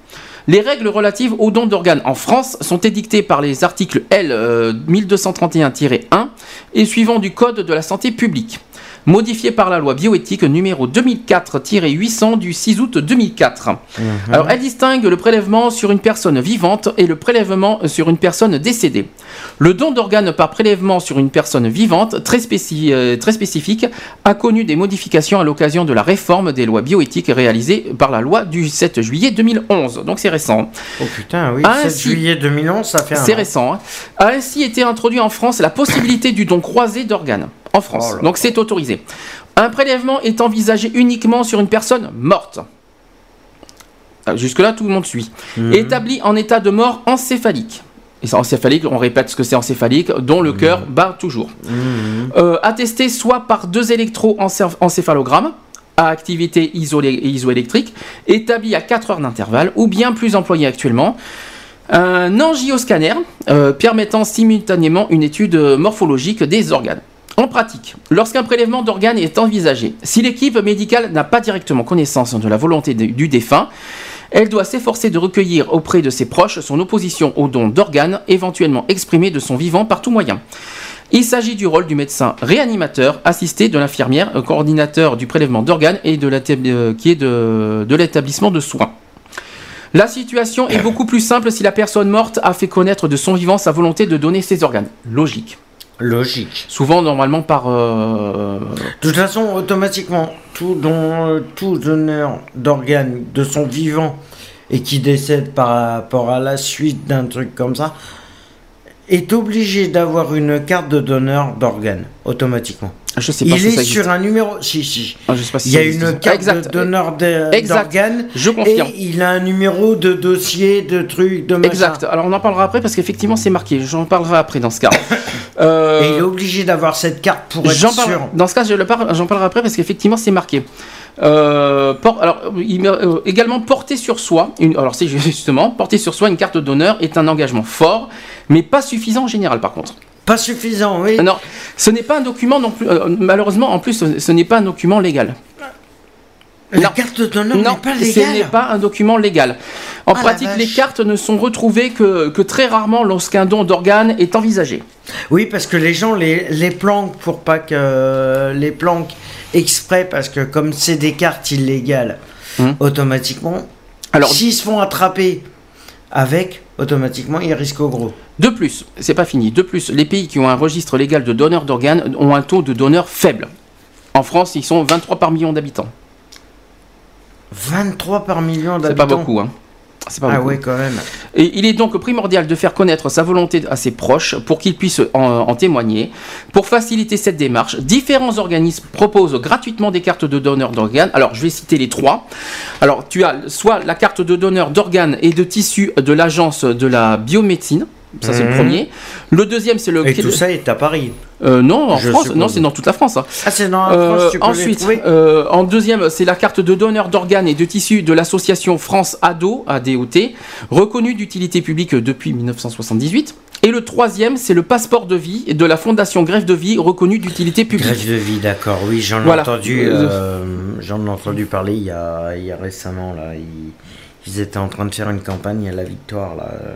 Les règles relatives au don d'organes en France sont édictées par les articles L euh, 1231-1 et suivant du Code de la santé publique modifié par la loi bioéthique numéro 2004-800 du 6 août 2004. Alors, elle distingue le prélèvement sur une personne vivante et le prélèvement sur une personne décédée. Le don d'organes par prélèvement sur une personne vivante, très, euh, très spécifique, a connu des modifications à l'occasion de la réforme des lois bioéthiques réalisée par la loi du 7 juillet 2011. Donc, c'est récent. Oh putain, oui, Ah, 7 si. juillet 2011, ça fait un. C'est récent. hein. A ainsi été introduit en France la possibilité du don croisé d'organes. En France. Oh Donc c'est autorisé. Un prélèvement est envisagé uniquement sur une personne morte. Euh, Jusque-là, tout le monde suit. Mhm. Établi en état de mort encéphalique. Et encéphalique, on répète ce que c'est encéphalique, dont le cœur bat toujours. Mhm. Euh, attesté soit par deux électroencéphalogrammes, à activité isoélectrique, établi à 4 heures d'intervalle, ou bien plus employé actuellement. Un angioscanner euh, permettant simultanément une étude morphologique des organes. En pratique, lorsqu'un prélèvement d'organes est envisagé, si l'équipe médicale n'a pas directement connaissance de la volonté du défunt, elle doit s'efforcer de recueillir auprès de ses proches son opposition au don d'organes éventuellement exprimé de son vivant par tout moyen. Il s'agit du rôle du médecin réanimateur, assisté de l'infirmière, coordinateur du prélèvement d'organes et euh, de l'établissement de soins. La situation est beaucoup plus simple si la personne morte a fait connaître de son vivant sa volonté de donner ses organes. Logique. Logique. Souvent, normalement, par. euh, De toute façon, automatiquement, tout, don- tout donneur d'organes de son vivant et qui décède par rapport à la suite d'un truc comme ça est obligé d'avoir une carte de donneur d'organes automatiquement. je sais pas Il si est ça sur un numéro. Si, si. Ah, je sais pas si Il y a une carte Exact. de donneur d'organes Je et confirme. il a un numéro de dossier, de trucs, de machin. Exact. Alors on en parlera après parce qu'effectivement c'est marqué. J'en parlerai après dans ce cas. Euh, Et il est obligé d'avoir cette carte pour être parle- sûr. Dans ce cas, parle- j'en parlerai après parce qu'effectivement, c'est marqué. Euh, por- alors, il euh, également porter sur soi. Une, alors, c'est justement porter sur soi une carte d'honneur est un engagement fort, mais pas suffisant en général, par contre. Pas suffisant, oui. Non, ce n'est pas un document non plus. euh, malheureusement, en plus, ce, ce n'est pas un document légal. La non. carte non, n'est pas ce légale. n'est pas un document légal. En Ah, pratique, les cartes ne sont retrouvées que, que très rarement lorsqu'un don d'organes est envisagé. Oui, parce que les gens les, les planquent pour pas que les planquent exprès, parce que comme c'est des cartes illégales, Hum. automatiquement, Alors, s'ils se font attraper avec, automatiquement, ils risquent au gros. De plus, c'est pas fini. De plus, les pays qui ont un registre légal de donneurs d'organes ont un taux de donneurs faible. En France, ils sont 23 par million d'habitants. 23 par million C'est d'habitants. pas beaucoup, hein. Pas Ah ouais, quand même. Et il est donc primordial de faire connaître sa volonté à ses proches pour qu'ils puissent en, en témoigner. Pour faciliter cette démarche, différents organismes proposent gratuitement des cartes de donneurs d'organes. Alors, je vais citer les trois. Alors, tu as soit la carte de donneur d'organes et de tissus de l'agence de la biomédecine. Ça, c'est le Mhm. premier. Le deuxième, c'est le. Et tout ça est à Paris. Euh, non, en Je France. suppose. Non, c'est dans toute la France. hein. Ah, c'est dans la Euh, France, tu peux les ensuite, trouver euh, en deuxième, c'est la carte de donneur d'organes et de tissus de l'association France ADO, ADOT, reconnue d'utilité publique depuis 1978. Et le troisième, c'est le passeport de vie de la Fondation Greffe de Vie, reconnue d'utilité publique. Grève de vie, d'accord. Oui, j'en ai Voilà. entendu, Euh, j'en ai entendu parler il y a, il y a récemment là. Ils, ils étaient en train de faire une campagne à la victoire là, euh,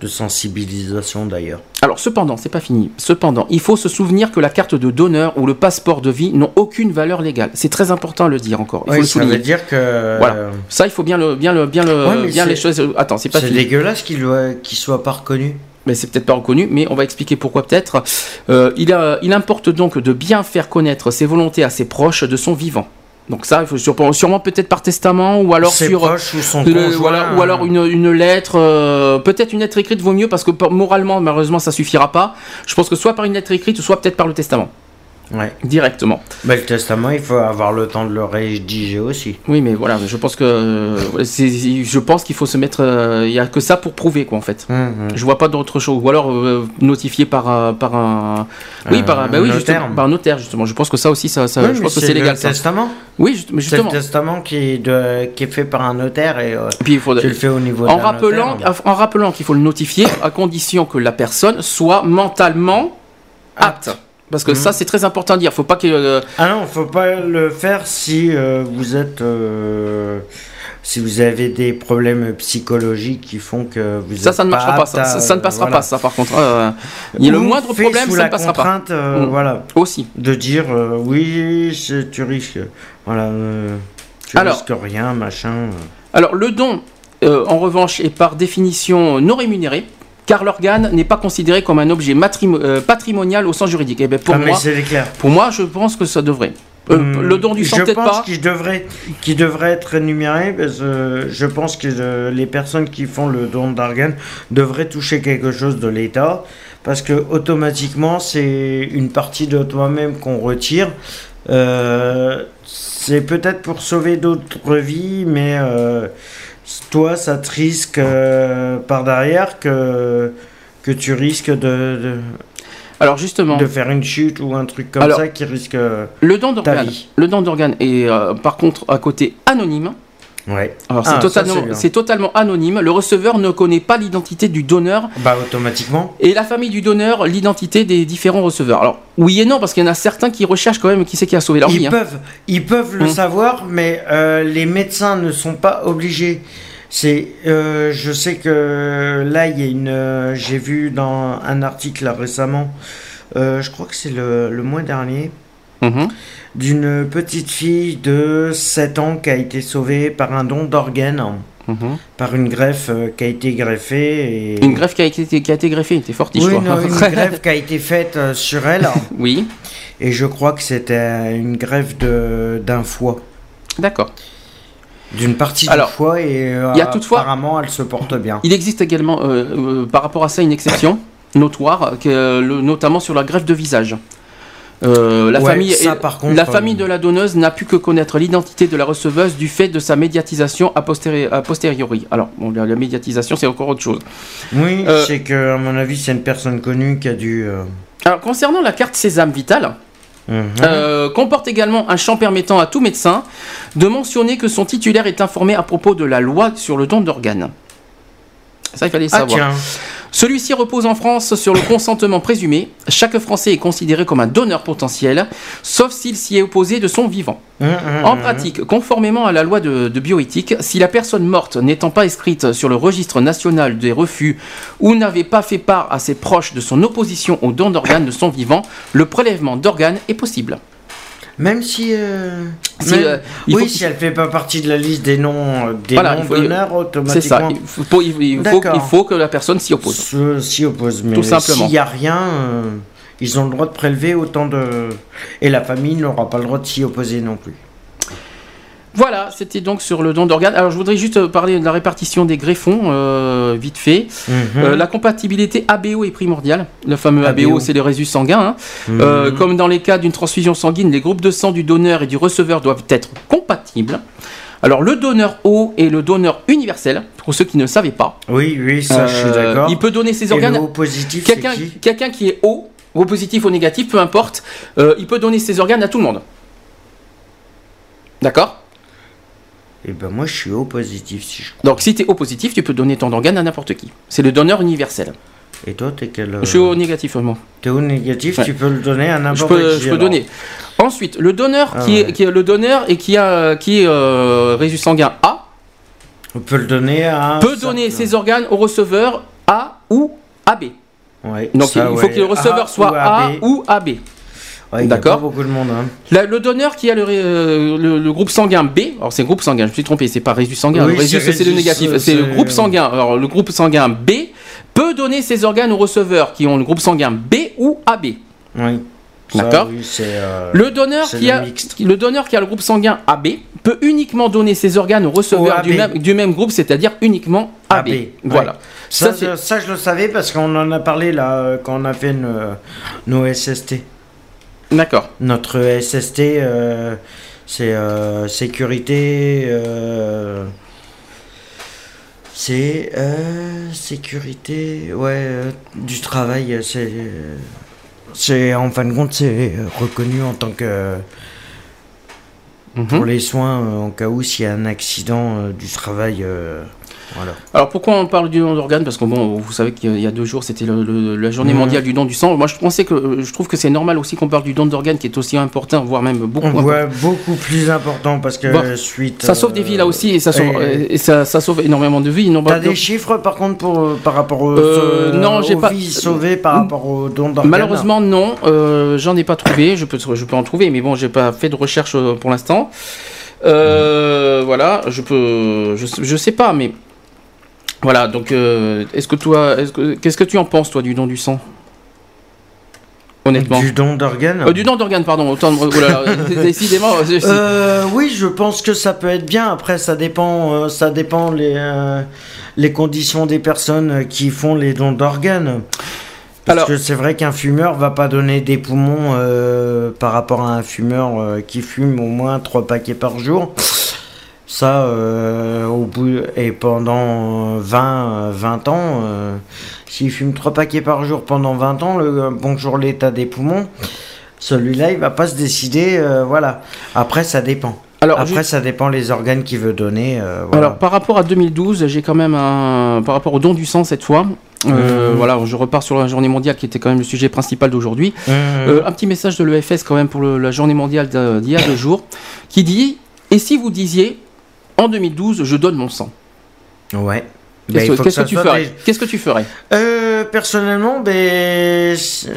de sensibilisation d'ailleurs. Alors cependant, c'est pas fini. Cependant, il faut se souvenir que la carte de donneur ou le passeport de vie n'ont aucune valeur légale. C'est très important à le dire encore. Il faut Oui, le ça veut dire que Voilà. Ça, il faut bien le, bien le, bien le, Ouais, bien les choses. Attends, c'est pas c'est dégueulasse qu'il qu'il soit pas reconnu. mais c'est peut-être pas reconnu, mais on va expliquer pourquoi peut-être. Euh, il, a- il importe donc de bien faire connaître ses volontés à ses proches de son vivant. Donc ça, il faut sûrement, sûrement peut-être par testament ou alors Ses sur proches ou son le- conjoint. voilà, ou alors une, une lettre, euh, peut-être une lettre écrite vaut mieux parce que moralement, malheureusement, ça suffira pas. Je pense que soit par une lettre écrite, soit peut-être par le testament Ouais. directement. Bah, le testament, il faut avoir le temps de le rédiger aussi. Oui, mais voilà, je pense que euh, c'est- je pense qu'il faut se mettre. euh, Il y a que ça pour prouver quoi en fait. Mhm. Je vois pas d'autre chose. Ou alors euh, notifié par, un- par un. Oui, Un par un. Bah oui, notaire. justement, par un notaire, justement. Je pense que ça aussi, ça, ça- Oui, je mais pense que c'est le légal. Ça. testament. Oui, juste- mais C'est le justement. testament qui est, de, qui est fait par un notaire et euh, Puis il faut. tu le fais au niveau En d'un rappelant, notaire. en rappelant qu'il faut le notifier à condition que la personne soit mentalement apte. Parce que Mhm. ça, c'est très important à dire. Faut pas que. euh, Ah non, faut pas le faire si euh, vous êtes. euh, si vous avez des problèmes psychologiques qui font que vous ça, êtes ça ne marchera pas. Ça, ça- ça ne passera voilà. pas. Ça, par contre, il y a le moindre problème, ça ne passera pas. contrainte, euh, Mm. Voilà, Aussi. de dire oui, tu risques. Voilà, tu Alors. risques rien, machin. Alors le don, en revanche, est par définition non rémunéré, car l'organe n'est pas considéré comme un objet euh, patrimonial au sens juridique. Et bien pour ah, moi, clair. pour moi, je pense que ça devrait. Euh, Hmm, le don du sang je peut-être pense pas. qu'il devrait, qu'il devrait être rémunéré parce que je pense que euh, les personnes qui font le don d'organes devraient toucher quelque chose de l'État parce que automatiquement c'est une partie de toi-même qu'on retire. Euh, c'est peut-être pour sauver d'autres vies, mais euh, toi ça te risque euh, par derrière que que tu risques de, de- Alors justement, de faire une chute ou un truc comme Alors, ça qui risque. le don d'organe, le don d'organe est euh, par contre à côté anonyme. Ouais. Alors c'est Ah, totalement, c'est totalement anonyme. Le receveur ne connaît pas l'identité du donneur Bah automatiquement. et la famille du donneur l'identité des différents receveurs. Alors oui et non parce qu'il y en a certains qui recherchent quand même qui c'est qui a sauvé leur Ils vie. hein. peuvent, ils peuvent le Hmm. savoir, mais euh, les médecins ne sont pas obligés. C'est, euh, je sais que là, il y a une, euh, j'ai vu dans un article là, récemment, euh, je crois que c'est le, le mois dernier, Mhm. d'une petite fille de 7 ans qui a été sauvée par un don d'organes, Mhm. par une greffe euh, qui a été greffée. Et... Une greffe qui a été, qui a été greffée, était fortiche. Oui, non, une greffe qui a été faite euh, sur elle. oui, Et je crois que c'était une greffe de, d'un foie. d'accord. D'une partie Alors, du foie et euh, il y a toutefois- apparemment elle se porte bien. Il existe également euh, euh, par rapport à ça une exception notoire, que, le- notamment sur la greffe de visage. Euh, la Ouais, famille, ça, et- par contre, la euh, famille de la donneuse n'a pu que connaître l'identité de la receveuse du fait de sa médiatisation a, posteriori. Alors, bon, la, la médiatisation, c'est encore autre chose. Oui, Euh, c'est que à mon avis c'est une personne connue qui a dû. euh, Alors, concernant la carte Sésame Vitale, mhm. comporte également un champ permettant à tout médecin de mentionner que son titulaire est informé à propos de la loi sur le don d'organes. Ça, il fallait Ah savoir. tiens, Celui-ci repose en France sur le consentement présumé. Chaque Français est considéré comme un donneur potentiel, sauf s'il s'y est opposé de son vivant. Mhm, mhm, En mhm. pratique, conformément à la loi de, de bioéthique, si la personne morte n'étant pas inscrite sur le registre national des refus ou n'avait pas fait part à ses proches de son opposition au don d'organes de son vivant, le prélèvement d'organes est possible. Même si. euh, Si, même- euh, oui, faut- si elle fait pas partie de la liste des noms euh, des Voilà, noms d'honneur, C'est ça. automatiquement. Il faut, il- il faut- D'accord. il faut que la personne s'y oppose. se- S'y oppose. Mais Tout simplement. S'il n'y a rien, euh, ils ont le droit de prélever autant de. Et la famille n'aura pas le droit de s'y opposer non plus. Voilà, c'était donc sur le don d'organes. Alors je voudrais juste euh, parler de la répartition des greffons, euh, vite fait. Mhm. Euh, la compatibilité ABO est primordiale. Le fameux ABO, ABO. c'est les résus sanguins. hein. Mhm. Euh, comme dans les cas d'une transfusion sanguine, les groupes de sang du donneur et du receveur doivent être compatibles. Alors le donneur O est le donneur universel, pour ceux qui ne savaient pas. Oui, oui, ça je suis d'accord. Il peut donner ses Et organes. le haut positif, Quelqu'un qui est O, O positif ou négatif, peu importe, il peut donner ses organes à tout le monde. D'accord? Eh ben moi je suis haut positif si je. Donc si tu es O positif, tu peux donner ton organe à n'importe qui. C'est le donneur universel. Et toi t'es quel euh, Je suis O négatif, moi. T'es haut négatif, Ouais. tu peux le donner à n'importe qui. je peux donner. Ensuite, le donneur Ah qui, ouais. est, qui est le donneur et qui a qui est euh, résus sanguin A On peut le donner à. peut donner certain- ses organes au receveur A ou AB. Ouais, Donc ça, il faut que le receveur A soit ou A ou AB. Ouais, D'accord. beaucoup de monde. Hein. La- le donneur qui a le, euh, le, le groupe sanguin B, alors c'est groupe sanguin, je me suis trompé, c'est pas résus sanguin, Oui, résus c'est le négatif, euh, c'est le c'est- groupe sanguin. Alors le groupe sanguin B peut donner ses organes aux receveurs qui ont le groupe sanguin B ou AB. Oui. D'accord. oui, euh, Le donneur, qui a, mixte. le donneur qui a le groupe sanguin AB peut uniquement donner ses organes aux receveurs Au du même, du même groupe, c'est-à-dire uniquement AB. AB, ouais. Voilà. Ça, Ça, je, ça, je le savais parce qu'on en a parlé là euh, quand on a fait nos, nos SST. D'accord. Notre SST, euh, c'est euh, sécurité. euh, c'est sécurité, ouais, du travail. C'est, c'est en fin de compte, c'est reconnu en tant que Mhm. pour les soins en cas où s'il y a un accident du travail. Voilà. Alors pourquoi on parle du don d'organes Parce que bon, vous savez qu'il y a deux jours, c'était la journée Mhm. mondiale du don du sang. Moi, je pensais que euh, je trouve que c'est normal aussi qu'on parle du don d'organes, qui est aussi important, voire même beaucoup. On important. voit beaucoup plus important parce que suite. Ça sauve des vies là euh, aussi et ça sauve, et- et ça, ça sauve énormément de vies. T'as des chiffres par contre pour, euh, par rapport aux, Euh, non, j'ai pas- vies sauvées par rapport aux dons d'organes? Malheureusement non, euh, j'en ai pas trouvé. Je peux, je peux en trouver, mais bon, j'ai pas fait de recherche pour l'instant. Euh, Voilà, je peux, je, sais- je sais pas, mais voilà. Donc, euh, est-ce que toi, est-ce que, qu'est-ce que tu en penses toi du don du sang? Honnêtement. Du don d'organes? Euh, du don d'organes, pardon. Autant, oh là là, décidément. Euh, oui, je pense que ça peut être bien. Après, ça dépend, euh, ça dépend les, les conditions des personnes qui font les dons d'organes. Parce Alors- que c'est vrai qu'un fumeur va pas donner des poumons euh, par rapport à un fumeur euh, qui fume au moins trois paquets par jour. Ça, euh, au bout, et pendant 20, 20 ans, s'il fume 3 paquets par jour pendant 20 ans, le bonjour l'état des poumons, celui-là, il va pas se décider, voilà. Après, ça dépend. Alors, Après, ça dépend les organes qu'il veut donner. euh, voilà. alors, par rapport à 2012, j'ai quand même un. Par rapport au don du sang cette fois, euh, Mhm. voilà, je repars sur la journée mondiale qui était quand même le sujet principal d'aujourd'hui. Mhm. Euh, un petit message de l'EFS quand même pour le- la journée mondiale d'il y a deux jours, qui dit Et si vous disiez en 2012, je donne mon sang? Ouais. Ben, Qu'est-ce que, tu ferais des- Qu'est-ce que tu ferais Euh, personnellement, ben,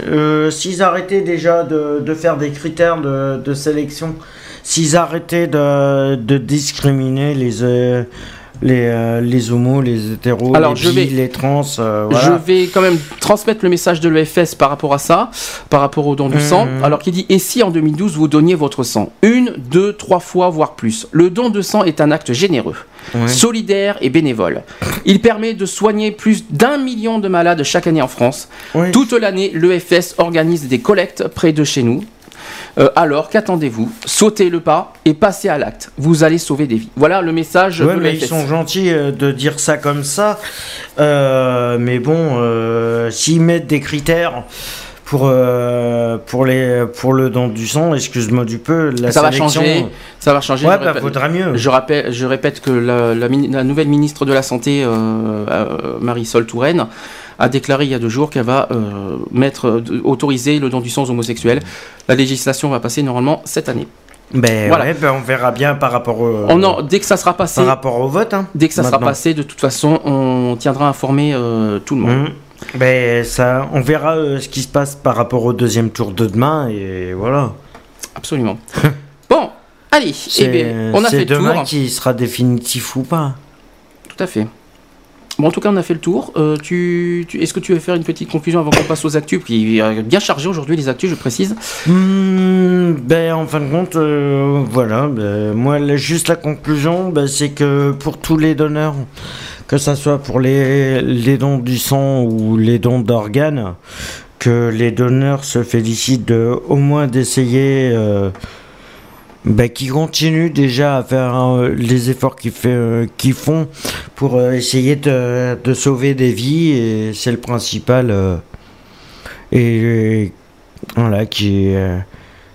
euh, s'ils arrêtaient déjà de, de faire des critères de, de sélection, s'ils arrêtaient de, de discriminer les, euh, les, euh, les homos, les hétéros, Alors, les je bi, vais- les trans, euh, voilà. Je vais quand même transmettre le message de l'EFS par rapport à ça, par rapport au don du sang. Alors qui dit Et si en 2012 vous donniez votre sang? Une, deux, trois fois, voire plus. Le don de sang est un acte généreux, solidaire et bénévole. Il permet de soigner plus d'un million de malades chaque année en France. Toute l'année, l'EFS organise des collectes près de chez nous. Euh, alors, qu'attendez-vous Sautez le pas et passez à l'acte. Vous allez sauver des vies. Voilà le message Ouais, de mais ils sont gentils euh, de dire ça comme ça. Euh, mais bon, euh, s'ils mettent des critères pour, euh, pour, les, pour le don du sang, excuse-moi du peu, la Ça va changer. Ça va changer. Ouais, bah, mieux. Je, rappelle, je répète que la, la mini- la nouvelle ministre de la Santé, euh, euh, Marisol Touraine, a déclaré il y a deux jours qu'elle va euh, mettre, euh, autoriser le don du sang aux homosexuels. La législation va passer normalement cette année. Ben Voilà. ouais, ben on verra bien par rapport au, On en- dès que ça sera passé, par rapport au vote. Hein, dès que ça sera passé, de toute façon, on tiendra informer euh, tout le monde. Mhm. Ben ça, on verra euh, ce qui se passe par rapport au deuxième tour de demain et voilà. Absolument. bon, allez, eh on a fait le demain tour. qui sera définitif ou pas. Tout à fait. Bon, en tout cas, on a fait le tour. Euh, Est-ce que tu veux faire une petite conclusion avant qu'on passe aux actus Qui bien chargé aujourd'hui, les actus, je précise. Hmm, ben en fin de compte, euh, voilà. ben, moi, juste la conclusion, ben, c'est que pour tous les donneurs, que ça soit pour les, dons du sang ou les dons d'organes, que les donneurs se félicitent au moins d'essayer. euh, ben, qui continuent déjà à faire euh, les efforts euh, qu'ils font pour euh, essayer de, de sauver des vies et c'est le principal euh, et voilà qui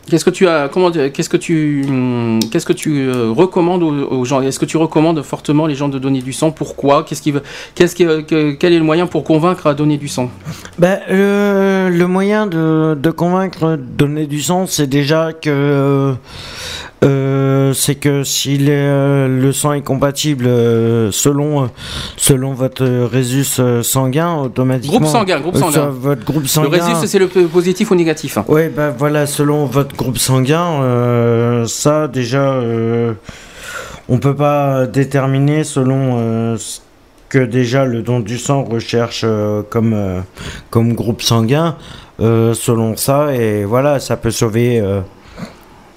Qu'est-ce que tu as comment qu'est-ce que tu hum, qu'est-ce que tu euh, recommandes aux, gens? Est-ce que tu recommandes fortement les gens de donner du sang? Pourquoi? Qu'est-ce qu'est-ce qui, euh, que- quel est le moyen pour convaincre à donner du sang? Ben, le, moyen de, de convaincre donner du sang, c'est déjà que euh, c'est que si les, euh, le sang est compatible euh, selon selon votre résus sanguin, automatiquement. Groupe sanguin, groupe sanguin. votre groupe Le sanguin. résus c'est le positif ou négatif? Ouais, ben voilà, selon votre groupe sanguin, ça déjà, on peut pas déterminer selon ce que déjà le don du sang recherche comme, comme groupe sanguin. selon ça, et voilà, ça peut sauver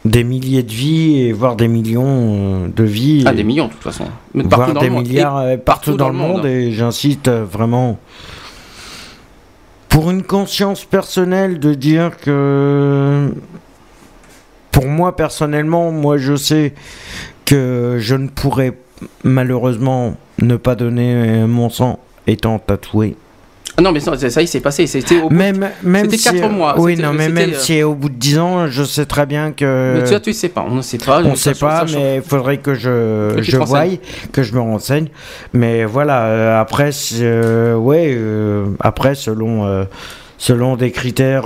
des milliers de vies, et voire des millions euh, de vies. Ah des millions de toute façon. Mais voire des milliards euh, partout, dans, le monde, et j'incite euh, vraiment pour une conscience personnelle de dire que pour moi personnellement moi je sais que je ne pourrais malheureusement ne pas donner mon sang étant tatoué Ah non mais ça, ça y est, c'est passé. C'était au bout- même même si quatre mois, oui non mais même euh, si au bout de 10 ans je sais très bien que Mais tu vois, tu sais pas. On ne sait pas. on Ça, sait pas, mais il faudrait que je, Que je voie, que je me renseigne. Mais voilà, euh, après, euh, ouais, euh, après, selon, selon des critères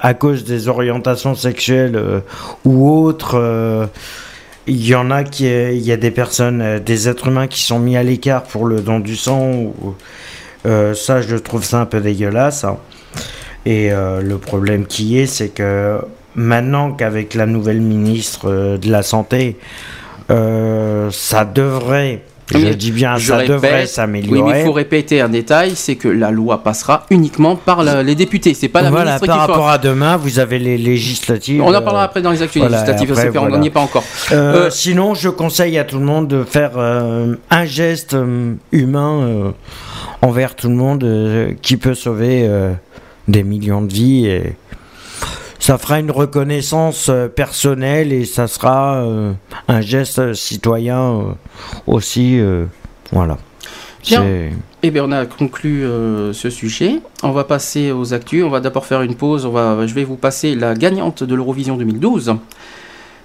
à cause des orientations sexuelles ou autres, il y en a qui, il y a des personnes, des êtres humains qui sont mis à l'écart pour le don du sang. Ou, euh, ça, je trouve ça un peu dégueulasse. hein. Et euh, le problème qui est, c'est que maintenant qu'avec la nouvelle ministre euh, de la Santé, ça devrait, je Mais dis bien, je ça répète, devrait Oui, mais s'améliorer. il faut répéter un détail, c'est que la loi passera uniquement par la- les députés. C'est pas la voilà, ministre par qui rapport fera. à demain, vous avez les législatives. On en parlera après dans les actus voilà, législatives. après, fait, on voilà. n'y est pas encore. Euh, Euh, sinon, je conseille à tout le monde de faire euh, un geste humain envers tout le monde euh, qui peut sauver euh, des millions de vies. Et ça fera une reconnaissance euh, personnelle et ça sera un geste citoyen aussi. voilà. Bien. Eh bien, on a conclu euh, ce sujet. On va passer aux actus. On va d'abord faire une pause. On va, je vais vous passer la gagnante de l'Eurovision 2012.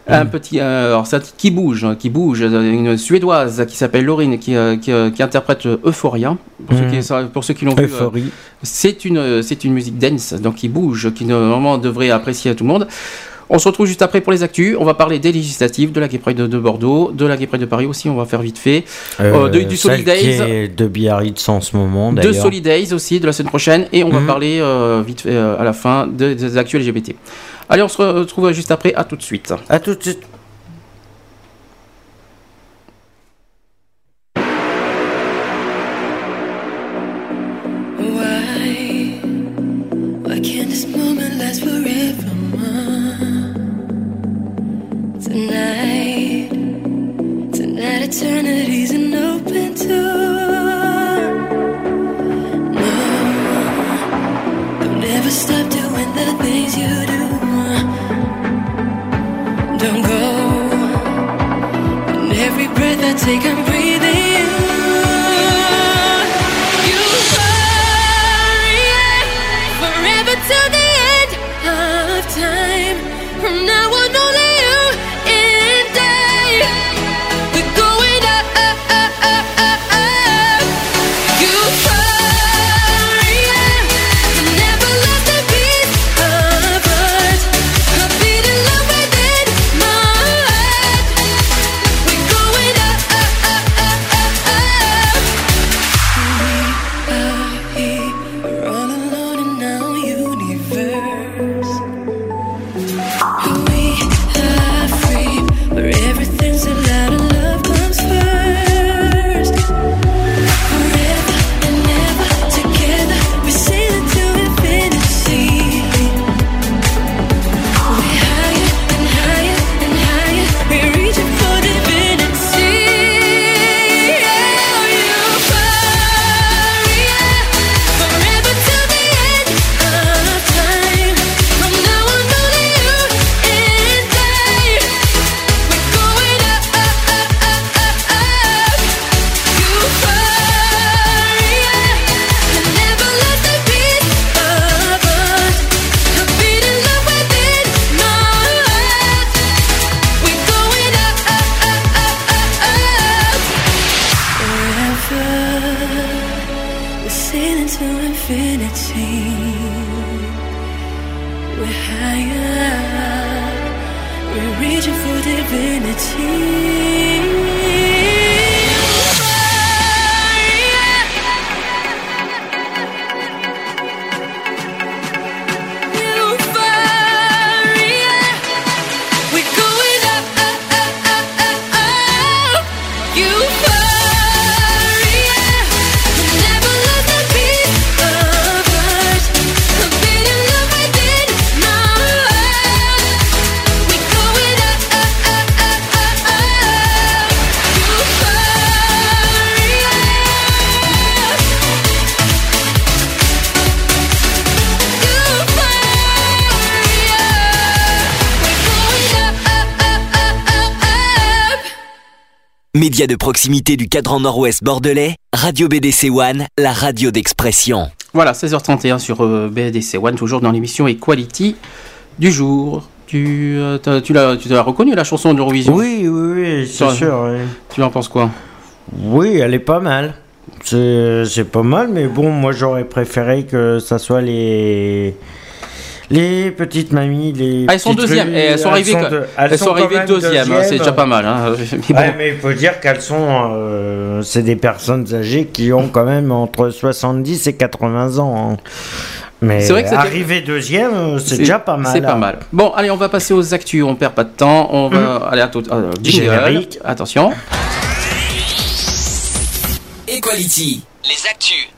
Un petit, euh, alors c'est un titre qui bouge, hein, qui bouge, euh, une suédoise qui s'appelle Laurine, qui, euh, qui, euh, qui interprète euh, Euphoria. Pour, ceux qui, pour ceux qui l'ont vu, euh, Euphorie. c'est une, euh, c'est une musique dance, donc qui bouge, qui normalement devrait apprécier à tout le monde. On se retrouve juste après pour les actus. On va parler des législatives, de la Gay Pride de, de Bordeaux, de la Gay Pride de Paris aussi. On va faire vite fait. Euh, de- du Solid Days. qui est de Biarritz en ce moment, de. Solid Days aussi de la semaine prochaine et on va Mhm. parler euh, vite fait euh, à la fin de- des actus LGBT. Allez, on se retrouve juste après, à tout de suite. À tout de suite. De proximité du cadran nord-ouest bordelais, Radio BDC One, la radio d'expression. Voilà, 16h31 sur euh, BDC One, toujours dans l'émission Equality du jour. Tu, euh, tu l'as tu l'as reconnu la chanson de l'Eurovision Oui, oui, oui, c'est sûr. oui. Tu en penses quoi? Oui, elle est pas mal. C'est c'est pas mal, mais bon, moi j'aurais préféré que ça soit les les petites mamies, les. Ah, elles sont deuxièmes, et elles sont arrivées, de- elles sont arrivées même deuxième, hein, c'est déjà pas mal. hein. Mais bon. Ouais, mais il faut dire qu'elles sont. euh, c'est des personnes âgées qui ont quand même entre 70 et 80 ans. hein. Mais C'est vrai que c'était- arriver deuxième, c'est déjà pas mal. C'est pas hein. mal. Bon, allez, on va passer aux actus, on perd pas de temps. On va aller à tout. euh. Générique. Attention. Equality. Les actus.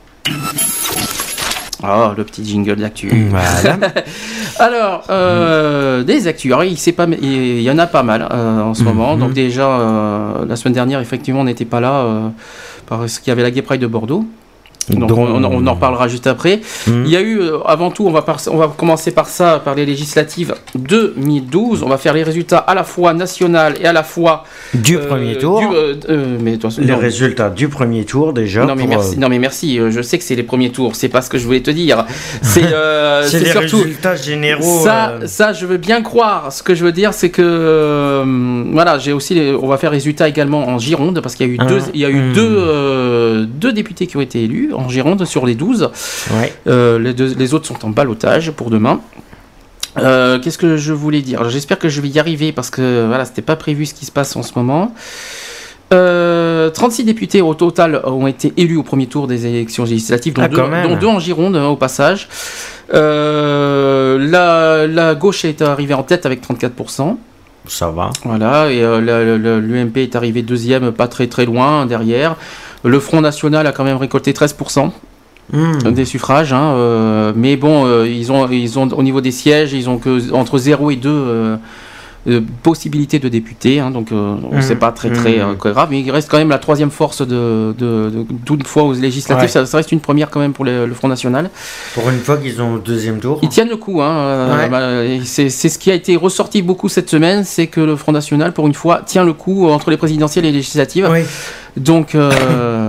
Oh, le petit jingle d'actu. Voilà. Alors, euh, des actus. Alors, il, pas, il y en a pas mal euh, en ce moment. Donc, déjà, euh, la semaine dernière, effectivement, on n'était pas là euh, parce qu'il y avait la Gay Pride de Bordeaux. Donc on, on en parlera juste après. Mhm. Il y a eu, euh, avant tout, on va, par- on va commencer par ça, par les législatives 2012. On va faire les résultats à la fois national et à la fois Du euh, premier tour. du, euh, euh, mais les non. résultats du premier tour déjà. Non mais merci, euh, non mais merci. euh, Je sais que c'est les premiers tours. C'est pas ce que je voulais te dire. C'est euh, les surtout résultats généraux. ça, euh, ça, je veux bien croire. Ce que je veux dire, c'est que euh, voilà, j'ai aussi, les- on va faire les résultats également en Gironde parce qu'il y a eu Ah, deux, il y a eu hmm. deux, euh, deux députés qui ont été élus en Gironde sur les 12. ouais. Euh, les, deux- les autres sont en balotage pour demain. Euh, Qu'est-ce que je voulais dire? J'espère que je vais y arriver parce que voilà, c'était pas prévu ce qui se passe en ce moment. Euh, 36 députés au total ont été élus au premier tour des élections législatives, dont, Ah, deux, dont deux en Gironde hein, au passage. Euh, la, la gauche est arrivée en tête avec 34%. Ça va. Voilà, et euh, l'UMP est arrivé deuxième, pas très très loin derrière. Le Front National a quand même récolté 13% Hmm. des suffrages, hein, euh, mais bon, euh, ils ont, ils ont au niveau des sièges, ils ont que entre 0 et 2 euh, possibilités de députés, hein, donc euh, Mhm. c'est pas très très Mhm. euh, grave, mais il reste quand même la troisième force de, de, fois aux législatives, Ouais. ça, ça reste une première quand même pour le, le Front National. Pour une fois qu'ils ont au deuxième tour. Ils tiennent le coup, hein, Ouais. bah, c'est ce qui a été ressorti beaucoup cette semaine, c'est que le Front National, pour une fois, tient le coup entre les présidentielles et les législatives. Oui. Donc euh,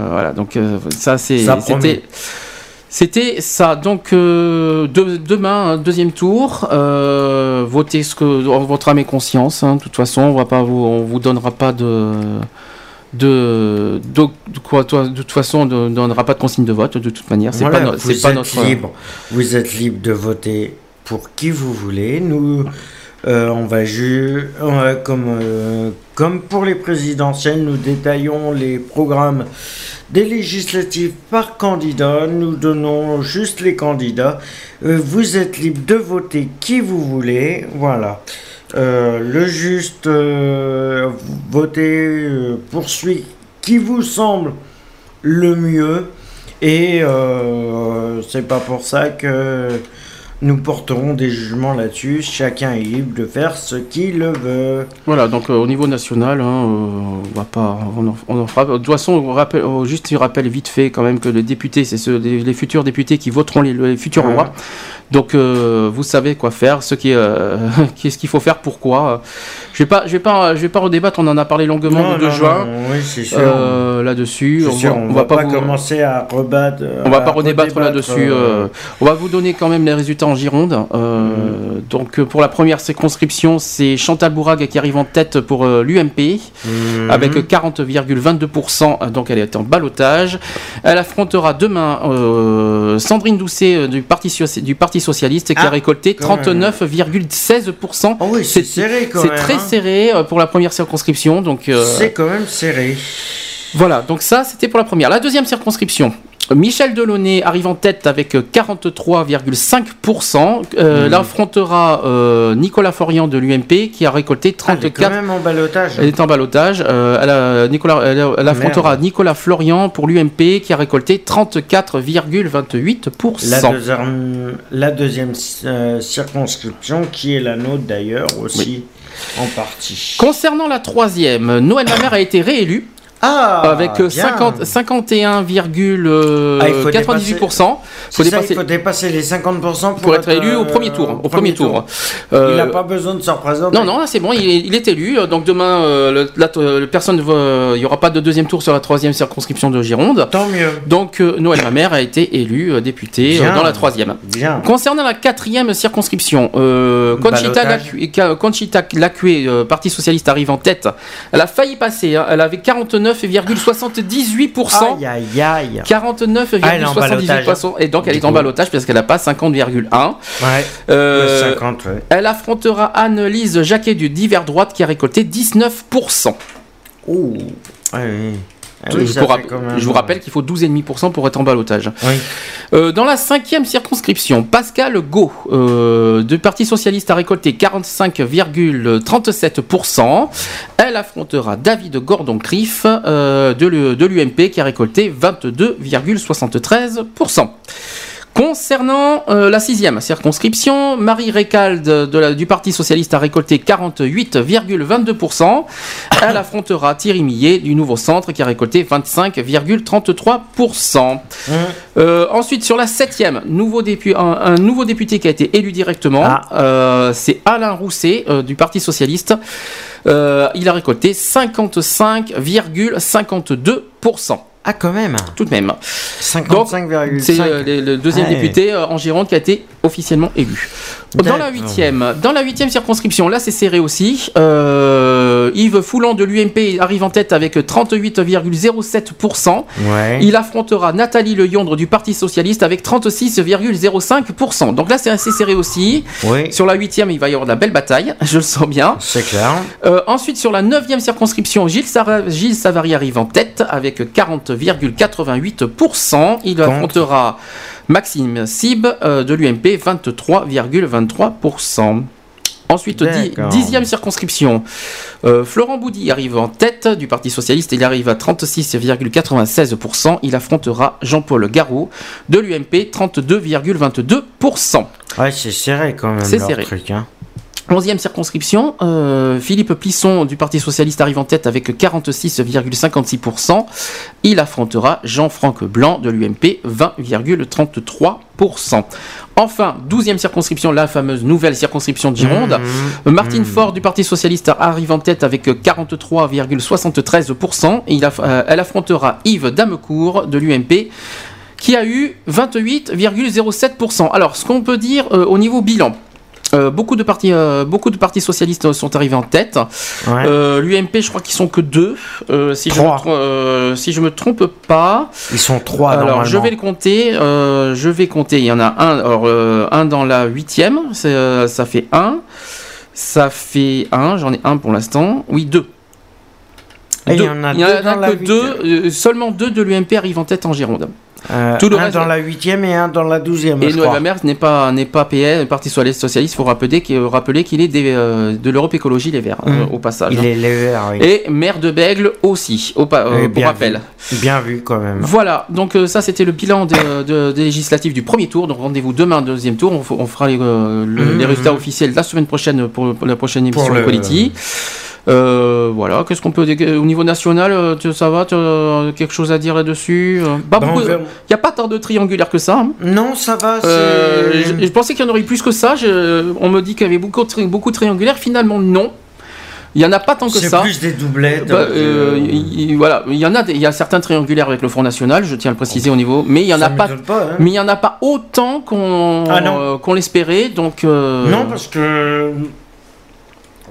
voilà, donc euh, ça c'était c'était ça. Donc euh, de- demain un deuxième tour, euh, votez ce que votre âme et conscience. hein. De toute façon, on va pas vous on vous donnera pas de de, de, de quoi toi de toute façon on ne donnera pas de consigne de vote de toute manière c'est Voilà, pas no- vous pas êtes notre libre. Vous êtes libre de voter pour qui vous voulez. Nous, euh, on va ju- euh, comme comme pour les présidentielles, nous détaillons les programmes des législatives par candidat. Nous donnons juste les candidats. Euh, vous êtes libre de voter qui vous voulez. Voilà. Euh, le juste euh, voter euh, pour celui qui vous semble le mieux. Et euh, c'est pas pour ça que nous porterons des jugements là-dessus. Chacun est libre de faire ce qu'il veut. Voilà, donc euh, au niveau national, hein, euh, on va pas, on en, on en fera. De toute façon, on rappelle, oh, juste il rappelle vite fait quand même que les députés, c'est les, les futurs députés qui voteront les, les futurs Ouais. lois. Donc euh, vous savez quoi faire, ce qui, euh, qu'est-ce qu'il faut faire, pourquoi. Je vais pas, je vais pas, je vais pas redébattre. On en a parlé longuement Non, le 2 non, juin non, oui, c'est sûr. là-dessus. On, sûr, va, on, on va, pas, vous- commencer à rebattre. on va pas redébattre redébattre, là-dessus. on va vous donner quand même les résultats en Gironde. Euh, Donc euh, pour la première circonscription, c'est Chantal Bourag qui arrive en tête pour euh, l'UMP mhm. avec 40,22%. Donc elle est en balotage. Elle affrontera demain euh, Sandrine Doucet du Parti, Soci- du Parti socialiste qui Ah, a récolté quand même. 39,16%. Oh oui, c'est C'est- serré quand C'est même. très hein. serré pour la première circonscription. Donc C'est quand même serré. voilà, donc ça c'était pour la première. La deuxième circonscription. Michel Delaunay arrive en tête avec 43,5%. Euh, Mhm. L'affrontera euh, Nicolas Forian de l'UMP qui a récolté Ah, elle est quand 34. même en balotage. Elle est en balotage. Euh, elle, a- Nicolas, elle, elle affrontera Merde. Nicolas Florian pour l'UMP qui a récolté 34,28%. La deuxième, la deuxième euh, circonscription, qui est la nôtre d'ailleurs aussi, en partie. Concernant la troisième, Noël Mamère a été réélu Ah avec euh, bien. 50 51,98%. Ah, il faut dépasser- il faut les 50% pour, pour être élu au euh, premier tour. Au premier tour. Euh, Il n'a pas besoin de se représenter. Non, non, c'est bon, il est, il est élu. euh, Donc demain, euh, la- euh, personne, il n'y aura pas de deuxième tour sur la troisième circonscription de Gironde. Tant mieux. Donc euh, Noël Mamère a été élu euh, député euh, Bien. dans la troisième. Bien. Concernant la quatrième circonscription, euh, Conchita, Ballottage. Lacu- Ca- Conchita Lacué, euh, Parti Socialiste, arrive en tête. Elle a failli passer, hein. elle avait 49,78%. Aïe, aïe, aïe. 49,78% et donc elle est en balotage parce qu'elle n'a pas 50,1. Ouais. Euh, 50, ouais. elle affrontera Anne-Lise Jacquet du Divers Droite qui a récolté 19%. Ouh. Ouais, oui. Ah je, vous fait rapp- quand même- je vous rappelle qu'il faut 12,5% pour être en balotage. Oui. Euh, dans la cinquième circonscription, Pascal Go, euh, du Parti Socialiste, a récolté 45,37%. Elle affrontera David Gordon-Criff euh, de l'UMP qui a récolté 22,73%. Concernant euh, la sixième circonscription, Marie Récalde de la- du Parti Socialiste a récolté 48,22%. Elle affrontera Thierry Millet du Nouveau Centre qui a récolté 25,33%. Euh, ensuite, sur la septième, nouveau dépu- un, un nouveau député qui a été élu directement, Ah. euh, c'est Alain Rousset euh, du Parti Socialiste. Euh, il a récolté 55,52%. Ah, quand même. Tout de même. 55,5. C'est euh, le, le deuxième Ouais. député euh, en Gironde qui a été officiellement élu. Dans la huitième, dans la huitième circonscription, là c'est serré aussi. Euh, Yves Foulan de l'UMP arrive en tête avec 38,07%. Ouais. Il affrontera Nathalie Le Yondre du Parti Socialiste avec 36,05%. Donc là c'est assez serré aussi. Sur la huitième, il va y avoir de la belle bataille, je le sens bien. C'est clair. Euh, ensuite, sur la neuvième circonscription, Gilles, Gilles Savary arrive en tête avec 40,88%. Il Contre. affrontera Maxime Sib euh, de l'UMP, 23,23%. Ensuite, dixième circonscription, euh, Florent Boudy arrive en tête du Parti Socialiste. Il arrive à 36,96%. Il affrontera Jean-Paul Garou de l'UMP, 32,22%. Ouais, c'est serré quand même. C'est serré. Truc, hein. Onzième circonscription, euh, Philippe Plisson du Parti Socialiste arrive en tête avec 46,56%. Il affrontera Jean-Franck Blanc de l'UMP, 20,33%. Enfin, douzième circonscription, la fameuse nouvelle circonscription de Gironde. Mhm. Martine Faure du Parti Socialiste arrive en tête avec 43,73%. Et il aff- euh, elle affrontera Yves Damecourt de l'UMP qui a eu 28,07%. Alors, ce qu'on peut dire euh, au niveau bilan. Euh, beaucoup, de partis, euh, beaucoup de partis socialistes sont arrivés en tête. Ouais. Euh, L'UMP, je crois qu'ils sont que deux, si, je Trois. si je me trompe pas. Ils sont trois Alors, je vais le compter. je vais compter. Il y en a un, alors, un dans la huitième. ça fait un. Ça fait un. J'en ai un pour l'instant. Oui, deux. Il y en a Il y en deux a que deux. seulement deux de l'UMP arrivent en tête en Gironde. Euh, tout le un reste- dans la huitième et un dans la douzième. Et je Noël. Lamers n'est pas n'est pas PS, Parti socialiste. Il faut rappeler qu'il est des, euh, de l'Europe Écologie Les Verts euh, Mhm. au passage. Il est les verts, oui. Et maire de Bègle aussi, au euh, pour rappel. vu. Bien vu quand même. Voilà, donc euh, ça c'était le bilan de- de- des législatives du premier tour. Donc rendez-vous demain, deuxième tour. On, fera les, euh, le- les résultats officiels la semaine prochaine pour, pour la prochaine Pour émission le- Equality. Euh, voilà, qu'est-ce qu'on peut dire au niveau national euh, tu- Ça va tu as quelque chose à dire là-dessus Euh, Pas Ben, on beaucoup. Il n'y a pas tant de triangulaires que ça. hein. Non, ça va. c'est- Euh, je, je pensais qu'il y en aurait eu plus que ça. Je- on me dit qu'il y avait beaucoup tri- beaucoup de triangulaires. Finalement, non. Il n'y en a pas tant que C'est ça. plus des doublettes. Bah, euh, euh, il- il- voilà, il y en a, il y a certains triangulaires avec le Front National, je tiens à le préciser au niveau, mais il y en ça a pas, hein. mais il y en a pas autant qu'on Ah euh, qu'on l'espérait, donc. euh, Non, parce que.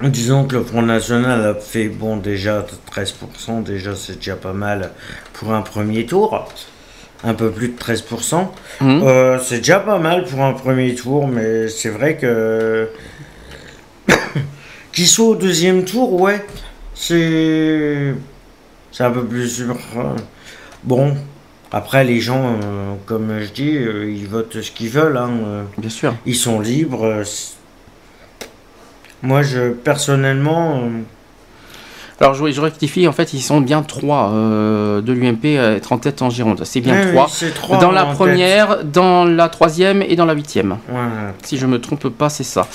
Disons que le Front National a fait, bon, déjà 13%, déjà c'est déjà pas mal pour un premier tour. Un peu plus de 13%. hum, Euh, c'est déjà pas mal pour un premier tour, mais c'est vrai que. Qu'ils soient au deuxième tour, ouais. C'est. C'est un peu plus sûr. Bon. Après, les gens, euh, comme je dis, euh, ils votent ce qu'ils veulent. hein, euh. bien sûr. Ils sont libres. Euh, Moi, je personnellement, euh, Alors je, je rectifie, en fait, ils sont bien trois euh, de l'UMP à être en tête en Gironde. C'est bien trois. oui, trois Dans la en tête. première, dans la troisième et dans la huitième. Ouais. Si je me trompe pas, c'est ça.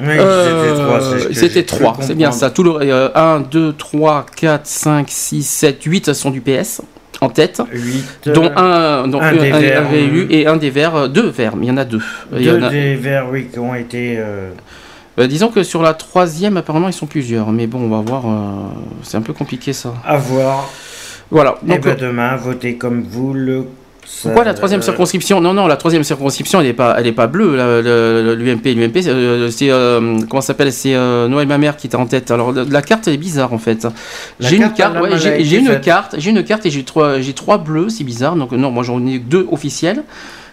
Oui, Euh, c'était trois. c'est ce bien ça. Tout le, euh, 1, 2, 3, 4, 5, 6, 7, 8 sont du PS en tête. Huit, dont euh, un, donc un un, un- verts, euh, et un des verts, euh, deux verts, mais il y en a deux. Il y Deux en a- des verts, oui, qui ont été. euh, Euh, disons que sur la troisième, apparemment, ils sont plusieurs, mais bon, on va voir. euh, c'est un peu compliqué ça. à voir. Voilà. Et Donc, ben demain, votez comme vous le. pourquoi la troisième euh, circonscription? Non, non, la troisième circonscription, elle n'est pas, elle est pas bleue. L'UMP, l'UMP, c'est, euh, euh, comment s'appelle? C'est euh, Noël Mamère qui était en tête. Alors la, la carte elle est bizarre en fait. La J'ai une carte, ouais, j'ai une carte, j'ai une carte et j'ai trois, j'ai trois bleus, c'est bizarre. Donc non, moi j'en ai deux officiels.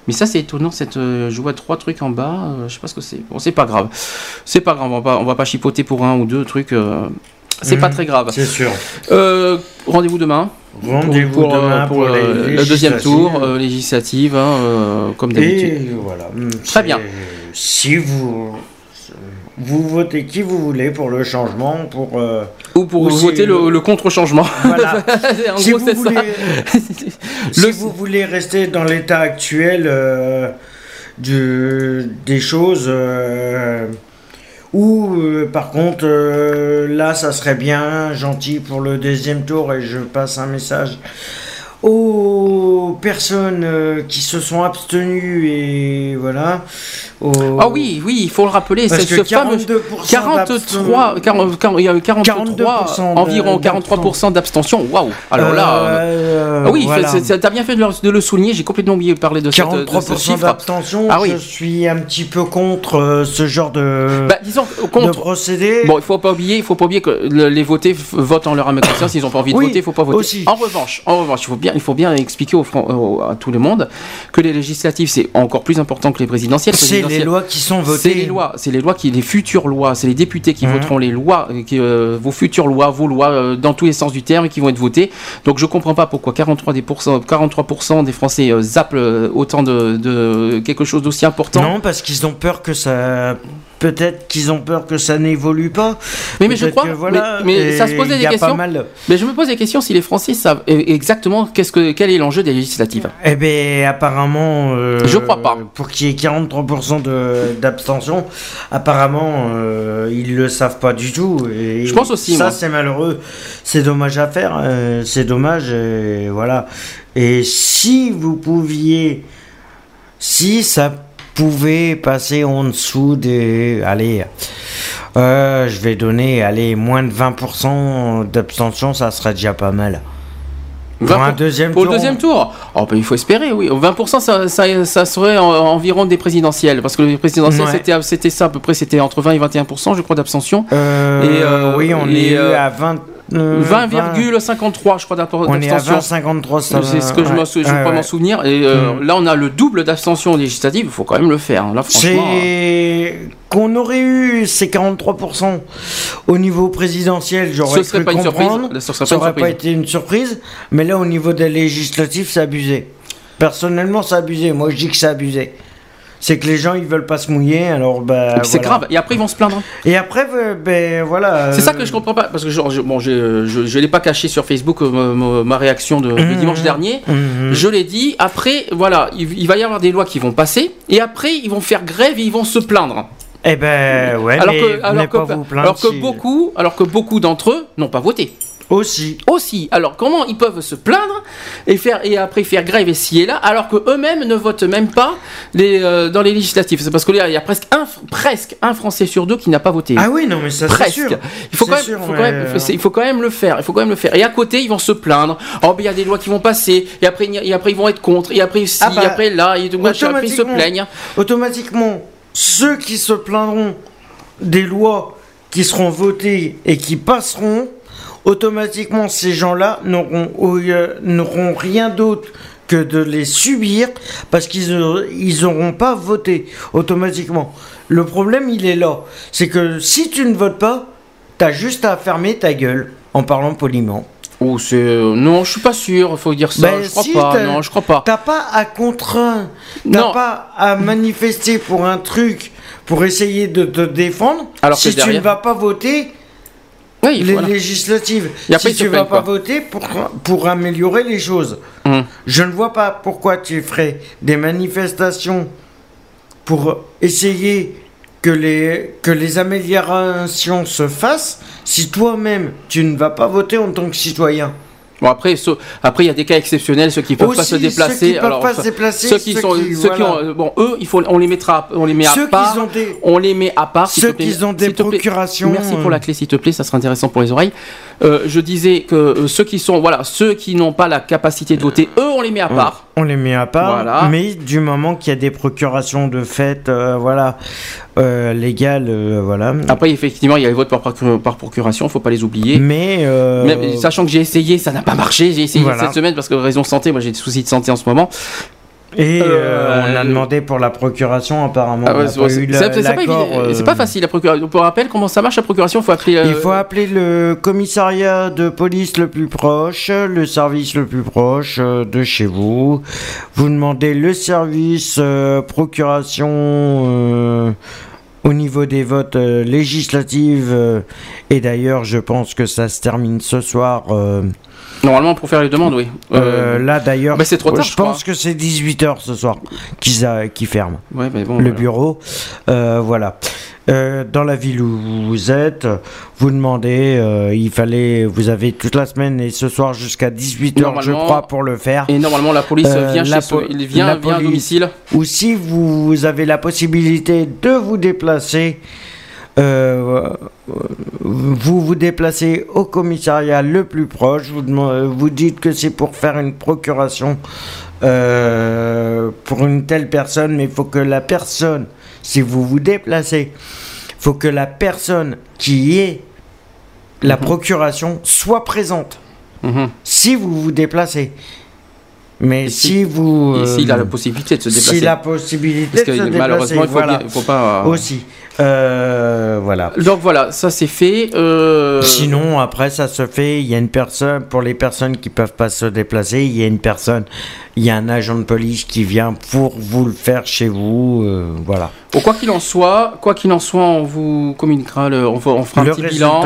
Mais ça c'est étonnant, cette, euh, je vois trois trucs en bas, euh, je sais pas ce que c'est. Bon, c'est pas grave, c'est pas grave, on va pas, on va pas chipoter pour un ou deux trucs. euh, c'est pas très grave. C'est sûr. Euh, Rendez-vous demain pour, Rendez-vous pour, demain pour, le deuxième tour législative, hein, comme d'habitude. Voilà. Très bien. Si vous. Vous votez qui vous voulez pour le changement, pour. euh, Ou pour Aussi, voter le, contre-changement. Voilà. en Si gros, vous ça. voulez- si Le- vous voulez rester dans l'état actuel euh, du- des choses, euh, ou par contre, là, ça serait bien gentil pour le deuxième tour, et je passe un message aux personnes euh, qui se sont abstenues et voilà. aux- Ah oui, oui, il faut le rappeler, Parce c'est que ce fameux 42% 43, 40, 40, il y a eu 43, 42% environ de- 43% d'abstention. Waouh Alors là, euh, Euh, ah oui, voilà. t'as bien fait de le, de le souligner. J'ai complètement oublié de parler de, cette, de ce 43% chiffre. d'abstention, Ah oui. je suis un petit peu contre euh, ce genre de, Bah, disons de contre. procédé. Bon, il faut pas oublier, il faut pas oublier que le- les votés votent en leur âme conscience. S'ils ont pas envie de Oui, voter, il faut pas voter. aussi. En revanche, en revanche, il faut bien, il faut bien expliquer au au- à tout le monde que les législatives c'est encore plus important que les présidentielles. c'est les lois qui sont votées. C'est les lois, c'est les lois qui, les futures lois, c'est les députés qui Mhm. voteront les lois, euh, qui, euh, vos futures lois, vos lois euh, dans tous les sens du terme qui vont être votées. Donc je comprends pas pourquoi 43 des, pourcents- 43% des Français euh, zappent euh, autant de, de quelque chose d'aussi important. Non, parce qu'ils ont peur que ça. Peut-être qu'ils ont peur que ça n'évolue pas. mais, mais je crois, que voilà, mais, ça se posait des questions. Mal. Mais je me pose des questions si les Français savent e- exactement qu'est-ce que, quel est l'enjeu des législatives. Eh ben, apparemment. euh, Je crois pas. Pour qu'il y ait 43% de- d'abstention, apparemment, euh, ils le savent pas du tout. Et Je pense aussi, Ça, c'est malheureux. C'est dommage à faire. euh, c'est dommage. Et voilà. Et si vous pouviez. Si ça pouvait passer en dessous des. Allez. euh, je vais donner, allez, moins de 20% d'abstention, ça serait déjà pas mal. Pour 20 un deuxième Pour tour. le deuxième tour? Oh, ben, Il faut espérer, oui. 20%, ça, ça, ça serait en- environ des présidentielles. Parce que les présidentielles, Ouais. c'était, ça à peu près, c'était entre 20 et 21%, je crois, d'abstention. Euh, Et, euh, oui, on et, est euh, à 20. Euh, 20,53, je crois, d'abstention. 20,53. ça C'est ce que je, ouais. je Ouais, crois m'en souvenir. Et euh, Mm. là, on a le double d'abstention législative. Il faut quand même le faire. hein. Là, franchement. C'est qu'on aurait eu ces 43% au niveau présidentiel, j'aurais Ce serait cru pas une surprise. Ça pas une aurait pas surprise. été une surprise. Mais là, au niveau des législatives, c'est abusé. Personnellement, c'est abusé. Moi, je dis que c'est abusé. C'est que les gens, ils veulent pas se mouiller, alors bah. Puis c'est voilà. grave. Et après, ils vont se plaindre. Et après, euh, ben voilà. C'est ça euh, que je comprends pas. Parce que genre, je, bon, j'ai- je, je l'ai pas caché sur Facebook, euh, ma- réaction de, de Mhm. dimanche dernier. mhm. Je l'ai dit, après, voilà, il, il va y avoir des lois qui vont passer, et après, ils vont faire grève et ils vont se plaindre. Eh ben ouais, alors mais que, alors que, alors si- beaucoup, alors que beaucoup d'entre eux n'ont pas voté. Aussi. Aussi. Alors comment ils peuvent se plaindre et faire et après faire grève ici et là, alors que eux-mêmes ne votent même pas les, euh, dans les législatives? C'est parce que là, il y a presque un, presque un Français sur deux qui n'a pas voté. Ah oui, non, mais ça c'est Presque. sûr. Il faut, quand même, sûr, faut, mais- quand même, c'est- il faut quand même le faire. Il faut quand même le faire. Et à côté, ils vont se plaindre. Oh, ben, il y a des lois qui vont passer. Et après, et après ils vont être contre. Et après, si, Ah bah, et après là, et machin, après, ils se plaignent. Automatiquement, ceux qui se plaindront des lois qui seront votées et qui passeront, automatiquement ces gens-là n'auront euh, n'auront rien d'autre que de les subir parce qu'ils auront- ils n'auront pas voté automatiquement. Le problème, il est là. C'est que si tu ne votes pas, t'as juste à fermer ta gueule en parlant poliment. Oh, c'est euh, non, je suis pas sûr. Il faut dire ça. Ben, je crois si, pas. Non, je crois pas. T'as pas à contraindre, t'as pas à manifester pour un truc pour essayer de te défendre. Alors que si tu derrière- ne vas pas voter Oui, les voilà. législatives, Et après, si tu vas plaignent pas pas. voter pour, pour améliorer les choses, Hum. je ne vois pas pourquoi tu ferais des manifestations pour essayer que les, que les améliorations se fassent si toi-même tu ne vas pas voter en tant que citoyen. Bon après, ce- après il y a des cas exceptionnels, ceux qui peuvent pas se déplacer. ceux qui peuvent alors, pas se déplacer, ceux qui ceux sont, qui- ceux qui ont, euh, bon, eux, il faut, on les mettra, on les met à Ceux part. qui ont des, On les met à part. Ceux qui ont des procurations, Merci pour euh. la clé, s'il te plaît, ça sera intéressant pour les oreilles. Euh, je disais que euh, ceux qui sont, voilà, ceux qui n'ont pas la capacité de voter, eux, on les met à part. On les met à part, Voilà. mais du moment qu'il y a des procurations de fait, euh, voilà, euh, légales, euh, voilà. Après, effectivement, il y a les votes par, procur- par procuration, faut pas les oublier. Mais, Même- sachant que j'ai essayé, ça n'a pas marché. J'ai essayé Voilà. cette semaine parce que raison santé, moi j'ai des soucis de santé en ce moment. Et euh, euh, on a demandé pour la procuration, apparemment. Ah ouais, c'est pas euh, pas facile la procuration. Pour rappel, comment ça marche la procuration? Il faut appeler. euh, Il faut appeler le commissariat de police le plus proche, le service le plus proche de chez vous. Vous demandez le service procuration au niveau des votes législatifs, euh, et d'ailleurs, je pense que ça se termine ce soir. Euh, Normalement, pour faire les demandes, oui. euh, là, d'ailleurs, bah, c'est trop tard, je pense que c'est 18h ce soir qu'ils qu'ils ferment Ouais, mais bon. le voilà. bureau. Euh, voilà. Euh, dans la ville où vous êtes, vous demandez, euh, il fallait, vous avez toute la semaine et ce soir jusqu'à 18h, je crois, pour le faire. Et normalement, la police Euh, vient, la chez soi- po- il vient, la vient à domicile. Ou si vous avez la possibilité de vous déplacer, euh, vous vous déplacez au commissariat le plus proche, vous, vous dites que c'est pour faire une procuration euh, pour une telle personne, mais il faut que la personne, si vous vous déplacez, il faut que la personne qui est la Mhm. procuration soit présente Mhm. si vous vous déplacez. Mais si, si- vous... Et s'il a euh, la possibilité de se déplacer. si la possibilité Parce de se déplacer, malheureusement, il faut, voilà. bien- il faut pas. euh, Aussi. Euh, voilà. Donc voilà, ça c'est fait. euh, Sinon, après, ça se fait. Il y a une personne, pour les personnes qui peuvent pas se déplacer, il y a une personne, il y a un agent de police qui vient pour vous le faire chez vous. euh, voilà. bon, quoi qu'il en soit, quoi qu'il en soit, on vous communiquera, le- on, on fera un le petit bilan.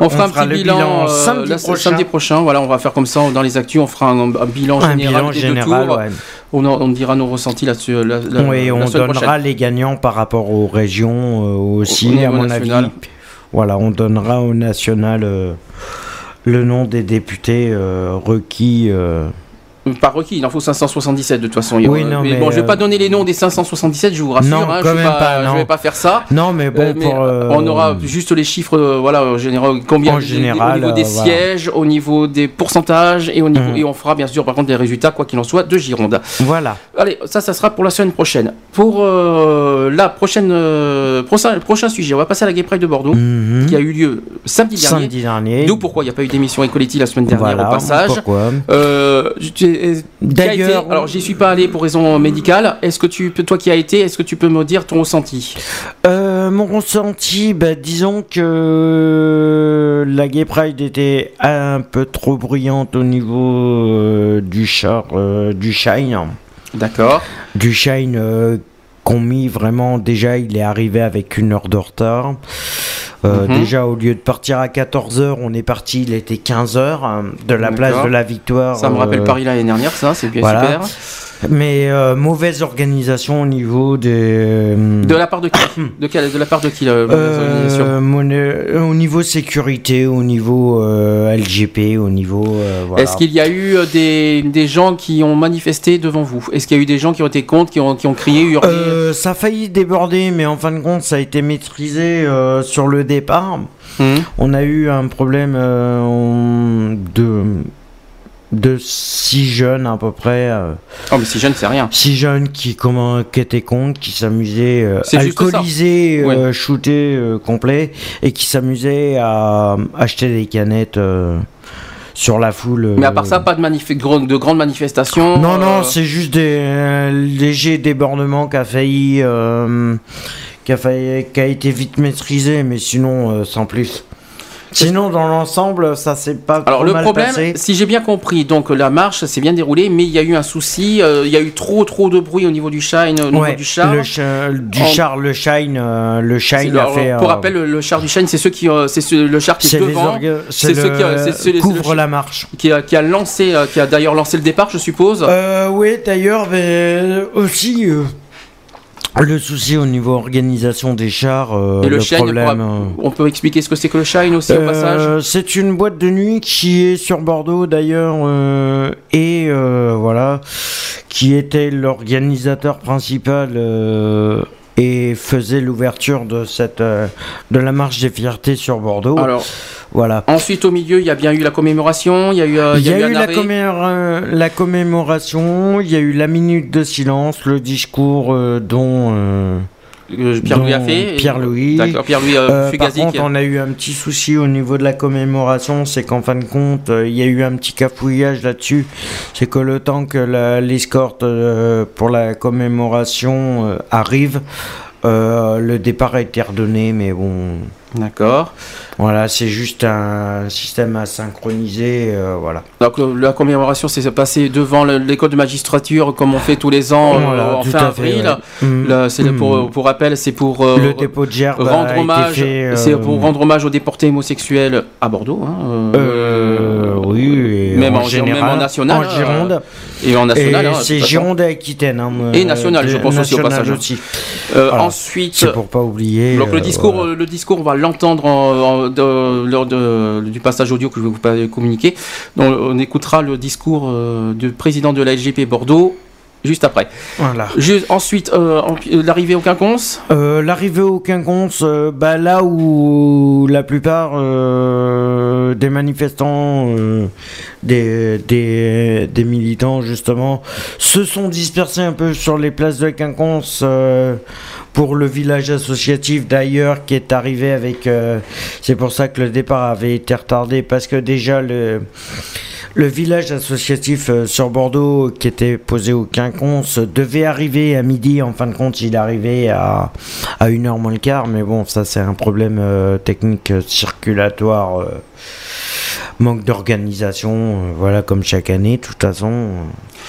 On fera un petit le bilan, euh, samedi, prochain. samedi prochain. Voilà, on va faire comme ça dans les actus. On fera un, un bilan Un général bilan des général, deux tours. ouais. On, on dira nos ressentis là-dessus. La, la- Oui, la on donnera prochaine. les gagnants par rapport aux régions euh, Au aussi, à mon national. avis. Voilà, on donnera au national euh, le nom des députés euh, requis. Euh, Pas requis, il en faut 577 de toute façon. Oui, non, mais, bon, je vais euh, pas donner les noms des 577, je vous rassure. Non, hein, je, vais pas, je vais pas faire ça. Non, mais bon, Euh, mais pour. euh, on aura juste les chiffres, euh, voilà, en général, combien En général, au niveau des euh, voilà. sièges, au niveau des pourcentages et au niveau Mhm. et on fera bien sûr par contre des résultats quoi qu'il en soit de Gironde. Voilà. Allez, ça, ça sera pour la semaine prochaine. Pour euh, la prochaine euh, prochain, prochain sujet, on va passer à la Gay Pride de Bordeaux Mhm. qui a eu lieu samedi dernier. Samedi dernier. D'où pourquoi il n'y a pas eu d'émission Equality la semaine dernière Voilà, au passage. Pourquoi D'ailleurs- alors j'y suis pas allé pour raison médicale. Est-ce que tu, peux- toi qui as été, est-ce que tu peux me dire ton ressenti? Euh, mon ressenti, bah, disons que la Gay Pride était un peu trop bruyante au niveau euh, du char, euh, du shine. D'accord. Du shine euh, qu'on mis vraiment, déjà il est arrivé avec une heure de retard. Euh, Mhm. Déjà au lieu de partir à 14h, on est parti, il était 15h de la place de la Victoire. Ça me rappelle euh, Paris l'année dernière, ça, c'est bien voilà. super. Mais euh, mauvaise organisation au niveau des... De la part de qui de, quelle- de la part de qui la mauvaise Euh, organisation? mon- euh, au niveau sécurité, au niveau euh, LGP, au niveau. euh, voilà. Est-ce qu'il y a eu euh, des, des gens qui ont manifesté devant vous? Est-ce qu'il y a eu des gens qui ont été contre, qui ont, qui ont crié, hurlé? Euh, ça a failli déborder, mais en fin de compte, ça a été maîtrisé euh, sur le départ. Hum On a eu un problème euh, on- de de six jeunes à peu près, euh, Oh, mais si jeune, c'est rien. six jeunes qui comment qui étaient contre, qui s'amusaient, euh, alcoolisés, euh, shootés euh, complet, et qui s'amusaient à acheter des canettes euh, sur la foule. Mais à euh, part ça, pas de, de grandes manifestations Non, non, euh, c'est juste des euh, légers débordements qui a failli, euh, qui a failli, qui a été vite maîtrisé, mais sinon euh, sans plus. Sinon, dans l'ensemble, ça s'est pas Alors trop le mal problème, passé. si j'ai bien compris, donc la marche s'est bien déroulée, mais il y a eu un souci, euh, il y a eu trop trop de bruit au niveau du shine, au niveau Ouais, du char. le cha- du En- char, le shine, euh, le shine a fait. pour euh, rappel, le, le char du shine, c'est ceux qui, c'est ce- le char qui est devant, c'est ceux qui, c'est- couvre le- la marche. qui a, qui a lancé, qui a d'ailleurs lancé le départ, je suppose. Euh, oui, d'ailleurs, mais aussi le souci au niveau organisation des chars. euh, Et le, le shine, problème. on, pourra- on peut expliquer ce que c'est que le shine aussi au Euh, passage. c'est une boîte de nuit qui est sur Bordeaux d'ailleurs euh, et euh, voilà qui était l'organisateur principal euh, et faisait l'ouverture de cette euh, de la marche des fiertés sur Bordeaux. Alors, voilà. ensuite au milieu, il y a bien eu la commémoration, il y a eu, Il y a, eu un la, commémoration, il y a eu la minute de silence, le discours euh, dont Euh, Pierre-Louis a fait. Pierre-Louis. D'accord, Pierre-Louis euh, Euh, par Fugazi contre, a- on a eu un petit souci au niveau de la commémoration, c'est qu'en fin de compte, euh, il y a eu un petit cafouillage là-dessus. C'est que le temps que l'escorte euh, pour la commémoration euh, arrive, euh, le départ a été redonné, mais bon, D'accord. Voilà, c'est juste un système à synchroniser, euh, voilà. Donc le- la commémoration s'est passée devant le- l'école de magistrature comme on fait tous les ans euh, Voilà, en fin fait, avril. ouais. Mm. C'est pour, Mm. pour rappel, c'est pour euh, Le dépôt de gerbe a rendre été hommage, fait, euh, c'est pour rendre hommage aux déportés homosexuels à Bordeaux. hein, Euh, et même en, général, même en national, en Gironde. et en national. Hein, c'est. Gironde et Aquitaine. hein, Et euh, national, je pense aussi au passage. aussi. Euh, Voilà. Ensuite, pour pas oublier. donc le euh, discours, voilà. euh, le discours, on va l'entendre lors de- du passage audio que je vais vous communiquer. Donc, on écoutera le discours euh, du président de la LGP Bordeaux juste après. Voilà. Juste, ensuite, euh, en- euh, l'arrivée au quinconce. Euh, L'arrivée au quinconce, euh, bah, là où la plupart euh, des manifestants, euh, des, militants justement, se sont dispersés un peu sur les places de quinconce euh, pour le village associatif d'ailleurs qui est arrivé avec... euh, C'est pour ça que le départ avait été retardé parce que déjà le... Village associatif euh, sur Bordeaux qui était posé au quinconce devait arriver à midi. En fin de compte, il arrivé à, à 1h moins le quart. Mais bon, ça, c'est un problème technique circulatoire. Manque d'organisation. euh, voilà, comme chaque année. De toute façon, euh,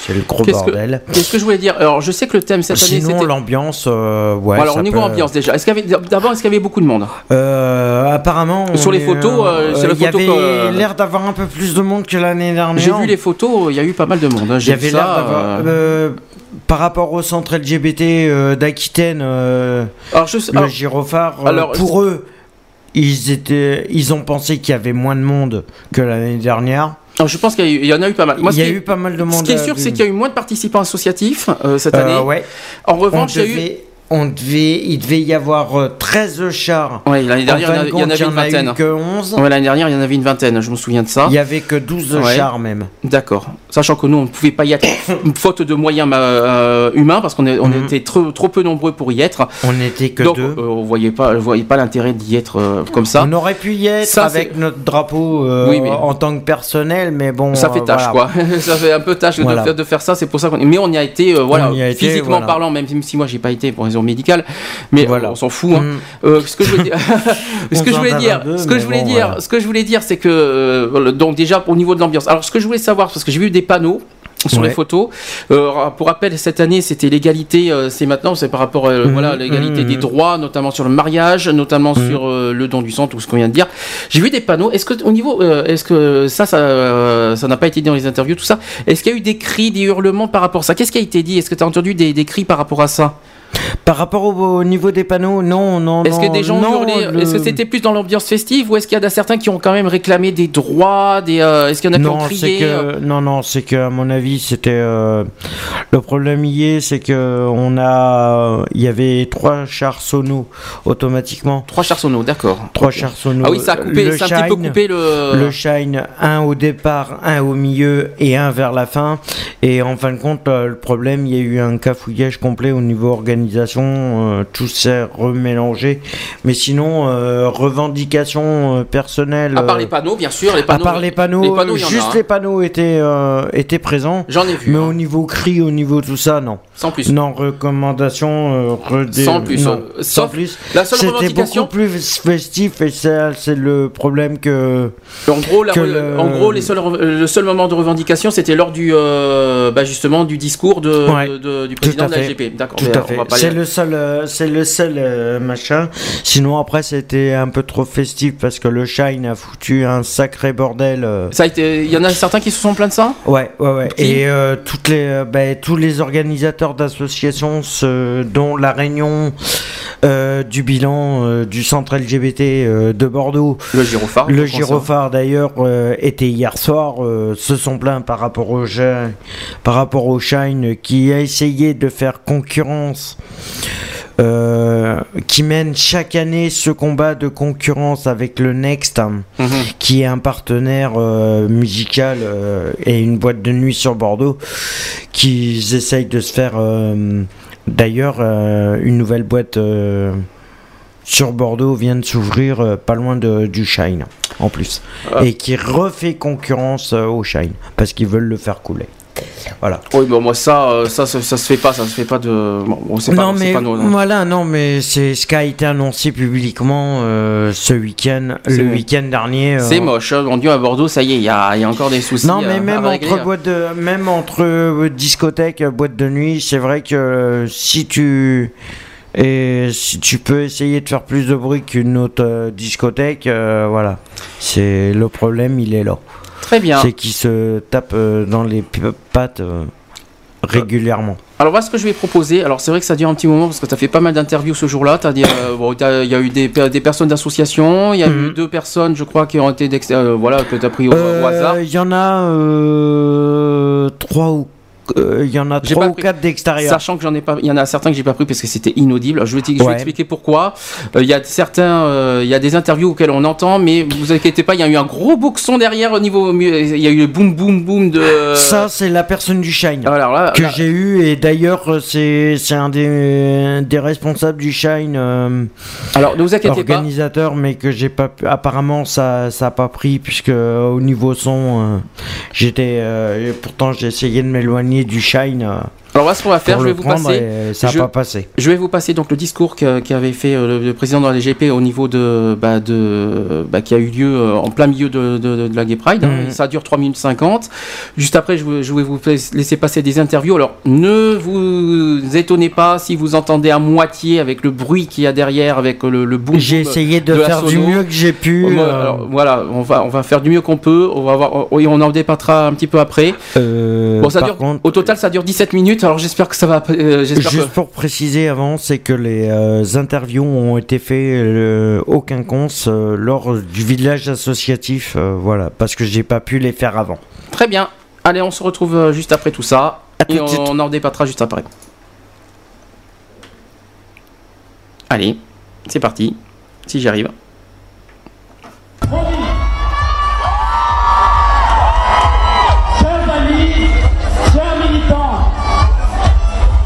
c'est le gros Qu'est-ce que- bordel. Qu'est-ce que je voulais dire? Alors, je sais que le thème cette année, Sinon, c'était. l'ambiance, euh, ouais. Alors, au niveau peut- ambiance déjà, est-ce qu'il y avait d'abord est-ce qu'il y avait beaucoup de monde? Euh, apparemment. Sur les est, photos, euh, sur les il y avait l'air d'avoir un peu plus de monde que l'année dernière. J'ai vu les photos, il y a eu pas mal de monde. hein, Il y avait l'air ça. d'avoir. par rapport au centre LGBT euh, d'Aquitaine, euh, Alors, je sais- le alors, gyrophare, alors, pour eux, ils, étaient, ils ont pensé qu'il y avait moins de monde que l'année dernière. alors, je pense qu'il y, en a eu pas mal. Moi, il y a eu pas mal de monde. Ce qui est à sûr, c'est qu'il y a eu moins de participants associatifs euh, cette Euh, année. ouais. En revanche, il y a eu. On devait, il devait y avoir euh, 13 chars. Ouais, l'année dernière, En il y en fin a- de il y en compte, avait une a vingtaine. que 11. Ouais, l'année dernière, il y en avait une vingtaine, je me souviens de ça. Il y avait que 12 Ouais. chars même. D'accord. Sachant que nous, on ne pouvait pas y être, faute de moyens euh, humains, parce qu'on on Mhm. était trop, trop peu nombreux pour y être. On n'était que Donc, deux. euh, on voyait pas, on voyait pas l'intérêt d'y être euh, comme ça. On aurait pu y être Ça, avec notre drapeau euh, Oui, mais- en tant que personnel, mais bon. Ça fait euh, tâche, voilà. quoi. ça fait un peu tâche de faire- de, faire ça. C'est pour ça qu'on. Mais on y a été, euh, voilà, On y a été, physiquement voilà. parlant, même si moi j'ai pas été pour raison médicale. Mais Voilà. euh, on s'en fout. hein. Mm. Euh, ce que je veux dire, ce que je voulais dire, ce que je voulais dire, voilà. ce que je voulais dire, c'est que euh, donc déjà au niveau de l'ambiance. Alors ce que je voulais savoir, parce que j'ai vu des panneaux sur Ouais. les photos. Euh, pour rappel, cette année, c'était l'égalité. euh, c'est maintenant, c'est par rapport, à Mhm, voilà, l'égalité mhm, des droits, notamment sur le mariage, notamment sur euh, le don du sang, tout ce qu'on vient de dire. J'ai vu des panneaux. Est-ce que au niveau, euh, est-ce que ça, ça, euh, ça n'a pas été dit dans les interviews, tout ça? Est-ce qu'il y a eu des cris, des hurlements par rapport à ça? Qu'est-ce qui a été dit? Est-ce que tu as entendu des, des cris par rapport à ça? Par rapport au, au niveau des panneaux, non, non, Est-ce que non, des gens non, le- Est-ce que c'était plus dans l'ambiance festive ou est-ce qu'il y en a certains qui ont quand même réclamé des droits des, euh, Est-ce qu'il y en a qui ont Non, c'est crié euh, que non, non, c'est que à mon avis, c'était euh, le problème y est, c'est que on a, il y avait trois chars sonos automatiquement, Trois chars sonos, d'accord. trois chars sonos. Ah oui, ça a coupé, Le ça a un petit peu coupé le. Le Shine, un au départ, un au milieu et un vers la fin. Et en fin de compte, le problème, il y a eu un cafouillage complet au niveau organisation. euh, tout s'est remélangé. Mais sinon, euh, revendications euh, personnelles. À part les panneaux, bien sûr, les à panneaux. part les panneaux, les a, juste les panneaux étaient, étaient présents. J'en ai vu. Mais hein, au niveau cri, au niveau tout ça, non. Sans plus. Non, recommandation, euh, redé- Sans plus, non, sans plus. La seule C'était revendication, beaucoup plus festif et c'est le problème que. en gros, la que re- le- en gros, les seuls, le seul moment de revendication, c'était lors du, euh, bah, justement, du discours de, Ouais, de- de- du président à de la. LGP. D'accord. À on va C'est aller. le seul, euh, c'est le seul euh, machin. Sinon après c'était un peu trop festif parce que le Shine a foutu un sacré bordel. euh. Ça a été. Il y en a certains qui se sont plaints de ça? Ouais, ouais, ouais. Qui? Et euh, toutes les, euh, ben, tous les organisateurs d'associations, ce- dont la réunion euh, du bilan euh, du centre LGBT euh, de Bordeaux, Le gyrophare. le hein. gyrophare d'ailleurs euh, était hier soir, euh, se sont plaints par rapport au Shine, par rapport au Shine qui a essayé de faire concurrence. Euh, qui mène chaque année ce combat de concurrence avec le Next, hein, Mhm. qui est un partenaire euh, musical euh, et une boîte de nuit sur Bordeaux, qui essayent de se faire d'ailleurs une nouvelle boîte sur Bordeaux vient de s'ouvrir pas loin de, du Shine en plus Ah. et qui refait concurrence au Shine parce qu'ils veulent le faire couler. Voilà. Oui, bon, moi, ça, euh, ça, ça, ça se fait pas, ça se fait pas de. Bon, pas, non mais pas nos- voilà non mais c'est ce qui a été annoncé publiquement euh, ce week-end le week-end dernier. euh, C'est moche, hein. mon dieu, à Bordeaux, ça y est, il y a, il y a encore des soucis. Non, mais à même entre hein. boîte de, même entre discothèque, boîte de nuit, c'est vrai que si tu et si tu peux essayer de faire plus de bruit qu'une autre discothèque, euh, voilà, c'est le problème, il est là. Très bien. C'est qu'il se tape euh, dans les pattes euh, régulièrement. Alors voilà ce que je vais proposer. Alors c'est vrai que ça dure un petit moment parce que tu as fait pas mal d'interviews ce jour-là. Euh, bon, il y a eu des, pe- des personnes d'association, il y a Mhm. eu deux personnes, je crois, qui ont été euh, voilà que tu as pris au, au hasard. Il y en a euh, trois ou euh, il y en a trois ou quatre d'extérieur. Sachant que j'en ai pas, il y en a certains que j'ai pas pris parce que c'était inaudible. Je vais, je vais Ouais. expliquer pourquoi. Euh, Il y a certains, euh, il y a des interviews auxquelles on entend, mais vous inquiétez pas, il y a eu un gros boxon derrière au niveau, il y a eu le boum boum boum de. Ça, c'est la personne du Shine. Alors là, que j'ai eu et d'ailleurs c'est c'est un des, des responsables du Shine alors ne vous inquiétez pas. organisateur mais que j'ai pas apparemment ça ça a pas pris puisque au niveau son j'étais pourtant j'ai essayé de m'éloigner du Shine euh, Alors voilà ce qu'on va faire. pour Je vais le vous passer. ça je- pas passé Je vais vous passer donc le discours qu'avait fait euh, le, le président de la DGP au niveau de, bah, de bah, qui a eu lieu euh, en plein milieu de, de- de la Gay Pride. hein. Mhm. Ça dure 3 minutes 50. Juste après, je, vais- je vais vous laisser passer des interviews. Alors ne vous étonnez pas si vous entendez à moitié avec le bruit qu'il y a derrière, avec le, le boom. j'ai essayé de, faire du mieux que j'ai pu euh, alors, voilà, on va, on va faire du mieux qu'on peut. On va voir, oui, on en débattra un petit peu après. euh, Bon, ça dure, contre au total, ça dure 17 minutes. Alors j'espère que ça va. euh, que- Juste pour préciser avant, c'est que les euh, interviews ont été faites euh, au quinconce lors du village associatif, voilà, parce que j'ai pas pu les faire avant. Très bien. Allez, on se retrouve juste après tout ça. À et suite. on en débattra juste après. Allez, c'est parti. Si j'y arrive.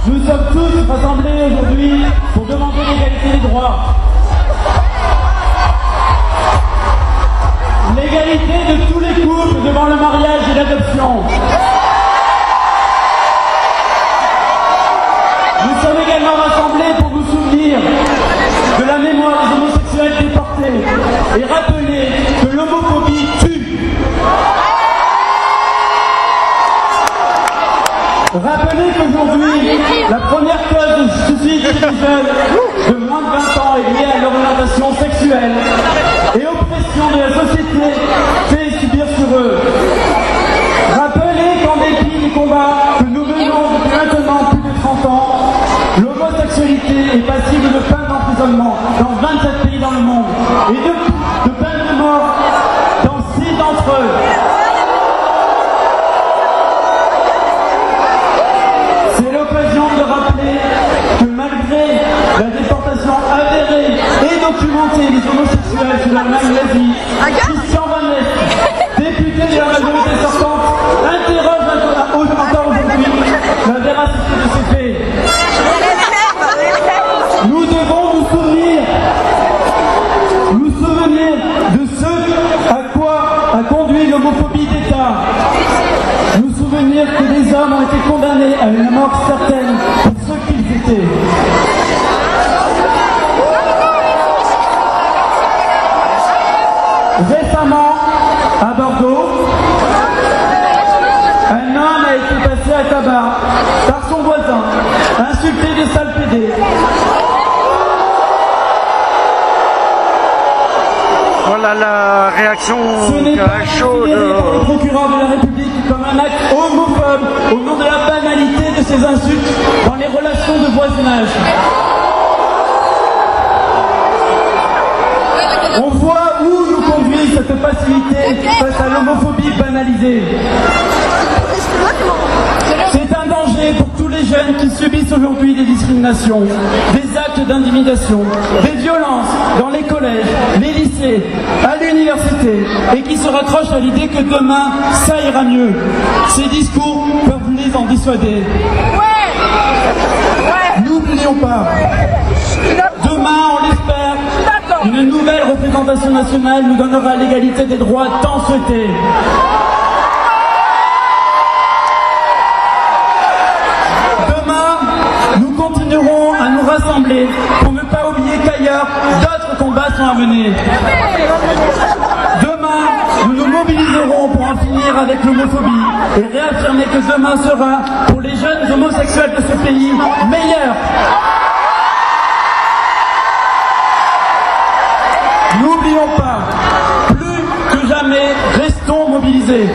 Nous sommes tous rassemblés aujourd'hui pour demander l'égalité des droits. L'égalité de tous les couples devant le mariage et l'adoption. Nous sommes également rassemblés pour vous souvenir de la mémoire des homosexuels déportés et rappeler que l'homophobie tue. Rappelez qu'aujourd'hui, la première cause de suicide les jeunes de moins de 20 ans est liée à leur orientation sexuelle et oppression de la société et documentée des homosexuels sous la même nazie, Christian Van Ness, député de la majorité sortante, interroge encore aujourd'hui la véracité de ces faits. Nous devons nous souvenir, nous souvenir de ce à quoi a conduit l'homophobie d'État. Nous souvenir que des hommes ont été condamnés à une mort certaine pour ce qu'ils étaient. Insulté des sales pédés. Voilà la réaction par le procureur de la République comme un acte homophobe au nom de la banalité de ces insultes dans les relations de voisinage. On voit où nous conduit cette passivité face à l'homophobie banalisée. Pour tous les jeunes qui subissent aujourd'hui des discriminations, des actes d'intimidation, des violences dans les collèges, les lycées, à l'université, et qui se raccrochent à l'idée que demain, ça ira mieux. Ces discours peuvent les en dissuader. N'oublions pas, demain, on l'espère, une nouvelle représentation nationale nous donnera l'égalité des droits tant souhaités. Pour ne pas oublier qu'ailleurs, d'autres combats sont à mener. Demain, nous nous mobiliserons pour en finir avec l'homophobie et réaffirmer que demain sera, pour les jeunes homosexuels de ce pays, meilleur. N'oublions pas, plus que jamais, restons mobilisés.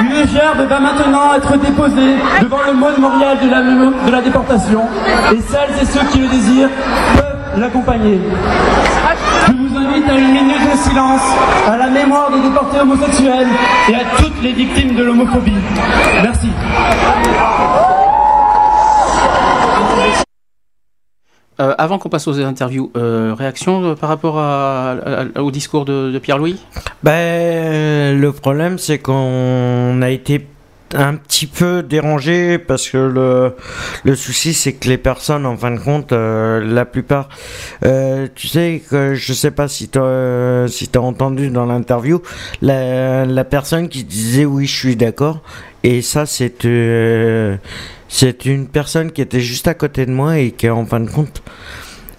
Une gerbe va maintenant être déposée devant le mémorial de la, de la déportation et celles et ceux qui le désirent peuvent l'accompagner. Je vous invite à une minute de silence à la mémoire des déportés homosexuels et à toutes les victimes de l'homophobie. Merci. Euh, avant qu'on passe aux interviews, euh, réaction euh, par rapport à- à- au discours de, de Pierre-Louis? Ben, le problème, c'est qu'on a été un petit peu dérangé parce que le, le souci, c'est que les personnes, en fin de compte, euh, la plupart, euh, tu sais que je sais pas si tu as, si t'as entendu dans l'interview, la, la personne qui disait oui, je suis d'accord, et ça, c'est euh, c'est une personne qui était juste à côté de moi et qui, en fin de compte,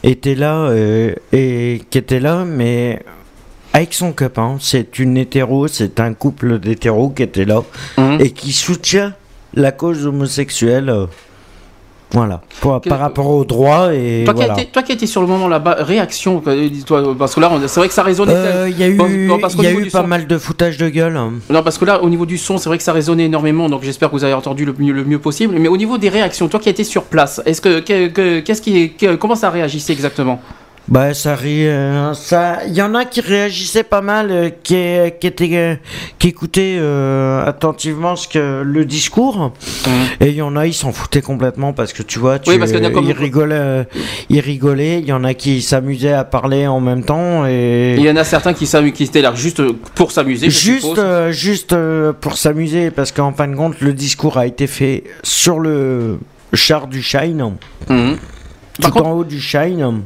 était là euh, et qui était là, mais avec son copain. C'est une hétéro, c'est un couple d'hétéros qui était là Mhm. et qui soutient la cause homosexuelle. voilà, pour- par rapport aux droits et toi, qui voilà. été, toi qui sur le moment là-bas, réaction, euh, toi, parce que là, c'est vrai que ça résonnait. Euh, Il y a eu, parce y a pas son- mal de foutage de gueule. hein. Non, parce que là, au niveau du son, c'est vrai que ça résonnait énormément, donc j'espère que vous avez entendu le mieux, le mieux possible. Mais au niveau des réactions, toi qui été sur place, est-ce que, que- que- qu'est-ce qui, que- comment ça réagissait exactement? Bah ça rit, euh, ça. Il y en a qui réagissaient pas mal, euh, qui, qui étaient, euh, qui écoutaient attentivement ce que le discours, et il y en a ils s'en foutaient complètement parce que tu vois, tu, Oui, parce comme- ils rigolaient, ils rigolaient. Il y en a qui s'amusaient à parler en même temps et Il y en a certains qui, qui étaient là juste pour s'amuser. juste, juste pour s'amuser parce qu'en fin de compte le discours a été fait sur le char du Shine. Mhm. tout Par contre- en haut du Shine.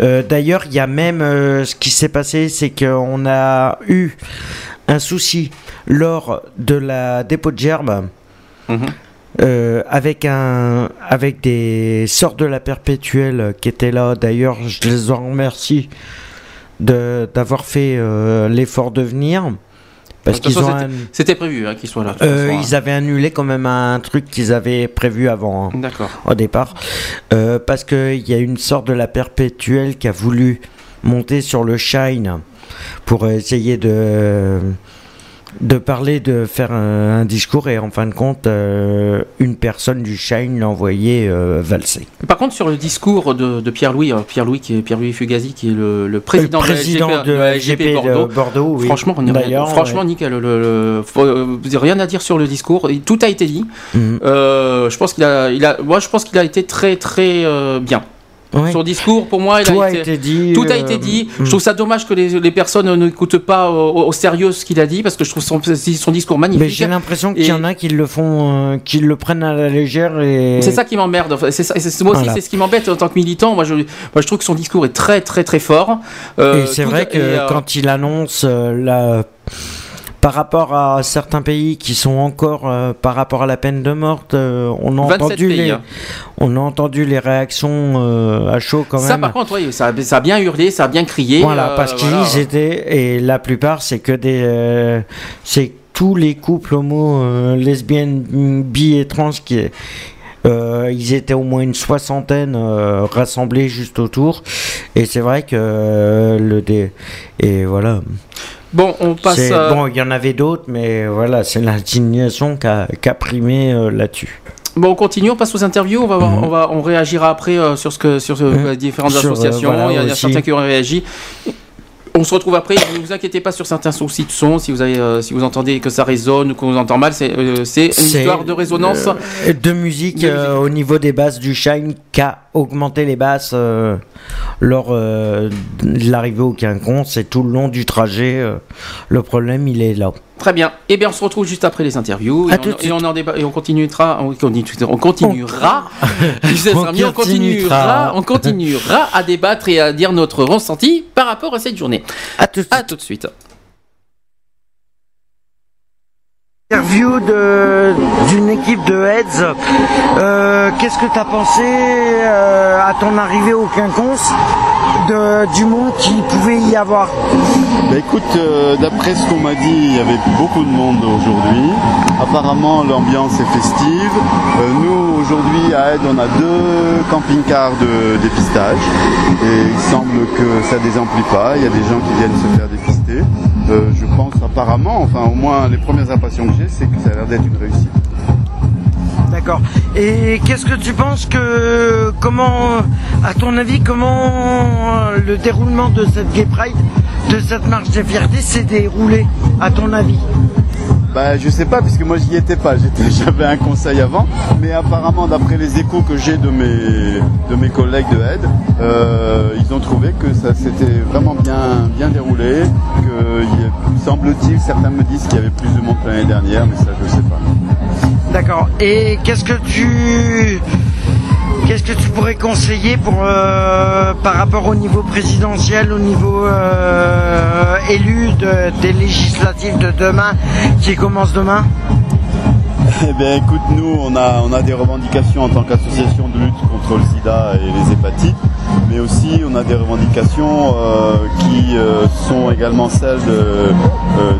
Euh, D'ailleurs, il y a même euh, ce qui s'est passé, c'est qu'on a eu un souci lors de la dépôt de gerbe Mhm. euh, avec un avec des sortes de la perpétuelle qui étaient là. D'ailleurs, je les en remercie d'avoir fait euh, l'effort de venir parce qu'ils ont un- C'était prévu hein, qu'ils soient là. euh, façon, ils avaient annulé quand même un truc qu'ils avaient prévu avant. hein hein. D'accord. au départ, euh, parce qu'il y a une sorte de la perpétuelle qui a voulu monter sur le Shine pour essayer de de parler, de faire un, un discours et en fin de compte, euh, une personne du Shine l'a envoyé euh, valser. Par contre, sur le discours de, de Pierre-Louis, euh, Pierre-Louis qui est Pierre-Louis Fugazi, qui est le, le président, Le président de la de LGP, LGP de Bordeaux. de Bordeaux, oui. Franchement, D'ailleurs, franchement ouais. nickel. Le, euh, rien à dire sur le discours. Tout a été dit. Mhm. Euh, je pense qu'il a, il a, moi, je pense qu'il a été très, très bien. Ouais. Son discours, pour moi, il Tout a a été. dit. Tout a euh, été dit. mm. Je trouve ça dommage que les, les personnes n'écoutent pas au, au sérieux ce qu'il a dit parce que je trouve son, son discours Mais magnifique. j'ai l'impression qu'il y en a qui le font, euh, qui le prennent à la légère et. C'est ça qui m'emmerde. C'est c'est- moi aussi, c'est ce qui m'embête en tant que militant. Moi je, moi, je trouve que son discours est très, très, très fort. Euh, Et c'est tout- vrai que euh, quand il annonce euh, la par rapport à certains pays qui sont encore euh, par rapport à la peine de mort, euh, on a 27 entendu pays, les hein. on a entendu les réactions euh, à chaud quand Ça, même. par contre, oui, ça, a- ça a bien hurlé, ça a bien crié. voilà, parce qu'ils voilà. étaient et la plupart c'est que des c'est tous les couples homo lesbiennes bi et trans qui euh, ils étaient au moins une soixantaine euh, rassemblés juste autour et c'est vrai que euh, le dé et voilà Bon, on passe. Euh, Bon, il y en avait d'autres, mais voilà, c'est l'indignation qui a, primé euh, là-dessus. Bon, on continue, on passe aux interviews. On va, voir- Mhm. on va, on réagira après euh, sur ce que, sur ce- Mhm. différentes Sur, euh, associations. voilà, il y y a certains qui ont réagi. On se retrouve après. Ne vous inquiétez pas sur certains soucis de son. Si vous avez, euh, si vous entendez que ça résonne ou qu'on vous entend mal, c'est, euh, une histoire de résonance. euh, de musique De euh, au niveau des basses du Shine qui a augmenté les basses euh, lors euh, de l'arrivée au quinconce et tout le long du trajet. euh, le problème, il est là. Très bien. Eh bien, on se retrouve juste après les interviews À et, tout on, de et suite. on en débat et on continuera. On, continue- on continuera. Je sais, On continuera. continuera. On continuera à débattre et à dire notre ressenti par rapport à cette journée. À tout de À tout de suite. Interview d'une équipe de Heads. Euh, Qu'est-ce que tu as pensé euh, à ton arrivée au Quinconce du monde qu'il pouvait y avoir? Bah écoute, euh, d'après ce qu'on m'a dit, il y avait beaucoup de monde aujourd'hui. Apparemment, l'ambiance est festive. Nous, aujourd'hui, à Aide, on a deux camping-cars de dépistage. Et il semble que ça désemplit pas. Il y a des gens qui viennent se faire dépister. Euh, je pense apparemment, enfin au moins les premières impressions que j'ai, c'est que ça a l'air d'être une réussite. D'accord. Et qu'est-ce que tu penses que comment, à ton avis, comment euh, le déroulement de cette Gay Pride, de cette marche des fiertés, s'est déroulé, à ton avis? Bah je sais pas puisque moi j'y étais pas, j'avais un conseil avant, mais apparemment d'après les échos que j'ai de mes de mes collègues de aide, euh, ils ont trouvé que ça s'était vraiment bien bien déroulé, que semble-t-il certains me disent qu'il y avait plus de monde l'année dernière, mais ça je sais pas. D'accord. Et qu'est-ce que tu qu'est-ce que tu pourrais conseiller euh, par rapport au niveau présidentiel, au niveau euh, élu de- des législatives de demain qui commencent demain? Eh bien écoute, nous on a, des revendications en tant qu'association de lutte contre le sida et les hépatites, mais aussi on a des revendications euh, qui euh, sont également celles euh,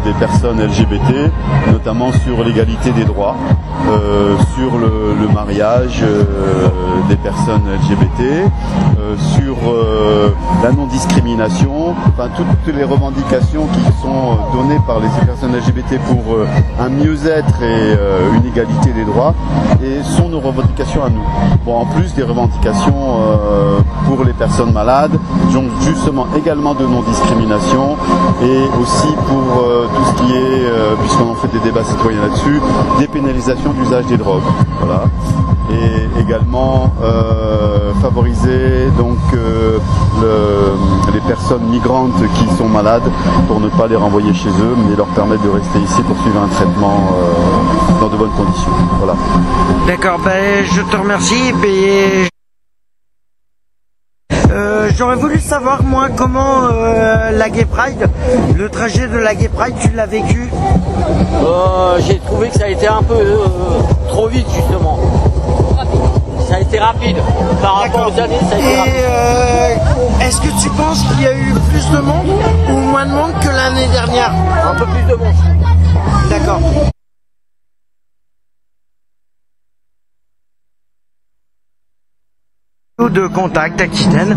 des personnes LGBT, notamment sur l'égalité des droits, sur le, le mariage des personnes LGBT, sur la non-discrimination, enfin toutes les revendications qui sont données par les personnes LGBT pour un mieux-être et une égalité des droits, et sont nos revendications à nous. Bon, en plus des revendications euh, pour les personnes malades, donc justement également de non-discrimination, et aussi pour euh, tout ce qui est, euh, puisqu'on en fait des débats citoyens là-dessus, dépénalisation d'usage des drogues. Voilà et également favoriser donc le- les personnes migrantes qui sont malades pour ne pas les renvoyer chez eux mais leur permettre de rester ici pour suivre un traitement dans de bonnes conditions. Voilà. D'accord, ben je te remercie. Ben, euh, J'aurais voulu savoir moi comment euh, la Gay Pride, le trajet de la Gay Pride, tu l'as vécu? Euh, J'ai trouvé que ça a été un peu euh, trop vite justement. Ça a été rapide. Par rapport aux années, ça a été Et rapide. euh, est-ce que tu penses qu'il y a eu plus de monde ou moins de monde que l'année dernière? Un peu plus de monde. D'accord. De contact Aquitaine.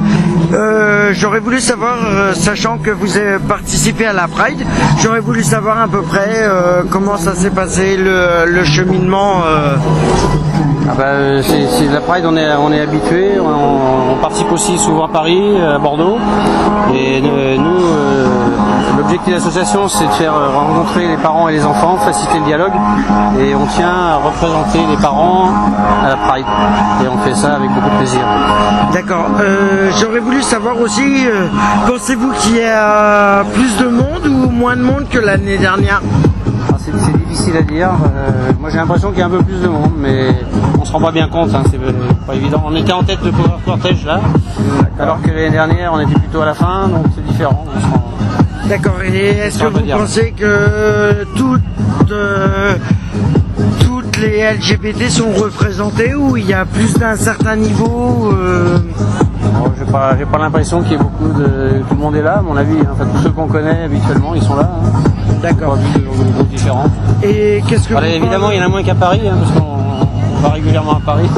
Euh, j'aurais voulu savoir, euh, sachant que vous avez participé à la Pride, j'aurais voulu savoir à peu près euh, comment ça s'est passé le, cheminement. euh. Ah bah, c'est la Pride, on est, on est habitué. On, on participe aussi souvent à Paris, à Bordeaux. Et nous, l'objectif de l'association, c'est de faire euh, rencontrer les parents et les enfants, faciliter le dialogue. Et on tient à représenter les parents à la Pride. Et on fait ça avec beaucoup de plaisir. D'accord. Euh, j'aurais voulu savoir aussi, euh, pensez-vous qu'il y a plus de monde ou moins de monde que l'année dernière? Ah, C'est difficile à dire. Euh, moi j'ai l'impression qu'il y a un peu plus de monde, mais on se rend pas bien compte. hein, c'est pas évident. On était en tête de Cortège là, alors que l'année dernière on était plutôt à la fin, donc c'est différent. on se rend- D'accord. Et est-ce que vous dire. pensez que toutes, euh, toutes les LGBT sont représentées ou il y a plus d'un certain niveau euh, Bon, j'ai pas, l'impression qu'il y ait beaucoup de. Tout le monde est là, à mon avis. hein. Enfin, tous ceux qu'on connaît habituellement, ils sont là. hein. D'accord. Pas vu de, de groupes différents. Et qu'est-ce que vous évidemment, il y en a moins qu'à Paris, hein, parce qu'on on va régulièrement à Paris.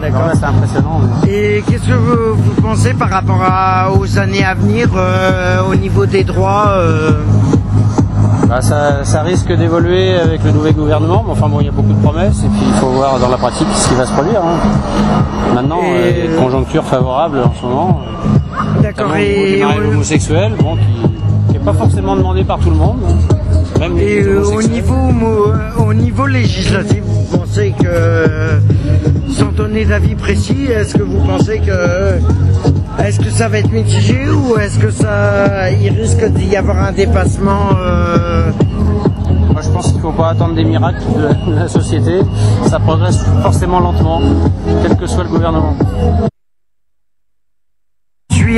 D'accord. C'est impressionnant. mais- Et qu'est-ce que vous, vous pensez par rapport à- aux années à venir euh, au niveau des droits euh, Bah, ça, ça risque d'évoluer avec le nouveau gouvernement, mais enfin bon, il y a beaucoup de promesses et puis il faut voir dans la pratique ce qui va se produire. hein. Maintenant, Et, euh, il y a une conjoncture favorable en ce moment, D'accord. Et, mariage homosexuel, bon, qui n'est pas forcément demandé par tout le monde. Même et, euh, au niveau mo- au niveau législatif, vous pensez que sans donner d'avis précis, est-ce que vous pensez que est-ce que ça va être mitigé ou est-ce que ça il risque d'y avoir un dépassement euh, Moi, je pense qu'il ne faut pas attendre des miracles de la société. Ça progresse forcément lentement, quel que soit le gouvernement.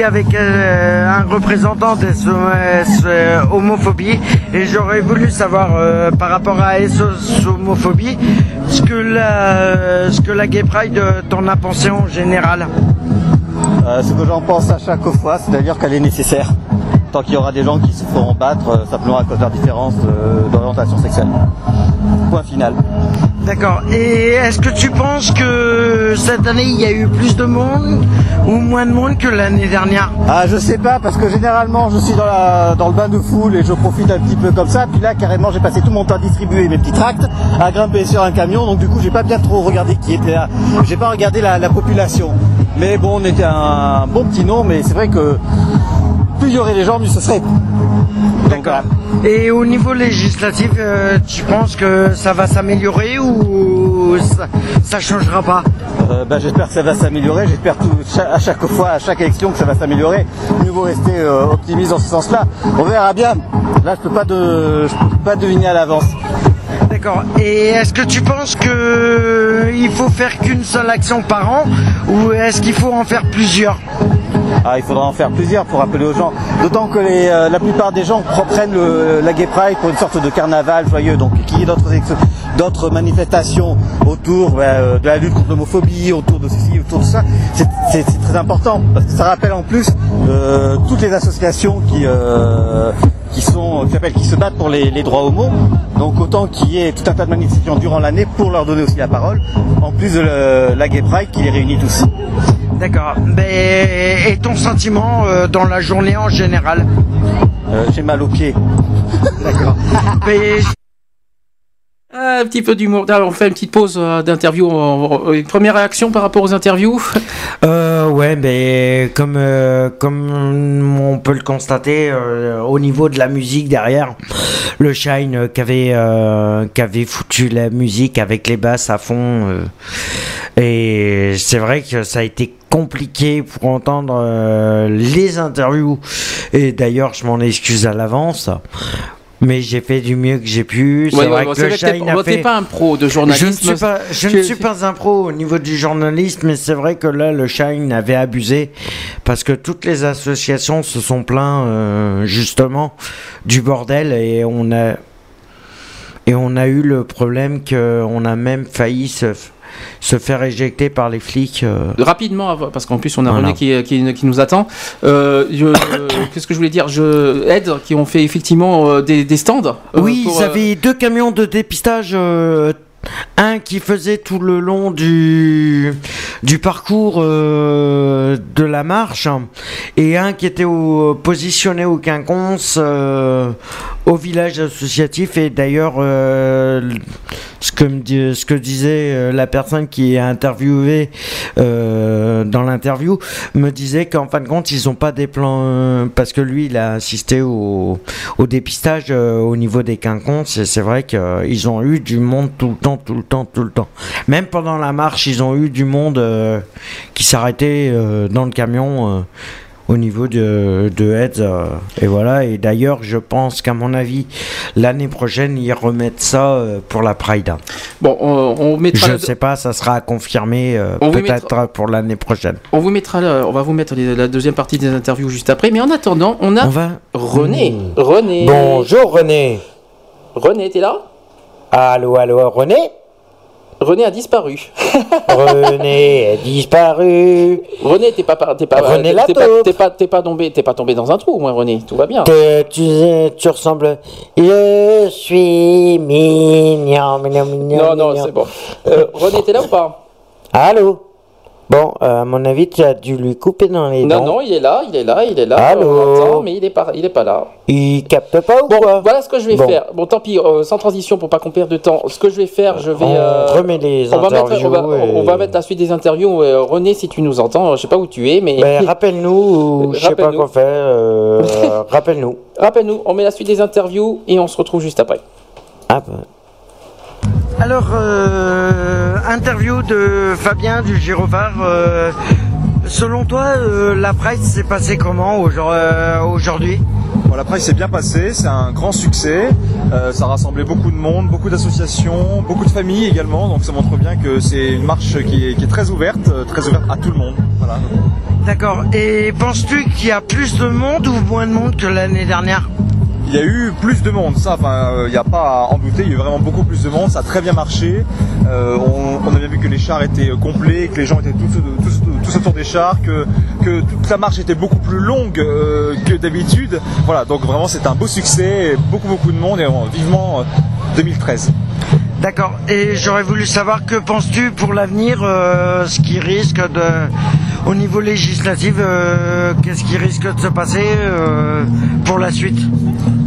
Avec euh, un représentant SOS euh, et j'aurais voulu savoir euh, par rapport à SOS homophobie ce que la, ce que la Gay Pride t'en a pensé en général. Ce que j'en pense à chaque fois, c'est-à-dire qu'elle est nécessaire. Tant qu'il y aura des gens qui se feront battre simplement à cause de leur différence d'orientation sexuelle. Point final. D'accord. Et est-ce que tu penses que cette année il y a eu plus de monde ou moins de monde que l'année dernière? Ah, je sais pas, parce que généralement je suis dans, le bain de foule et je profite un petit peu comme ça. Puis là, carrément, j'ai passé tout mon temps à distribuer mes petits tracts, à grimper sur un camion. Donc du coup, j'ai pas bien trop regardé qui était là. J'ai pas regardé la, la population. Mais bon, on était un bon petit nombre, mais c'est vrai que plus il y aurait des gens, mieux ce serait. Voilà. Et au niveau législatif, euh, tu penses que ça va s'améliorer ou ça, ça changera pas Euh, bah, j'espère que ça va s'améliorer. J'espère à chaque fois, à chaque élection, que ça va s'améliorer. Mieux vaut rester euh, optimiste dans ce sens-là. On verra bien. Là, je peux pas de, je peux pas deviner à l'avance. D'accord. Et est-ce que tu penses que il faut faire qu'une seule action par an ou est-ce qu'il faut en faire plusieurs? Ah, il faudra en faire plusieurs pour rappeler aux gens. D'autant que euh, la plupart des gens pre- prennent la Gay Pride pour une sorte de carnaval joyeux. Donc, qu'il y ait d'autres manifestations autour ben, euh, de la lutte contre l'homophobie, autour de ceci, autour de ça, c'est très important parce ça rappelle en plus euh, toutes les associations qui se battent pour les, droits homo. Donc autant qu'il y ait tout un tas de manifestations durant l'année pour leur donner aussi la parole, en plus de la Gay Pride qui les réunit tous. D'accord. Et ton sentiment euh, dans la journée en général? Euh, J'ai mal aux pieds. D'accord. Mais Un petit peu d'humour. Ah, On fait une petite pause euh, d'interview. Une première réaction par rapport aux interviews? Euh, ouais, mais comme euh, comme on peut le constater euh, au niveau de la musique derrière, le Shine euh, qui avait foutu la musique avec les basses à fond, et c'est vrai que ça a été compliqué pour entendre les interviews. Et d'ailleurs, je m'en excuse à l'avance. Mais j'ai fait du mieux que j'ai pu. C'est Ouais, vrai ouais, que le Shine a fait- pas un pro de journalisme. Je ne suis pas, je Tu- ne suis pas un pro au niveau du journalisme, mais c'est vrai que là, le Shine avait abusé parce que toutes les associations se sont plaints euh, justement du bordel et on a et on a eu le problème qu'on a même failli se, se faire éjecter par les flics. euh. Rapidement, parce qu'en plus on a Voilà. René qui, qui, qui nous attend. Euh, euh, Qu'est-ce que je voulais dire? Je aide qui ont fait effectivement euh, des, des stands. euh, Oui, pour, ils euh, avaient deux camions de dépistage. euh, un qui faisait tout le long du, du parcours euh, de la marche et un qui était au- positionné au quinconce euh, au village associatif et d'ailleurs euh, ce que me disait euh, la personne qui est interviewée euh, dans l'interview me disait qu'en fin de compte ils ont pas des plans euh, parce que lui il a assisté au, dépistage au niveau des quinconces et c'est vrai qu'ils ont eu du monde tout le temps tout le temps tout le temps. Même pendant la marche ils ont eu du monde qui s'arrêtait dans le camion au niveau de, de Heads, euh, et voilà et d'ailleurs je pense qu'à mon avis l'année prochaine ils remettent ça euh, pour la Pride Bon, on, on mettra. je la- sais pas ça sera à confirmer euh, peut-être pour l'année prochaine On vous mettra, la- on va vous mettre les- la deuxième partie des interviews juste après. Mais en attendant, on a On va- René. René. Bonjour René. René, t'es là? Allô, allô, René? René a disparu. René est disparu. René, t'es pas, t'es pas, René t'es- t'es pas, taupe. t'es pas, t'es pas tombé, t'es pas tombé dans un trou, moi, René. Tout va bien. T'es- tu, tu ressembles. Je suis mignon, mignon, mignon. Non, non, mignon. c'est bon. Euh, René, t'es là ou pas? Allô? Bon, euh, à mon avis, tu as dû lui couper dans les Non, dents. non, il est là, il est là, il est là. Allô on l'entend, mais il est pas, il est pas là. Il capte pas ou Bon, quoi voilà ce que je vais Bon. faire. Bon, tant pis, euh, sans transition pour pas qu'on perde de temps. Ce que je vais faire, je vais. On euh, remet les on va, mettre, on, va, interviews et- on va mettre la suite des interviews. Euh, René, si tu nous entends, je sais pas où tu es, mais. Ben, rappelle-nous, ou je sais pas quoi faire. rappelle-nous. Rappelle-nous, on met la suite des interviews et on se retrouve juste après. Ah ben. Alors, euh, interview de Fabien du Girovar. euh, selon toi, euh, la Pride s'est passée comment aujourd- aujourd'hui? Bon, la Pride s'est bien passée, c'est un grand succès. Euh, ça a rassemblé beaucoup de monde, beaucoup d'associations, beaucoup de familles également. Donc ça montre bien que c'est une marche qui est, qui est très ouverte, très ouverte à tout le monde. Voilà. D'accord. Et penses-tu qu'il y a plus de monde ou moins de monde que l'année dernière? Il y a eu plus de monde, ça, enfin, euh, il n'y a pas à en douter, il y a eu vraiment beaucoup plus de monde, ça a très bien marché. Euh, on, a bien vu que les chars étaient euh, complets, que les gens étaient tous, autour des chars, que, toute la marche était beaucoup plus longue euh, que d'habitude. Voilà, donc vraiment c'est un beau succès, beaucoup beaucoup de monde et euh, vivement euh, 2013. D'accord. Et j'aurais voulu savoir que penses-tu pour l'avenir, euh, ce qui risque de, au niveau législatif, euh, qu'est-ce qui risque de se passer euh, pour la suite?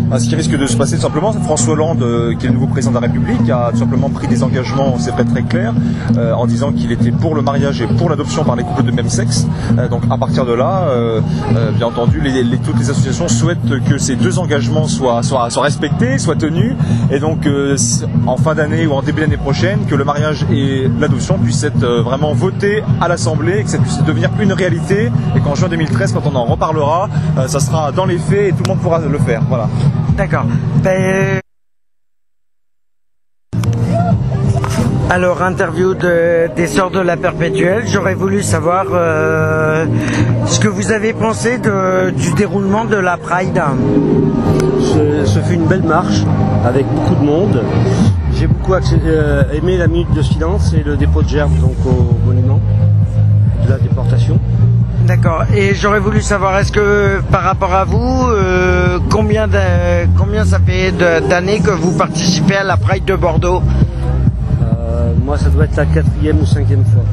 Ah, Ce qui risque de se passer tout simplement, c'est François Hollande, euh, qui est le nouveau président de la République, a tout simplement pris des engagements, c'est vrai très clair, en disant qu'il était pour le mariage et pour l'adoption par les couples de même sexe. Donc à partir de là, bien entendu, toutes les associations souhaitent que ces deux engagements soient, soient, respectés, soient tenus, et donc en fin d'année ou en début d'année prochaine, que le mariage et l'adoption puissent être vraiment votés à l'Assemblée, que ça puisse devenir une réalité, et qu'en juin 2013, quand on en reparlera, euh, ça sera dans les faits et tout le monde pourra le faire. Voilà. D'accord. Ben, Alors, interview de- des Sœurs de la Perpétuelle, j'aurais voulu savoir euh, ce que vous avez pensé de- du déroulement de la Pride. Ce, ce fut une belle marche avec beaucoup de monde. J'ai beaucoup euh, aimé la minute de silence et le dépôt de gerbes donc au monument la déportation. D'accord. Et j'aurais voulu savoir, est-ce que par rapport à vous, euh, combien, combien ça fait d'années que vous participez à la Pride de Bordeaux? Euh, moi, ça doit être la quatrième ou cinquième fois.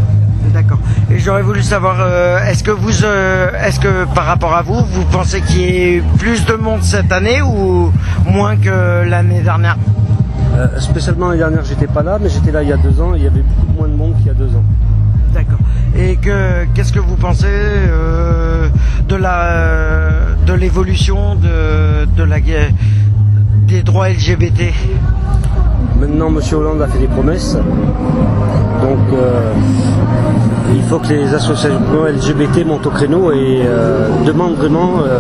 D'accord. Et j'aurais voulu savoir, euh, est-ce que vous, euh, est-ce que par rapport à vous, vous pensez qu'il y ait plus de monde cette année ou moins que l'année dernière? Euh, spécialement l'année dernière, j'étais pas là, mais j'étais là il y a deux ans et il y avait beaucoup moins de monde qu'il y a deux ans. D'accord. Et que qu'est-ce que vous pensez euh, de la de l'évolution de, de la des droits LGBT Maintenant, M. Hollande a fait des promesses. Donc, euh, il faut que les associations LGBT montent au créneau et euh, demandent vraiment euh,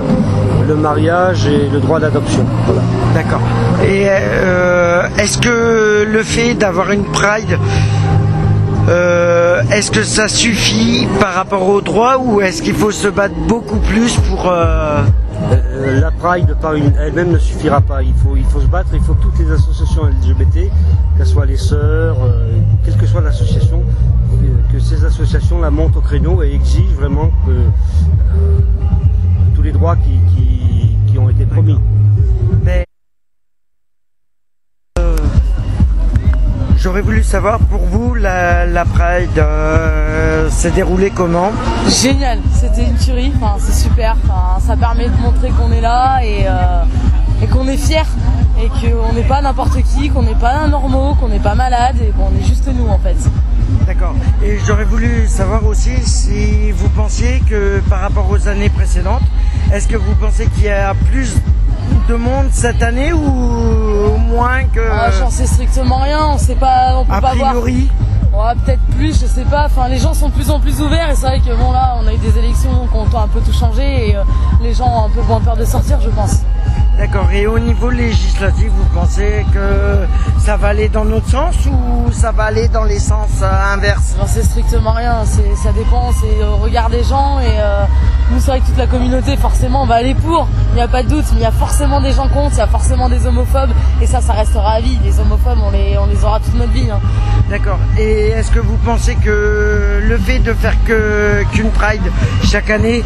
le mariage et le droit d'adoption. Voilà. D'accord. Et euh, est-ce que le fait d'avoir une Pride, euh, est-ce que ça suffit par rapport aux droits ou est-ce qu'il faut se battre beaucoup plus pour... euh, Euh, la Pride par une- elle-même ne suffira pas. Il faut, il faut se battre. Il faut que toutes les associations LGBT, qu'elles soient les sœurs, quelle que soit l'association, que ces associations la montent au créneau et exigent vraiment que tous les droits qui, qui- qui ont été promis. J'aurais voulu savoir pour vous la, la Pride euh, s'est déroulée comment Génial, c'était une tuerie, enfin, c'est super, enfin, ça permet de montrer qu'on est là et, euh, et qu'on est fiers et qu'on n'est pas n'importe qui, qu'on n'est pas normaux, qu'on n'est pas malade et qu'on est juste nous en fait. D'accord. Et j'aurais voulu savoir aussi si vous pensiez que par rapport aux années précédentes, est-ce que vous pensez qu'il y a plus de monde cette année ou moins que Ah, J'en sais strictement rien, on sait pas, on peut A pas voir. priori Ouais, peut-être plus, je sais pas. Enfin, les gens sont de plus en plus ouverts et c'est vrai que bon là, on a eu des élections qui ont un peu tout changé et euh, les gens ont un peu moins peur de sortir, je pense. D'accord. Et au niveau législatif, vous pensez que ça va aller dans notre sens ou ça va aller dans les sens euh, inverses? J'en sais strictement rien, c'est, ça dépend, c'est au regard des gens et euh, nous c'est vrai que toute la communauté forcément on va aller pour, il n'y a pas de doute, mais il y a forcément des gens contre, il y a forcément des homophobes et ça ça restera à vie, les homophobes on les, on les aura toute notre vie. hein. D'accord. Et est-ce que vous pensez que le fait de faire que qu'une Pride chaque année,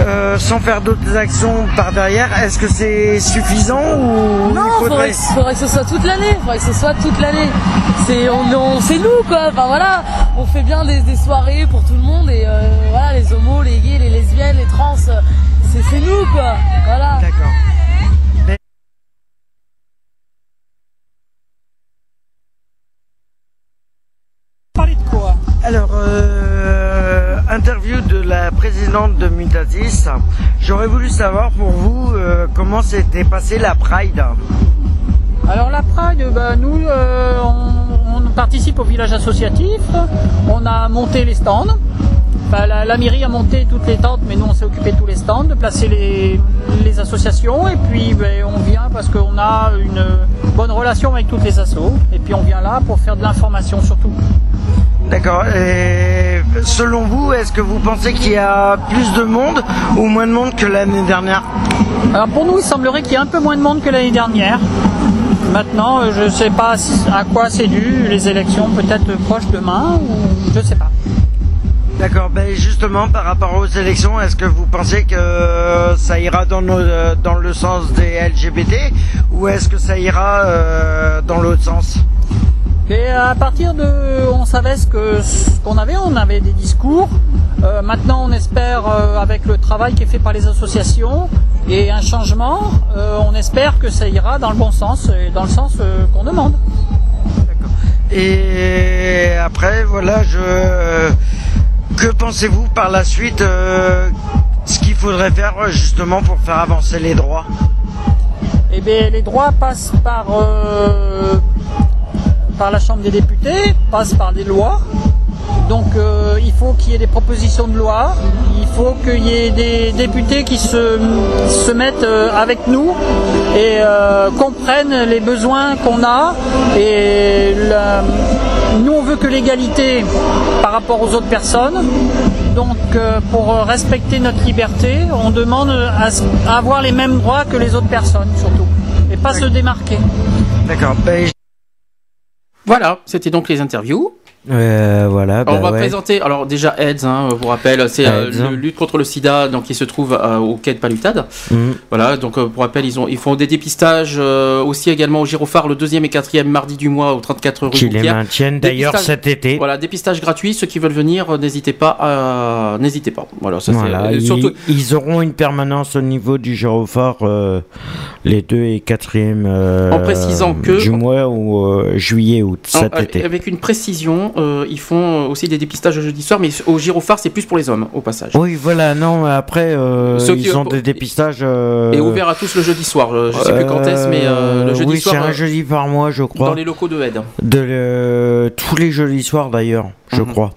euh, sans faire d'autres actions par derrière, est-ce que c'est suffisant ou Non, il faudrait, que- faudrait que ce soit toute l'année, faudrait que ce soit toute l'année. C'est on, on- c'est nous quoi, enfin voilà, on fait bien des, des soirées pour tout le monde et euh, voilà, les homos, les gays, les lesbiennes, les trans, euh, c'est, c'est nous quoi, voilà. D'accord. J'aurais voulu savoir pour vous euh, comment s'était passée la Pride. Alors la Pride, bah, nous, euh, on, on participe au village associatif. On a monté les stands. Enfin, la, la mairie a monté toutes les tentes, mais nous on s'est occupé de tous les stands, de placer les, les associations, et puis ben, on vient parce qu'on a une bonne relation avec toutes les assos, et puis on vient là pour faire de l'information surtout. D'accord. Et selon vous, est-ce que vous pensez qu'il y a plus de monde ou moins de monde que l'année dernière Alors pour nous, il semblerait qu'il y ait un peu moins de monde que l'année dernière. Maintenant, euh, je ne sais pas à quoi c'est dû, les élections peut-être proches demain, ou je ne sais pas. D'accord, ben justement par rapport aux élections, est-ce que vous pensez que ça ira dans, nos- euh, dans le sens des LGBT ou est-ce que ça ira euh, dans l'autre sens? Et à partir de, on savait ce que ce qu'on avait, on avait des discours. Euh, maintenant, on espère euh, avec le travail qui est fait par les associations et un changement, euh, on espère que ça ira dans le bon sens et dans le sens qu'on demande. Et après, voilà, je. Que pensez-vous par la suite ce qu'il faudrait faire justement pour faire avancer les droits? Eh bien, les droits passent par par la Chambre des députés, passent par des lois. Donc, euh, il faut qu'il y ait des propositions de loi. Il faut qu'il y ait des députés qui se, se mettent euh, avec nous et euh, comprennent les besoins qu'on a. Et la- nous, on veut que l'égalité par rapport aux autres personnes. Donc, euh, pour respecter notre liberté, on demande à, à avoir les mêmes droits que les autres personnes, surtout, et pas se démarquer. D'accord. Voilà, c'était donc les interviews. Euh, voilà. Alors, on bah va ouais. présenter, alors déjà AIDS, hein, vous rappelle, c'est euh, le lutte contre le sida, donc qui se trouve euh, au quai de Palutade. Mhm. Voilà, donc euh, pour rappel, ils, ont, ils font des dépistages euh, aussi également au Girophare le deuxième et quatrième mardi du mois au 34 rue Qui les maintiennent d'ailleurs cet été. Voilà, dépistage gratuit, ceux qui veulent venir, euh, n'hésitez pas à... N'hésitez pas. Voilà, ça Voilà, ils, surtout... ils auront une permanence au niveau du gyrophare euh, les 2 et 4e En précisant que- du mois ou juillet août cet En- été. Avec une précision, euh, ils font aussi des dépistages le jeudi soir, mais au Girophare, c'est plus pour les hommes, au passage. Oui, voilà, non, mais après, euh, Ceux qui- ils ont des dépistages. euh, Et ouvert à tous le jeudi soir. euh, Je sais plus quand est-ce, mais euh, le euh, jeudi oui, soir. c'est un euh, jeudi par mois, je crois. Dans les locaux de Aide. De tous les jeudis soirs d'ailleurs, je Mhm. crois.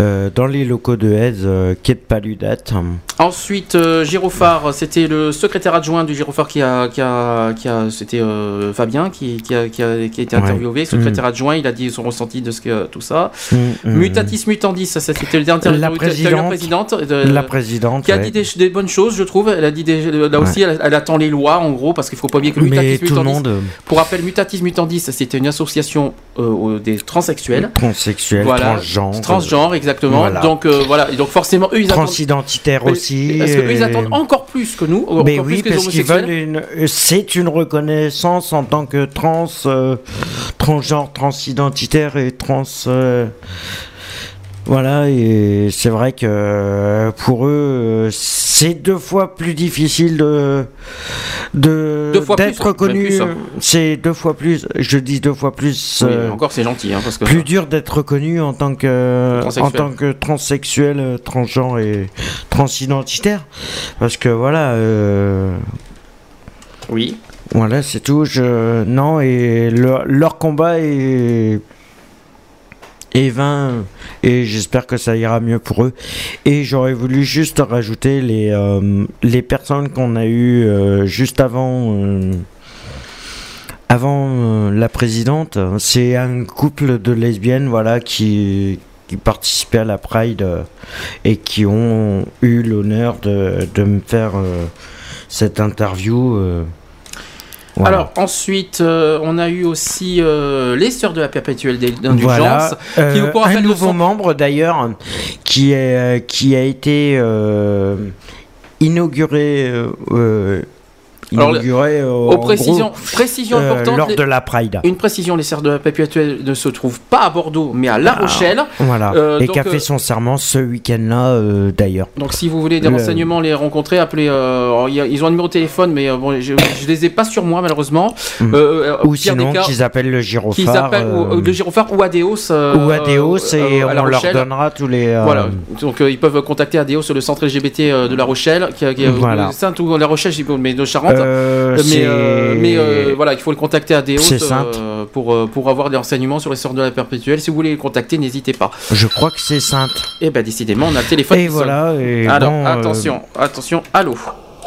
Euh, dans les locaux de Hez, euh, quai de Paludate. Ensuite, euh, Girophare, c'était le secrétaire adjoint du Girophare qui a, qui a, qui a c'était euh, Fabien qui, qui, a, qui, a, qui a été Ouais. interviewé, secrétaire Mm. adjoint, il a dit son ressenti de ce que tout ça. Mm, mm. Mutatis mutandis, ça c'était le dernier La eu la présidente. présidente, de- La présidente, qui a ouais. dit des, des bonnes choses, je trouve. Elle a dit des, là aussi, elle, elle attend les lois en gros parce qu'il faut pas oublier que Mais Mutatis tout le mutandis. monde, Pour rappel, Mutatis mutandis, c'était une association euh, des transsexuels. Transsexuels, Voilà. transgenres. Transgenres, exactement. Voilà. Donc euh, voilà. Et donc forcément, eux, ils attendent. Transidentitaires aussi. Parce que eux, ils attendent encore plus que nous. Encore Mais plus oui, que parce qu'ils veulent une. euh, C'est une reconnaissance en tant que trans, euh, transgenre, transidentitaire et trans. euh, voilà, et c'est vrai que euh, pour eux, euh, c'est deux fois plus difficile de de d'être même reconnu. plus, hein. C'est deux fois plus. Je dis deux fois plus. Oui, euh, encore c'est gentil, hein, parce que plus dur d'être reconnu en tant que en Transsexuel. tant que transsexuel, transgenre et transidentitaire, parce que voilà. euh, oui. Voilà, c'est tout. Je non et leur combat est est vain et j'espère que ça ira mieux pour eux. Et j'aurais voulu juste rajouter les euh, les personnes qu'on a eues euh, juste avant. euh, avant la présidente, c'est un couple de lesbiennes voilà qui qui participaient à la Pride et qui ont eu l'honneur de, de me faire cette interview. Euh, voilà. Alors ensuite, euh, on a eu aussi euh, les sœurs de la perpétuelle d'indulgence, Voilà, qui euh, pour un rappel, ne nouveau membre d'ailleurs qui est euh, qui a été euh, inauguré Alors, Aux précisions, gros, précision euh, importante. lors de la Pride. Une précision, les sœurs de la perpétuelle ne se trouvent pas à Bordeaux, mais à La Ah, Rochelle. Voilà. Euh, et donc, qui a fait euh, son serment ce week-end-là d'ailleurs. Donc si vous voulez des Le- renseignements, les rencontrer, appelez. alors, ils ont un numéro de téléphone, mais bon, je, je les ai pas sur moi malheureusement. Mm. Euh, euh, Ou sinon qu'ils appellent le gyrophare. ou- le gyrophare ou Adeos. ou Adeos et on leur donnera tous les. Voilà, donc ils peuvent contacter Adeos, le centre LGBT de La Rochelle, qui, qui est Voilà. Sainte ou La Rochelle, mais de Charente. Euh, mais euh, mais euh, voilà, il faut le contacter à euh, pour, pour avoir des renseignements sur les sorts de la perpétuelle. Si vous voulez le contacter, n'hésitez pas. Je crois que c'est Sainte. Et ben décidément, on a le téléphone. Et voilà, et Alors bon, euh, attention, attention, allô.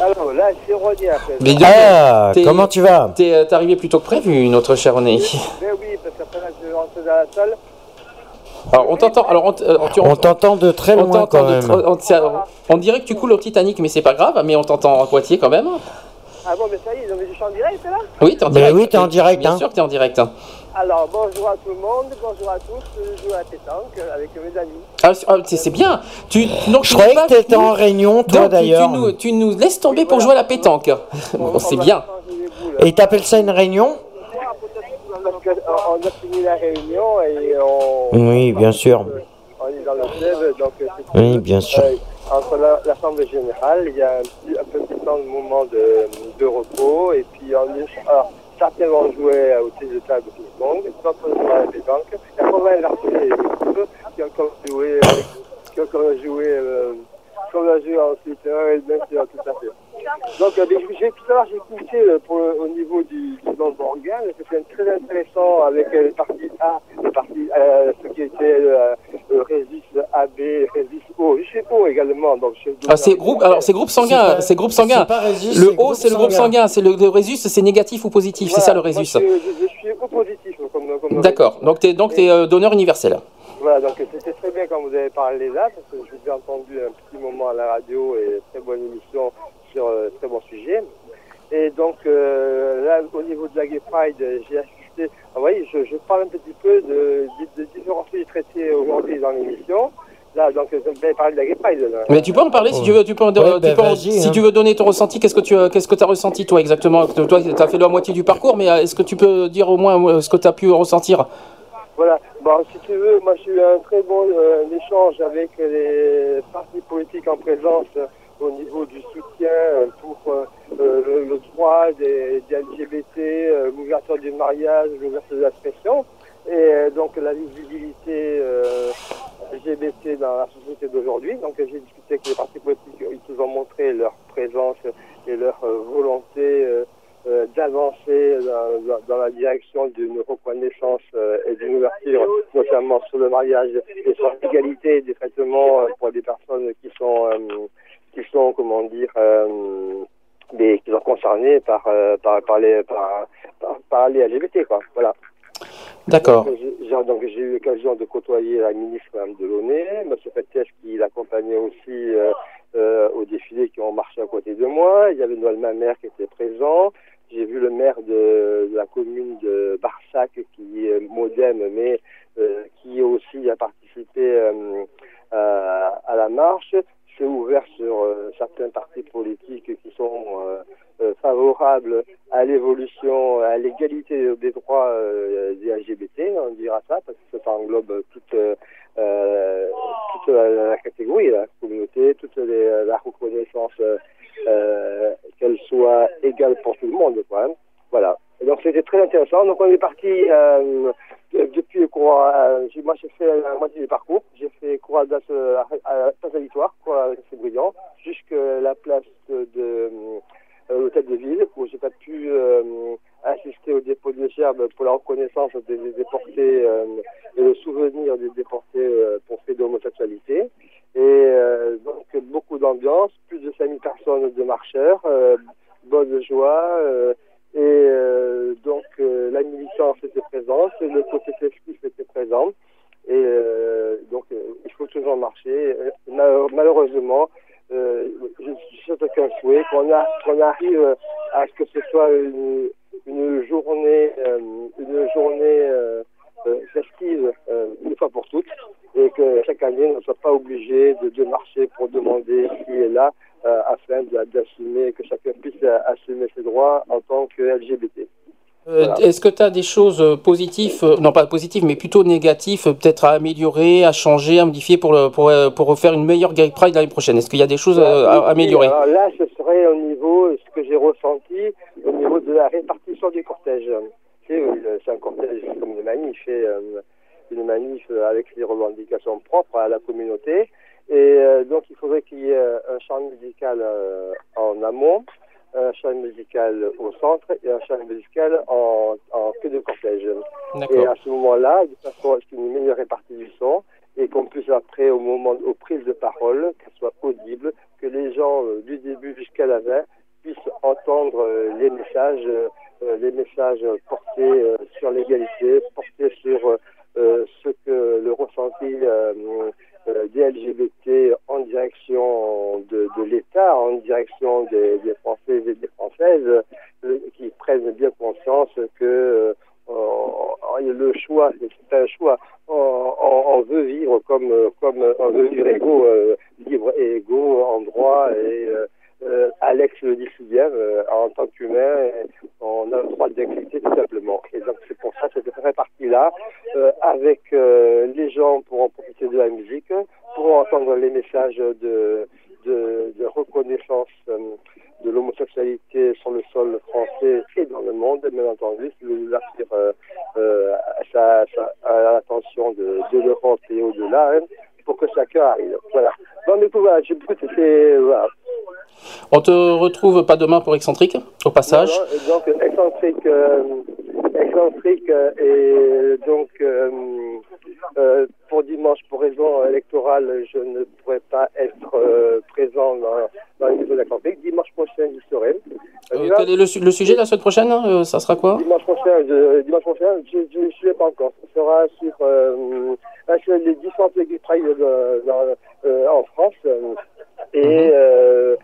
Alors là, c'est René après. Mais Ah, comment tu vas T'es t'es arrivé plus tôt que prévu, notre cher René. Mais oui, parce qu'après là, je rentre dans la salle. Alors on t'entend. Alors on, tu- On t'entend de très on loin t'entend quand de même. tr- on, on dirait que tu coules au Titanic, mais c'est pas grave. Mais on t'entend en Poitiers quand même. Ah bon, mais ça y est, donc je suis en direct là Oui, t'es en Ben direct. oui, t'es en direct, Bien hein. sûr, t'es en direct. hein. Alors bonjour à tout le monde, bonjour à tous, je joue à la pétanque avec mes amis. Ah, c'est- ah, bien. Tu, donc, Je tu croyais que t'étais en réunion, toi tu- d'ailleurs. Tu, nous, tu nous laisses tomber pour jouer à la pétanque. Bon, c'est bien. Et t'appelles ça une réunion? Parce qu'on a fini la réunion et on, Oui, bien sûr. on est dans le club, donc c'est Oui, bien sûr. Euh, entre la- l'Assemblée Générale, il y a un petit, un petit temps de moment de, de repos, et puis on est, alors, certains vont jouer au tennis de table de ping-pong, d'autres vont à la pétanque, et après on va inverser les qui ont comme joué, euh, qui ont comme joué, euh, comme a joué ensuite, euh, bien sûr, tout à fait. Donc, euh, j'ai tout à l'heure, j'ai écouté euh, pour au niveau du, du nom c'était très intéressant avec euh, le parti A, le parti, euh, ce qui était euh, le Résus AB, Résus O, sais O également. Donc, Ah, c'est groupe. Alors c'est groupe sanguin. C'est groupe sanguin. c'est pas Résus, Le O, c'est le groupe sanguin. C'est le, le Résus, c'est négatif ou positif. C'est ça le Résus. Moi, je, suis au positif. Comme, comme D'accord. Donc t'es donc t'es euh, donneur universel. Voilà, donc c'était très bien quand vous avez parlé là, parce que je vous ai entendu un petit moment à la radio et très bonne émission sur euh, très bon sujet. Et donc euh, là, au niveau de la Gay Pride, j'ai Ah, oui, je, je parle un petit peu de, de, de différents sujets traités aujourd'hui dans l'émission. Là, donc vous avez parlé de la Gay Pride. Là. Mais tu peux en parler si tu veux. Tu peux, en- Ouais, tu ben, peux vas-y, si hein. tu veux donner ton ressenti. Qu'est-ce que tu as- qu'est-ce que as ressenti toi exactement? Toi, tu as fait la moitié du parcours, mais euh, est-ce que tu peux dire au moins euh, ce que tu as pu ressentir? Voilà, bon, si tu veux, moi j'ai eu un très bon euh, échange avec les partis politiques en présence euh, au niveau du soutien euh, pour euh, euh, le, droit des, LGBT, euh, l'ouverture du mariage, l'ouverture de l'expression, et euh, donc la visibilité euh, LGBT dans la société d'aujourd'hui. Donc j'ai discuté avec les partis politiques, ils nous ont montré leur présence et leur volonté d'avancer dans, la direction d'une reconnaissance et d'une ouverture, notamment sur le mariage et sur l'égalité des traitements pour des personnes qui sont, qui sont comment dire, des, qui sont concernées par, euh, par, par, les, par, par, les LGBT. Quoi. Voilà. D'accord. Donc, j'ai- eu l'occasion de côtoyer la ministre Mme Delaunay, M. Fettes qui l'accompagnait aussi euh, euh, au défilé qui ont marché à côté de moi. Il y avait Noël Mamère qui était présent. J'ai vu le maire de, de la commune de Barsac qui est modem, mais euh, qui aussi a participé euh, à, à la marche. C'est ouvert sur euh, certains partis politiques qui sont euh, euh, favorables à l'évolution, à l'égalité des droits des LGBT, on dira ça, parce que ça englobe toute, la, catégorie, la communauté, toute les- la reconnaissance, qu'elle soit égale pour tout le monde. Quoi. Voilà. Donc c'était très intéressant. Donc on est parti euh, de- depuis euh, moi j'ai fait la moitié du parcours. J'ai fait cours à, à, la place de c'est brillant, jusqu'à la place de, euh, l'hôtel de ville où j'ai pas pu euh, assister au dépôt de gerbes pour la reconnaissance des, déportés euh, et le souvenir des déportés euh, pour fait d'homosexualité. Et euh, donc beaucoup d'ambiance, plus de 5000 personnes de marcheurs, euh, bonne joie. Et euh, donc euh, la militance était présente, le côté festif était présent. Et euh, donc euh, il faut toujours marcher. Euh, mal- malheureusement, euh, je je souhaite aucun souhait qu'on arrive à ce que ce soit une, journée, une journée festive une fois pour toutes et que chaque année on ne soit pas obligé de, marcher pour demander qui est là afin de- d'assumer que chacun puisse euh, assumer ses droits en tant que LGBT. Euh, Est-ce que tu as des choses euh, positives, euh, non pas positives, mais plutôt négatives, euh, peut-être à améliorer, à changer, à modifier pour, le- pour, euh, pour faire une meilleure Gay Pride l'année prochaine? Est-ce qu'il y a des choses euh, à améliorer? Alors là, ce serait au niveau, ce que j'ai ressenti, au niveau de la répartition du cortège. Euh, c'est un cortège comme une manif, euh, une manif avec les revendications propres à la communauté. Et euh, donc, il faudrait qu'il y ait un champ médical euh, en amont. un char musical au centre et un char musical en, en queue de cortège. Et à ce moment-là, de façon à ce qu'il y ait une meilleure répartie du son et qu'on puisse après, au moment, aux prises de parole, qu'elles soient audibles, que les gens euh, du début jusqu'à la fin puissent entendre euh, les messages, euh, euh, les messages portés euh, sur l'égalité, portés sur euh, euh, ce que le ressenti euh, euh, des LGBT en direction de, de l'État, en direction des, des Français et des Françaises, euh, qui prennent bien conscience que euh, le choix, c'est un choix. On, on- veut vivre comme, euh, comme on veut vivre égaux, euh, libre et égaux en droit. Et euh, euh, Alex le dit si euh, en tant qu'humain, on a le droit d'exister tout simplement. Et donc c'est pour ça que cette répartie-là, euh, avec euh, les gens pourront profiter de la musique, pourront entendre les messages de, de, de reconnaissance euh, de l'homosexualité sur le sol français et dans le monde, bien entendu, euh, euh, à, sa- sa- à l'attention de, de l'Europe et au-delà, hein, pour que chacun arrive. Voilà. Bon, mais voilà, je c'est voilà. On te retrouve pas demain pour Excentrique, au passage. Non, donc excentrique, euh, et donc euh, euh, pour dimanche, pour raison électorale, je ne pourrai pas être euh, présent dans, dans l'émission d'excentrique. Dimanche prochain, j'y serai. Euh, quel est le, su- le sujet de la semaine prochaine Ça sera quoi? Dimanche prochain, je, dimanche prochain, je ne sais pas encore. Ce sera sur, euh, sur les différentes équipes dans- euh, en France et euh,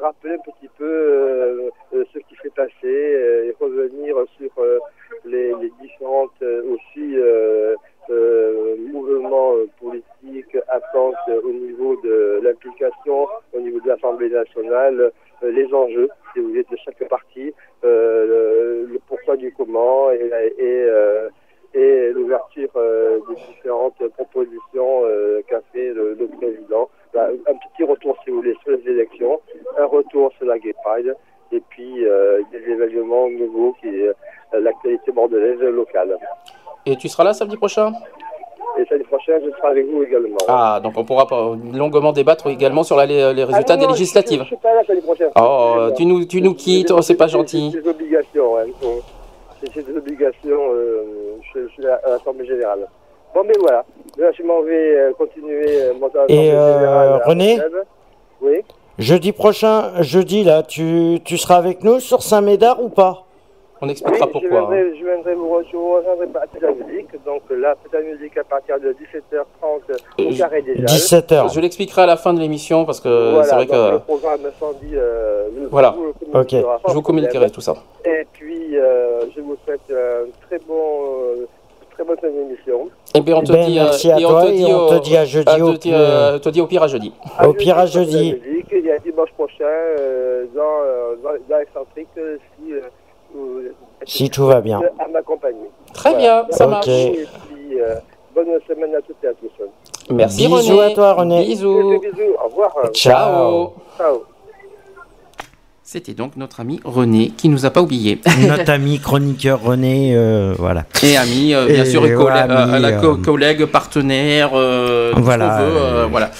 rappeler un petit peu ce qui s'est passé et revenir sur les, les différentes euh, aussi euh, euh, mouvements politiques, attentes au niveau de l'implication, au niveau de l'Assemblée nationale, les enjeux, si vous voulez, de chaque parti, le, pourquoi du comment et, et, l'ouverture des différentes propositions qu'a fait le, le président. Bah, un petit retour, si vous voulez, sur les élections, un retour sur la Gay Pride, et puis euh, des événements nouveaux qui est euh, l'actualité bordelaise locale. Et tu seras là samedi prochain? Et samedi prochain, je serai avec vous également. Ah, donc on pourra pas- longuement débattre également sur la- les, les résultats Ah non, des législatives. Je, je suis pas là samedi prochain. Oh, tu nous, tu nous quittes, oh, c'est pas gentil. C'est des obligations, hein. C'est- des obligations, euh, je, je suis à l'Assemblée Générale. Bon, mais voilà. Là, je m'en vais euh, continuer euh, mon Assemblée Et, euh, René? Oui. Jeudi prochain, jeudi là, tu, tu seras avec nous sur Saint-Médard ou pas? On Oui, expliquera je pourquoi. hein. je viendrai vous je vous rejoindrai à la musique. Donc là, la musique à partir de 17h30 au Carré des Halles. Je l'expliquerai à la fin de l'émission parce que Voilà, c'est vrai donc le que. programme incendie, euh, le- Voilà. vous sans Je vous communiquerai tout ça. Et puis, euh, je vous souhaite un très bon, euh, très bonne émission. Et bien on te Ben, dit. merci à et toi te et dit on au- te dit à jeudi te au dit, plus- euh, te dit au pire à jeudi. Au pire à jeudi. La musique, il y a dimanche prochain euh, dans, euh, dans, dans l'excentrique euh, si euh, tout va bien. à m'accompagner. Très bien, ça marche. Et puis, euh, bonne semaine à toutes et à tous. Merci Bisous René. à toi, René. Bisous. Bisous, bisous, au revoir. Ciao. Ciao. C'était donc notre ami René qui nous a pas oublié. Notre ami chroniqueur René, euh, voilà. Et ami, euh, bien Et sûr, et collè- ouais, ami, euh, la co- collègue, partenaire, tout ce Voilà, qu'on veut, voilà.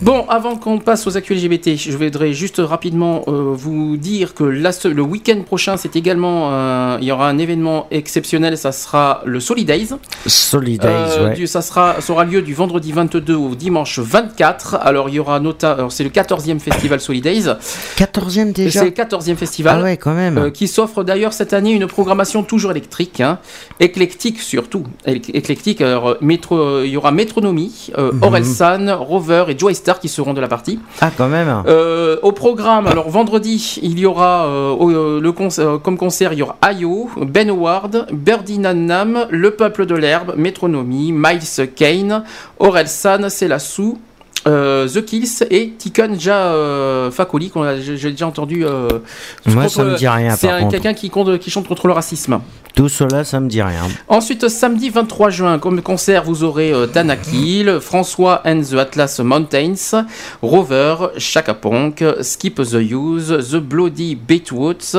Bon, avant qu'on passe aux actus LGBT, je voudrais juste rapidement euh, vous dire que la le week-end prochain, c'est également, euh, il y aura un événement exceptionnel, ça sera le Solidays. Solidays, Euh, ouais. du- ça, sera, ça aura lieu du vendredi 22 au dimanche 24. Alors, il y aura nota, alors, c'est le 14e festival Solidays. 14e déjà C'est le 14e festival. Ah ouais, quand même. Euh, qui s'offre d'ailleurs cette année une programmation toujours électrique, hein, éclectique surtout. Éc- Éclectique, alors, métro, il y aura Métronomie, Mhm. Orelsan, Rover et Joy Qui seront de la partie. Ah, quand même. Euh, au programme, alors vendredi, il y aura euh, euh, le comme concert, il y aura Ayo, Ben Howard, Birdie Nam, Le Peuple de l'Herbe, Métronomie, Miles Kane, Orelsan, Selassou, euh, The Kills et Tikan Ja euh, Fakoli, qu'on a- j'ai déjà entendu. euh, Moi, ça me dit rien, C'est un- quelqu'un qui, chante contre le racisme. Tout cela, ça me dit rien. Ensuite, samedi 23 juin, comme concert, vous aurez euh, Dana Kiel, François and the Atlas Mountains, Rover, Chaka Ponk, Skip the Use, The Bloody Beatwoods,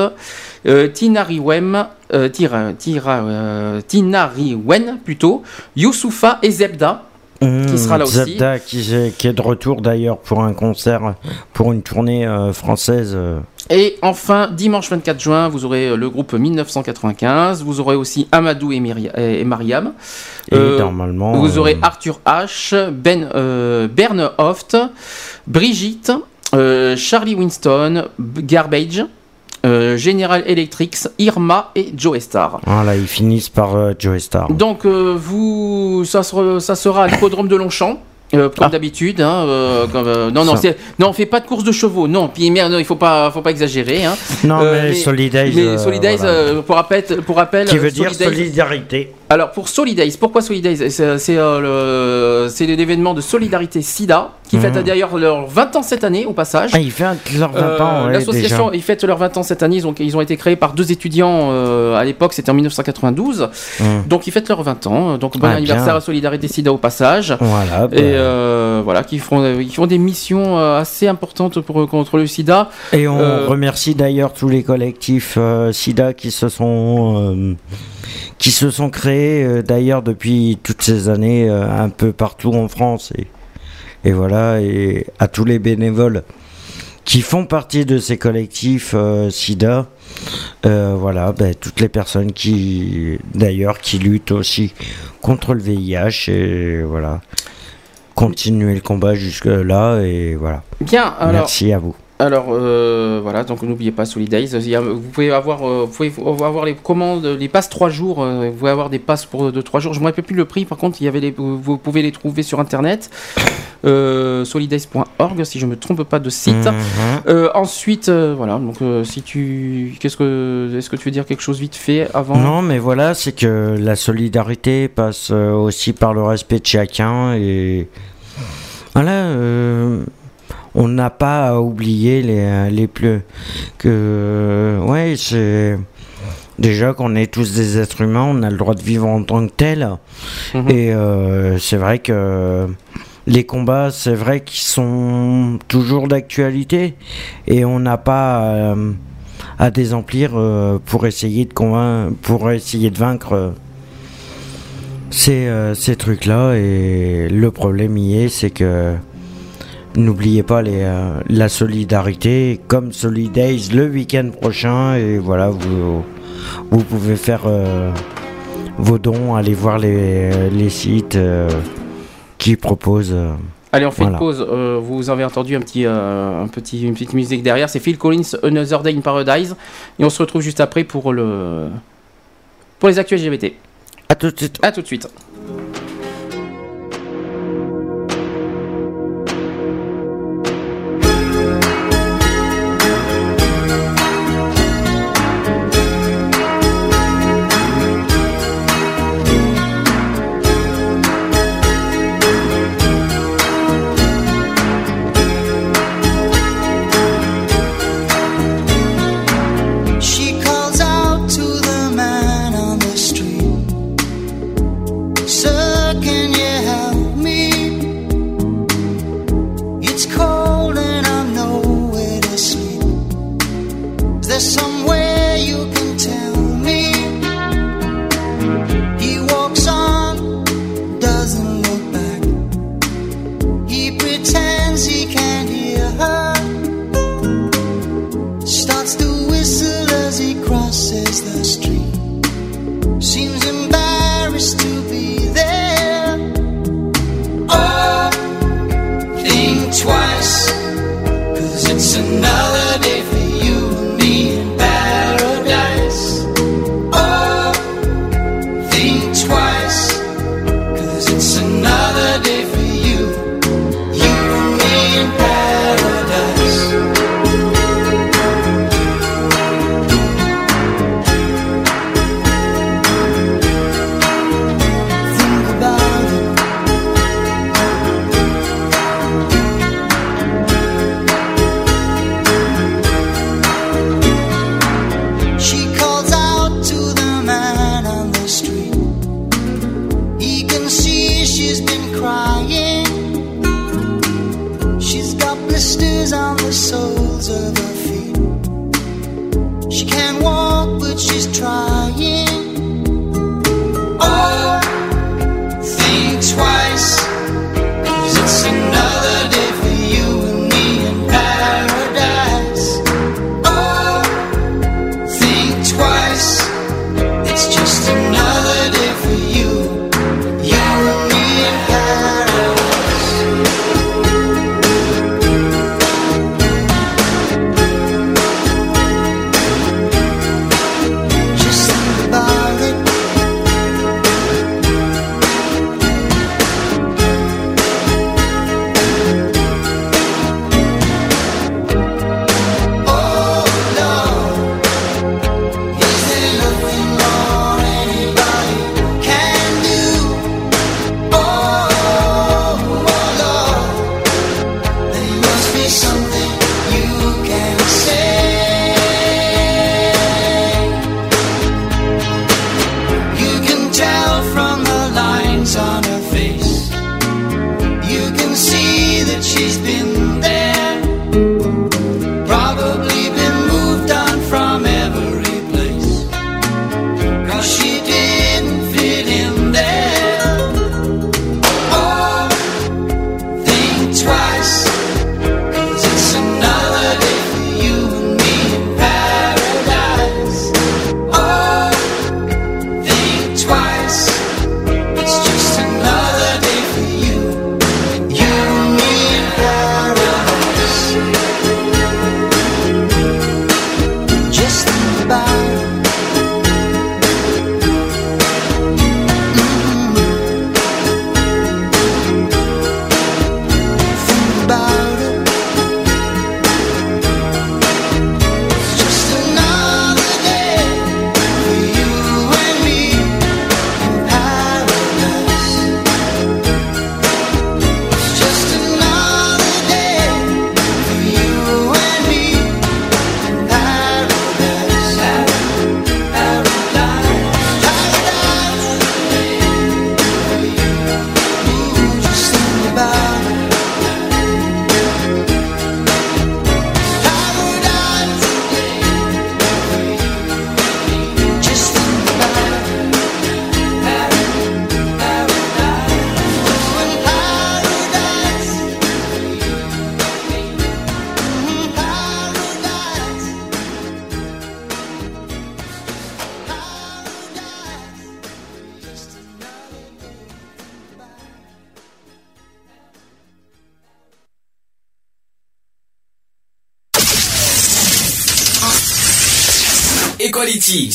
euh, Tinari Wem, euh, Tira, plutôt, Youssoufa et Zebda. Qui sera là aussi. Qui, est- qui est de retour d'ailleurs pour un concert, pour une tournée euh, française. euh. Et enfin, dimanche 24 juin, vous aurez euh, le groupe 1995. Vous aurez aussi Amadou et, Myri- et Mariam. Et normalement, Vous aurez Arthur H, Ben, euh, Berne Hoft, Brigitte, Charlie Winston, Garbage, euh, General Electric, Irma et Joe Star. Voilà, ils finissent par euh, Joe Star. Donc euh, vous, ça sera, ça sera à l'hippodrome de Longchamp. euh, comme d'habitude, hein, euh, comme, euh, non, non, Ah. C'est- non, on fait pas de course de chevaux, non. Puis merde, il faut pas, faut pas exagérer. Hein. Non, mais mais voilà. euh, pour rappel, pour rappel, Qui veut dire solidarité. Alors pour Solidays, pourquoi Solidays C'est euh, l'événement de solidarité SIDA qui Mhm. fête d'ailleurs leurs 20 ans cette année au passage. Ah, il fait leurs 20 ans, ouais, L'association, ils fêtent leurs 20 ans cette année. Ils ont, ils ont été créés par deux étudiants euh, à l'époque, c'était en 1992. Mhm. Donc ils fêtent leurs 20 ans. Donc bon Ah, anniversaire bien. à Solidarité SIDA au passage. Voilà, bah. Et euh, voilà, qui font, ils font des missions euh, assez importantes pour, contre le SIDA. Et on Euh, remercie d'ailleurs tous les collectifs euh, SIDA qui se sont euh, qui se sont créés euh, d'ailleurs depuis toutes ces années euh, un peu partout en France et, et voilà et à tous les bénévoles qui font partie de ces collectifs euh, SIDA euh, voilà ben, toutes les personnes qui d'ailleurs qui luttent aussi contre le VIH et voilà continuer le combat jusque là et voilà Bien, alors. merci à vous Alors euh, voilà, donc n'oubliez pas Solidays. Vous pouvez avoir, euh, vous pouvez avoir les commandes, les passes 3 jours. euh, Vous pouvez avoir des passes pour de 3 jours. Je ne me rappelle plus le prix. Par contre, il y avait les, vous pouvez les trouver sur internet. Euh, solidays.org si je me trompe pas de site. Mhm. Euh, ensuite, euh, voilà. Donc euh, si tu, qu'est-ce que, est-ce que tu veux dire quelque chose vite fait avant? Non, mais voilà, c'est que la solidarité passe euh, aussi par le respect de chacun et voilà, euh, on n'a pas à oublier les, les plus que ouais, c'est déjà qu'on est tous des êtres humains, on a le droit de vivre en tant que tel. Et euh, c'est vrai que les combats, c'est vrai qu'ils sont toujours d'actualité. Et on n'a pas euh, à désemplir euh, pour essayer de convaincre, pour essayer de vaincre euh, ces, euh, ces trucs-là. Et le problème y est, c'est que n'oubliez pas les, euh, la solidarité, comme Solidays le week-end prochain. Et voilà, vous, vous pouvez faire euh, vos dons, aller voir les, les sites euh, qui proposent. Allez, on fait voilà. une pause. Euh, vous avez entendu un petit, euh, un petit, une petite musique derrière. C'est Phil Collins, Another Day in Paradise. Et on se retrouve juste après pour le, pour les actuels LGBT. À tout de suite. À tout de suite.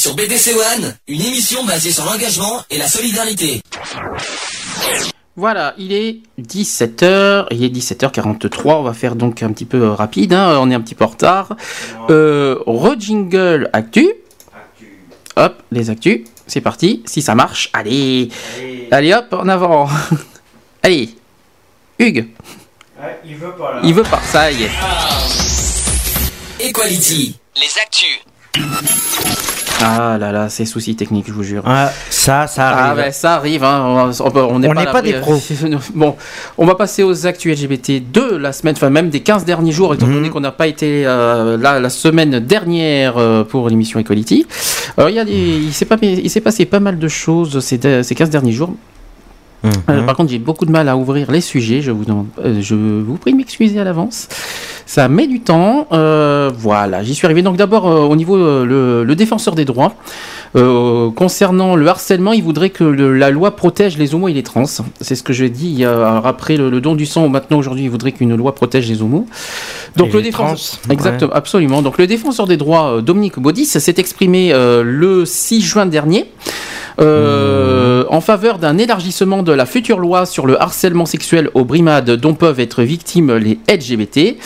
Sur BDC One, une émission basée sur l'engagement et la solidarité. Voilà, il est 17h, il est 17h43, on va faire donc un petit peu euh, rapide, hein, on est un petit peu en retard. Euh, Re-jingle actu. Hop, les actus, c'est parti, si ça marche, allez, allez, hop, en avant. allez, Hugues, il veut pas là. il veut pas, ça y est. Equality. Les actus. Ah là là, c'est soucis techniques, je vous jure. Ah, ça, ça Ah arrive. ouais, ça arrive, hein. on n'est On pas, des pros. bon, on va passer aux actus LGBT de la semaine, enfin même des 15 derniers jours, étant Mhm. donné qu'on n'a pas été euh, là la semaine dernière euh, pour l'émission Equality. Alors il, y a des- il s'est pas- passé pas mal de choses ces, ces 15 derniers jours. Mhm. Euh, par contre, j'ai beaucoup de mal à ouvrir les sujets. Je vous, demande, je vous prie de m'excuser à l'avance. Ça met du temps. Euh, voilà, j'y suis arrivé. Donc d'abord, euh, au niveau euh, le, le défenseur des droits, euh, concernant le harcèlement, il voudrait que le- la loi protège les homos et les trans. C'est ce que y a- alors après le, le don du sang, maintenant aujourd'hui, il voudrait qu'une loi protège les homos. Donc Et le défenseur, exactement, absolument. Donc le défenseur des droits, euh, Dominique Baudis, s'est exprimé euh, le 6 juin dernier. euh, en faveur d'un élargissement de la future loi sur le harcèlement sexuel aux brimades dont peuvent être victimes les LGBT.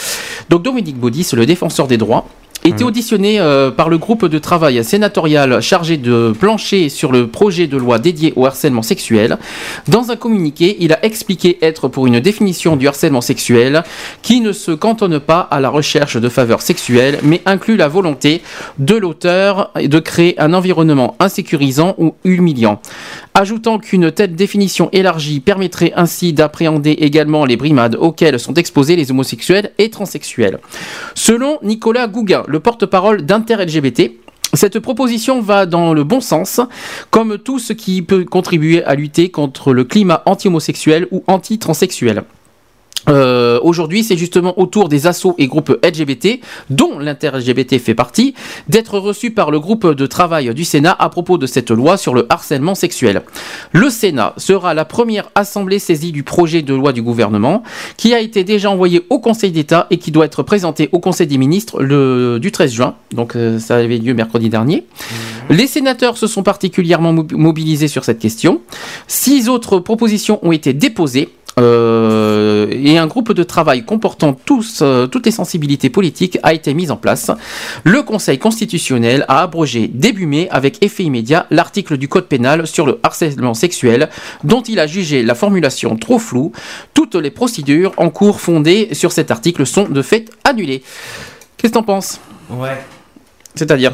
Donc Dominique Baudis, le défenseur des droits, était auditionné euh, par le groupe de travail sénatorial chargé de plancher sur le projet de loi dédié au harcèlement sexuel. Dans un communiqué, il a expliqué être pour une définition du harcèlement sexuel qui ne se cantonne pas à la recherche de faveurs sexuelles, mais inclut la volonté de l'auteur de créer un environnement insécurisant ou humiliant. Ajoutant qu'une telle définition élargie permettrait ainsi d'appréhender également les brimades auxquelles sont exposés les homosexuels et transsexuels. Selon Nicolas Gouguin, le porte-parole d'Inter-LGBT, cette proposition va dans le bon sens, comme tout ce qui peut contribuer à lutter contre le climat anti-homosexuel ou anti-transsexuel. Euh, Aujourd'hui, c'est justement au tour des assos et groupes LGBT, dont l'inter-LGBT fait partie, d'être reçus par le groupe de travail du Sénat à propos de cette loi sur le harcèlement sexuel. Le Sénat sera la première assemblée saisie du projet de loi du gouvernement, qui a été déjà envoyé au Conseil d'État et qui doit être présenté au Conseil des ministres le, du 13 juin. Donc euh, ça avait lieu mercredi dernier. Les sénateurs se sont particulièrement mob- mobilisés sur cette question. Six autres propositions ont été déposées. Euh, et un groupe de travail comportant tous, euh, toutes les sensibilités politiques a été mis en place. Le Conseil constitutionnel a abrogé début mai avec effet immédiat l'article du Code pénal sur le harcèlement sexuel dont il a jugé la formulation trop floue. Toutes les procédures en cours fondées sur cet article sont de fait annulées. Qu'est-ce que t'en penses? Ouais. C'est-à-dire?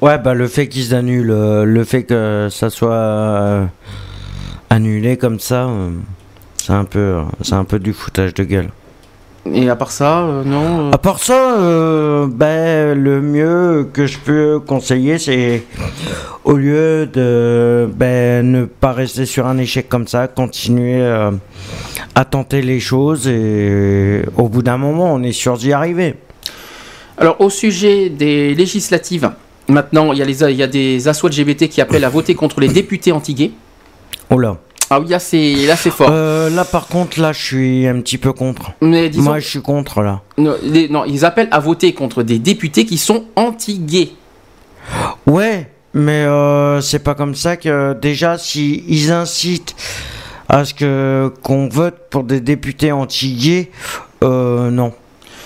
Ouais, bah le fait qu'ils annulent, euh, le fait que ça soit annulé comme ça, euh, c'est un peu, c'est un peu du foutage de gueule. Et à part ça, euh, non euh, À part ça, euh, ben, le mieux que je peux conseiller, c'est au lieu de ben, ne pas rester sur un échec comme ça, continuer à tenter les choses et au bout d'un moment, on est sûr d'y arriver. Alors, au sujet des législatives, maintenant, il y a, les, il y a des assos LGBT qui appellent à voter contre les députés anti-gays. Oh là. Ah oui, là, c'est, là, c'est fort. Euh, là, par contre, là, je suis un petit peu contre. Mais disons- Moi, je suis contre, là. Non, les- non, ils appellent à voter contre des députés qui sont anti-gays. Ouais, mais euh, c'est pas comme ça que déjà si ils incitent à ce que qu'on vote pour des députés anti-gays, euh, non.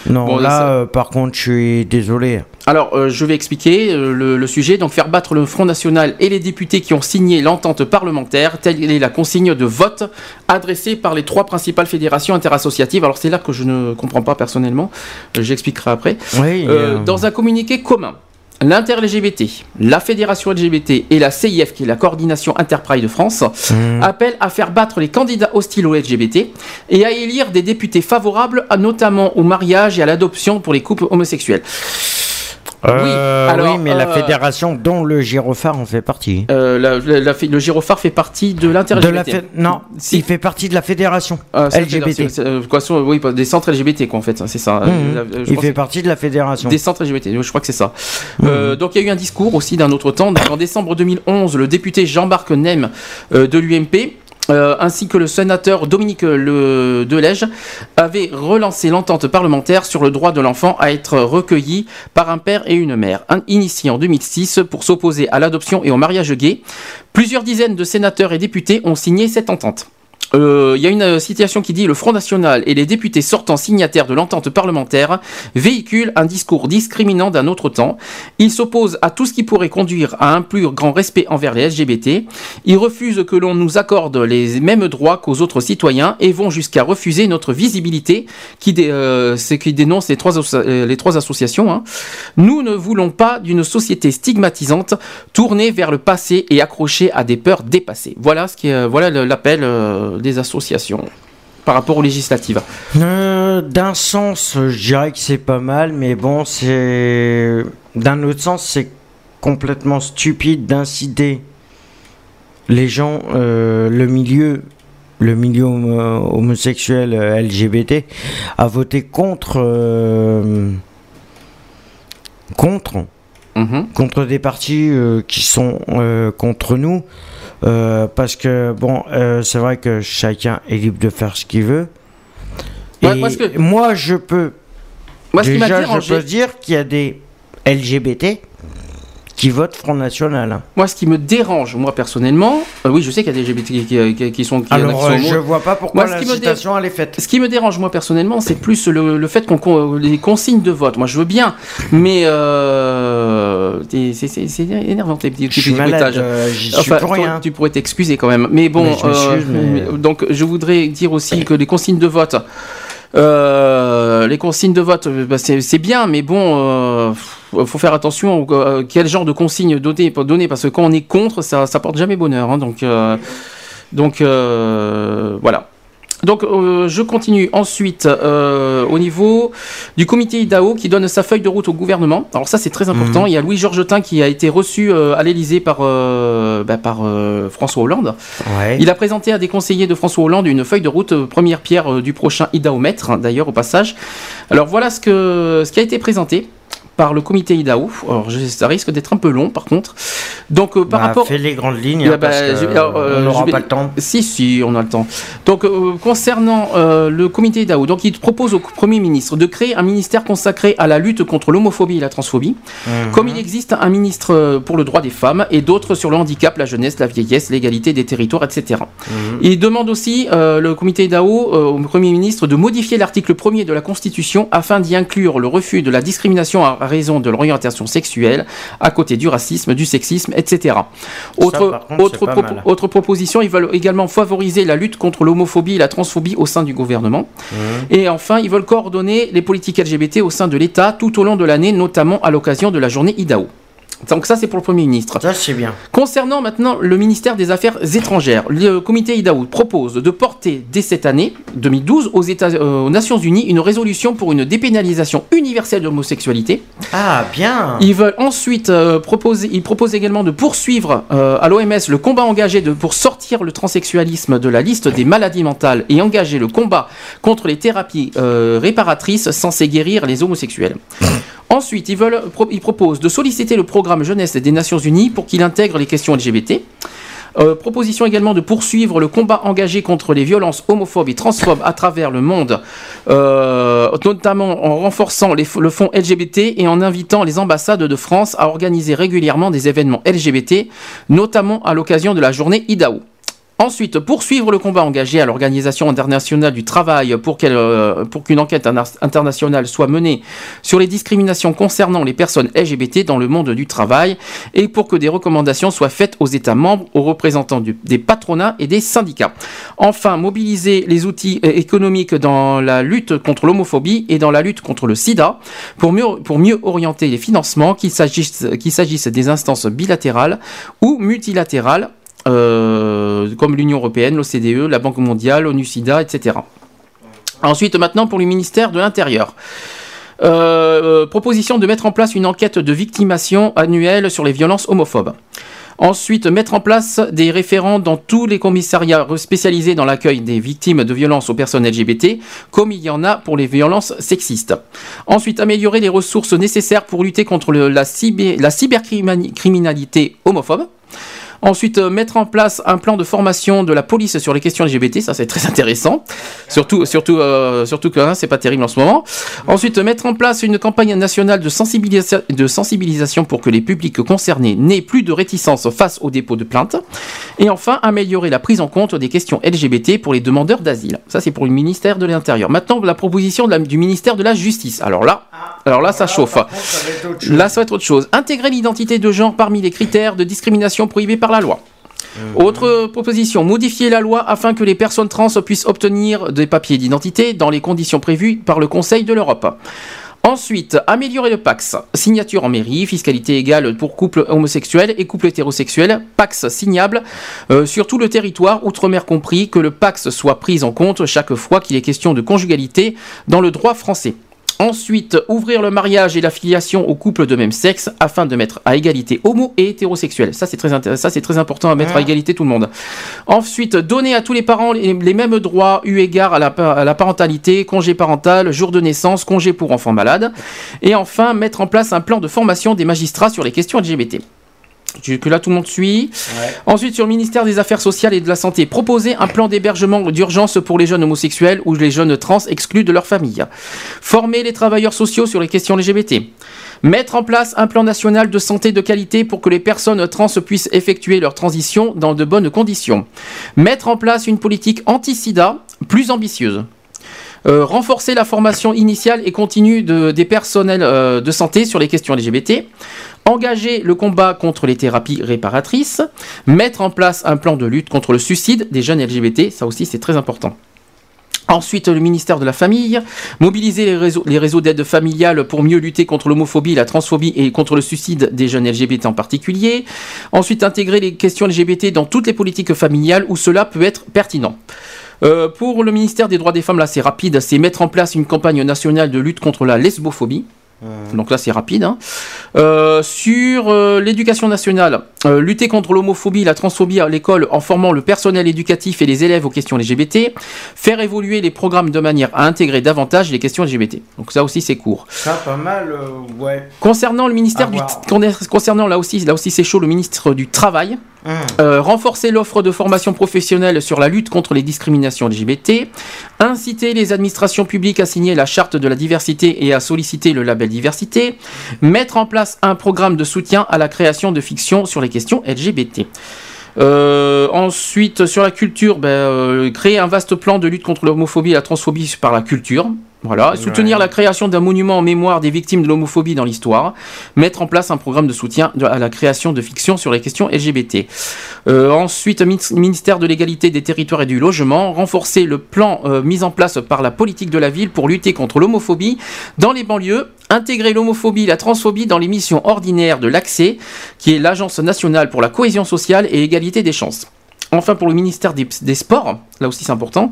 Non, Bon, là, ça- euh, par contre, je suis désolé. Alors, euh, je vais expliquer euh, le, le sujet. Donc, faire battre le Front National et les députés qui ont signé l'entente parlementaire, telle est la consigne de vote adressée par les trois principales fédérations interassociatives. Alors, c'est là que je ne comprends pas personnellement. J'expliquerai après. Oui, Dans un communiqué commun, l'inter-LGBT, la fédération LGBT et la CIF, qui est la coordination Interpride de France, Mhm. appellent à faire battre les candidats hostiles au LGBT et à élire des députés favorables, à- notamment au mariage et à l'adoption pour les couples homosexuels. Euh, alors, oui, mais la euh, fédération dont le gyrophare en fait partie. Euh, la- la- la fé- le gyrophare fait partie de l'inter-LGBT. fé- Non, il fait partie de la fédération Ah, LGBT. fédération, euh, quoi, oui, des centres LGBT, quoi, en fait, c'est ça. Euh, je il fait partie de la fédération. Des centres LGBT, je crois que c'est ça. Euh, donc il y a eu un discours aussi d'un autre temps. En décembre 2011, le député Jean-Marc Nem euh, de l'UMP euh, ainsi que le sénateur Dominique le Delège, avaient relancé l'entente parlementaire sur le droit de l'enfant à être recueilli par un père et une mère, un- initié en 2006 pour s'opposer à l'adoption et au mariage gay. Plusieurs dizaines de sénateurs et députés ont signé cette entente. Euh, Il y a une euh, citation qui dit le Front National et les députés sortants signataires de l'entente parlementaire véhiculent un discours discriminant d'un autre temps. Ils s'opposent à tout ce qui pourrait conduire à un plus grand respect envers les LGBT. Ils refusent que l'on nous accorde les mêmes droits qu'aux autres citoyens et vont jusqu'à refuser notre visibilité, qui, euh, qui dénonce les trois, euh, associations. hein. Nous ne voulons pas d'une société stigmatisante, tournée vers le passé et accrochée à des peurs dépassées. Voilà ce qui euh, voilà l'appel euh, des associations par rapport aux législatives. Euh, D'un sens, euh, je dirais que c'est pas mal, mais bon, c'est. D'un autre sens, c'est complètement stupide d'inciter les gens, euh, le milieu, le milieu homo- homosexuel euh, LGBT, à voter contre. euh, contre. Contre des partis euh, qui sont euh, contre nous. Euh, parce que, bon, euh, c'est vrai que chacun est libre de faire ce qu'il veut. Ouais, Et moi, que- moi, je peux. Moi, ce déjà, je peux dire qu'il y a des LGBT qui votent Front National. Moi, ce qui me dérange, moi personnellement, euh, oui, je sais qu'il y a des LGBT qui, qui- qui- qui sont. Qui, Alors, qui sont euh, homo- je vois pas pourquoi me dé- l'incitation, elle est faite. Ce qui me dérange, moi personnellement, c'est plus le, le fait qu'on les consignes de vote. Moi, je veux bien, mais euh, c'est énervant tes petits, Je suis petits malade, euh, suis Enfin, pour toi, rien. Tu pourrais t'excuser quand même. Mais bon, Mais je euh, mais- donc je voudrais dire aussi que les consignes de vote. euh, les consignes de vote, euh, bah, c'est bien, mais bon, euh, faut faire attention euh, quel genre de consignes donner, donner parce que quand on est contre, ça, ça porte jamais bonheur. hein, donc, euh, donc euh, voilà. Donc euh, je continue ensuite euh, au niveau du comité IDAO qui donne sa feuille de route au gouvernement. Alors ça c'est très important. Mhm. Il y a Louis Georgetin qui a été reçu euh, à l'Elysée par, bah, par François Hollande. Ouais. Il a présenté à des conseillers de François Hollande une feuille de route, première pierre du prochain IDAO-mètre, hein, d'ailleurs au passage. Alors voilà ce, que, ce qui a été présenté par le comité IDAO. Alors ça risque d'être un peu long par contre. Donc euh, par Bah, rapport... fais les grandes lignes, Ah hein, bah, parce que, alors, on n'aura vais- pas le temps. Si, si, on a le temps. Donc, euh, concernant euh, le comité IDAO, donc il propose au Premier ministre de créer un ministère consacré à la lutte contre l'homophobie et la transphobie, Mhm. comme il existe un ministre euh, pour le droit des femmes et d'autres sur le handicap, la jeunesse, la vieillesse, l'égalité des territoires, etc. Mhm. Il demande aussi, euh, le comité IDAO, euh, au Premier ministre de modifier l'article 1er de la Constitution afin d'y inclure le refus de la discrimination à raison de l'orientation sexuelle, à côté du racisme, du sexisme, etc. Autre, contre, autre, proposition, ils veulent également favoriser la lutte contre l'homophobie et la transphobie au sein du gouvernement. Mhm. Et enfin, ils veulent coordonner les politiques LGBT au sein de l'État tout au long de l'année, notamment à l'occasion de la journée IDAO. Donc ça, c'est pour le Premier ministre. Ça, c'est bien. Concernant maintenant le ministère des Affaires étrangères, le comité IDAO propose de porter dès cette année, 2012, aux, États, euh, aux Nations Unies une résolution pour une dépénalisation universelle de l'homosexualité. Ah, bien. Ils veulent ensuite euh, proposer, ils proposent également de poursuivre euh, à l'OMS le combat engagé de, pour sortir le transsexualisme de la liste des maladies mentales et engager le combat contre les thérapies euh, réparatrices censées guérir les homosexuels. Ensuite, ils, veulent, pro- ils proposent de solliciter le programme jeunesse des Nations Unies pour qu'il intègre les questions LGBT. Euh, proposition également de poursuivre le combat engagé contre les violences homophobes et transphobes à travers le monde, euh, notamment en renforçant le fonds LGBT et en invitant les ambassades de France à organiser régulièrement des événements LGBT, notamment à l'occasion de la journée IDAO. Ensuite, poursuivre le combat engagé à l'Organisation internationale du travail pour euh, qu'une enquête interna- internationale soit menée sur les discriminations concernant les personnes LGBT dans le monde du travail et pour que des recommandations soient faites aux États membres, aux représentants des patronats et des syndicats. Enfin, mobiliser les outils euh, économiques dans la lutte contre l'homophobie et dans la lutte contre le sida pour mieux, orienter les financements, qu'il s'agisse des instances bilatérales ou multilatérales euh, comme l'Union européenne, l'OCDE, la Banque mondiale, ONU-SIDA, etc. Ensuite, maintenant pour le ministère de l'Intérieur. Euh, proposition de mettre en place une enquête de victimation annuelle sur les violences homophobes. Ensuite, mettre en place des référents dans tous les commissariats spécialisés dans l'accueil des victimes de violences aux personnes LGBT, comme il y en a pour les violences sexistes. Ensuite, améliorer les ressources nécessaires pour lutter contre la cybercriminalité homophobe. Ensuite, euh, mettre en place un plan de formation de la police sur les questions LGBT, ça c'est très intéressant. Surtout, surtout, euh, surtout que hein, c'est pas terrible en ce moment. Ensuite, mettre en place une campagne nationale de, sensibilisa- de sensibilisation pour que les publics concernés n'aient plus de réticence face au dépôt de plainte. Et enfin, améliorer la prise en compte des questions LGBT pour les demandeurs d'asile. Ça, c'est pour le ministère de l'Intérieur. Maintenant, la proposition de la- du ministère de la Justice. Alors là, alors là, ça chauffe. Là, ça va être autre chose. Intégrer l'identité de genre parmi les critères de discrimination prohibés par la loi. Autre proposition, modifier la loi afin que les personnes trans puissent obtenir des papiers d'identité dans les conditions prévues par le Conseil de l'Europe. Ensuite, améliorer le Pax. Signature en mairie, fiscalité égale pour couples homosexuels et couples hétérosexuels. Pax signable euh, sur tout le territoire, outre-mer compris, que le Pax soit pris en compte chaque fois qu'il est question de conjugalité dans le droit français. Ensuite, ouvrir le mariage et la filiation aux couples de même sexe afin de mettre à égalité homo et hétérosexuels. Ça, c'est très, ça, important à mettre à égalité tout le monde. Ensuite, donner à tous les parents les, les mêmes droits eu égard à la, pa- à la parentalité, congé parental, jour de naissance, congé pour enfants malades. Et enfin, mettre en place un plan de formation des magistrats sur les questions LGBT. Que là, tout le monde suit. Ensuite, sur le ministère des Affaires sociales et de la Santé, proposer un plan d'hébergement d'urgence pour les jeunes homosexuels ou les jeunes trans exclus de leur famille. Former les travailleurs sociaux sur les questions LGBT. Mettre en place un plan national de santé de qualité pour que les personnes trans puissent effectuer leur transition dans de bonnes conditions. Mettre en place une politique anti-sida plus ambitieuse. Euh, renforcer la formation initiale et continue de- des personnels euh, de santé sur les questions LGBT, engager le combat contre les thérapies réparatrices, mettre en place un plan de lutte contre le suicide des jeunes LGBT, ça aussi c'est très important. Ensuite, le ministère de la Famille, mobiliser les réseaux d'aide familiale pour mieux lutter contre l'homophobie, la transphobie et contre le suicide des jeunes LGBT en particulier. Ensuite, intégrer les questions LGBT dans toutes les politiques familiales où cela peut être pertinent. Euh, pour le ministère des droits des femmes, là c'est rapide, c'est mettre en place une campagne nationale de lutte contre la lesbophobie. Donc là c'est rapide. hein. Euh, sur euh, l'éducation nationale, euh, lutter contre l'homophobie, la transphobie à l'école en formant le personnel éducatif et les élèves aux questions LGBT, faire évoluer les programmes de manière à intégrer davantage les questions LGBT. Donc ça aussi c'est court. Ça, pas mal, euh, ouais. Concernant le ministère du concernant là aussi là aussi c'est chaud le ministre du travail Hum. euh, renforcer l'offre de formation professionnelle sur la lutte contre les discriminations LGBT, inciter les administrations publiques à signer la charte de la diversité et à solliciter le label diversité, mettre en place un programme de soutien à la création de fiction sur les questions LGBT. Euh, ensuite, sur la culture, ben, euh, créer un vaste plan de lutte contre l'homophobie et la transphobie par la culture. Voilà. Soutenir Ouais. la création d'un monument en mémoire des victimes de l'homophobie dans l'histoire. Mettre en place un programme de soutien à la création de fiction sur les questions LGBT. Euh, ensuite, mi- ministère de l'égalité des territoires et du logement. Renforcer le plan euh, mis en place par la politique de la ville pour lutter contre l'homophobie dans les banlieues. Intégrer l'homophobie et la transphobie dans les missions ordinaires de l'ACCE, qui est l'Agence nationale pour la cohésion sociale et égalité des chances. Enfin, pour le ministère des, des Sports, là aussi c'est important,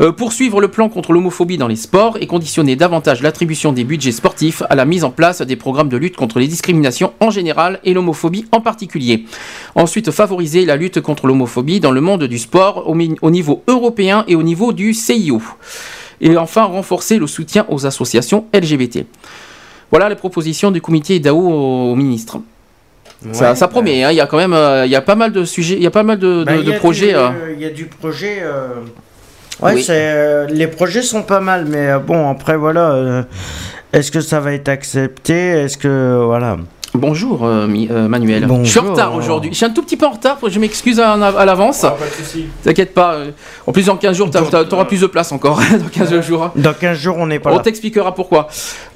euh, poursuivre le plan contre l'homophobie dans les sports et conditionner davantage l'attribution des budgets sportifs à la mise en place des programmes de lutte contre les discriminations en général et l'homophobie en particulier. Ensuite, favoriser la lutte contre l'homophobie dans le monde du sport au, niveau européen et au niveau du CIO. Et enfin, renforcer le soutien aux associations LGBT. Voilà les propositions du comité DAO au, au ça, Ouais, ça promet, hein, il y a quand même euh, il y a pas mal de sujets, il y a pas mal de, Bah, de- projets. du- euh, Il y a du projet. euh, Ouais, Oui. c'est, euh, les projets sont pas mal, mais euh, bon, après, voilà. euh, Est-ce que ça va être accepté? Est-ce que. Voilà. Bonjour euh, Mi- euh, Manuel. Bonjour. Je suis en retard aujourd'hui. Je suis un tout petit peu en retard, je m'excuse à, à l'avance. pas de souci. T'inquiète pas. euh, En plus, dans 15 jours, t'auras plus de place encore. dans 15 jours. Dans 15 jours, on n'est pas On là. t'expliquera pourquoi.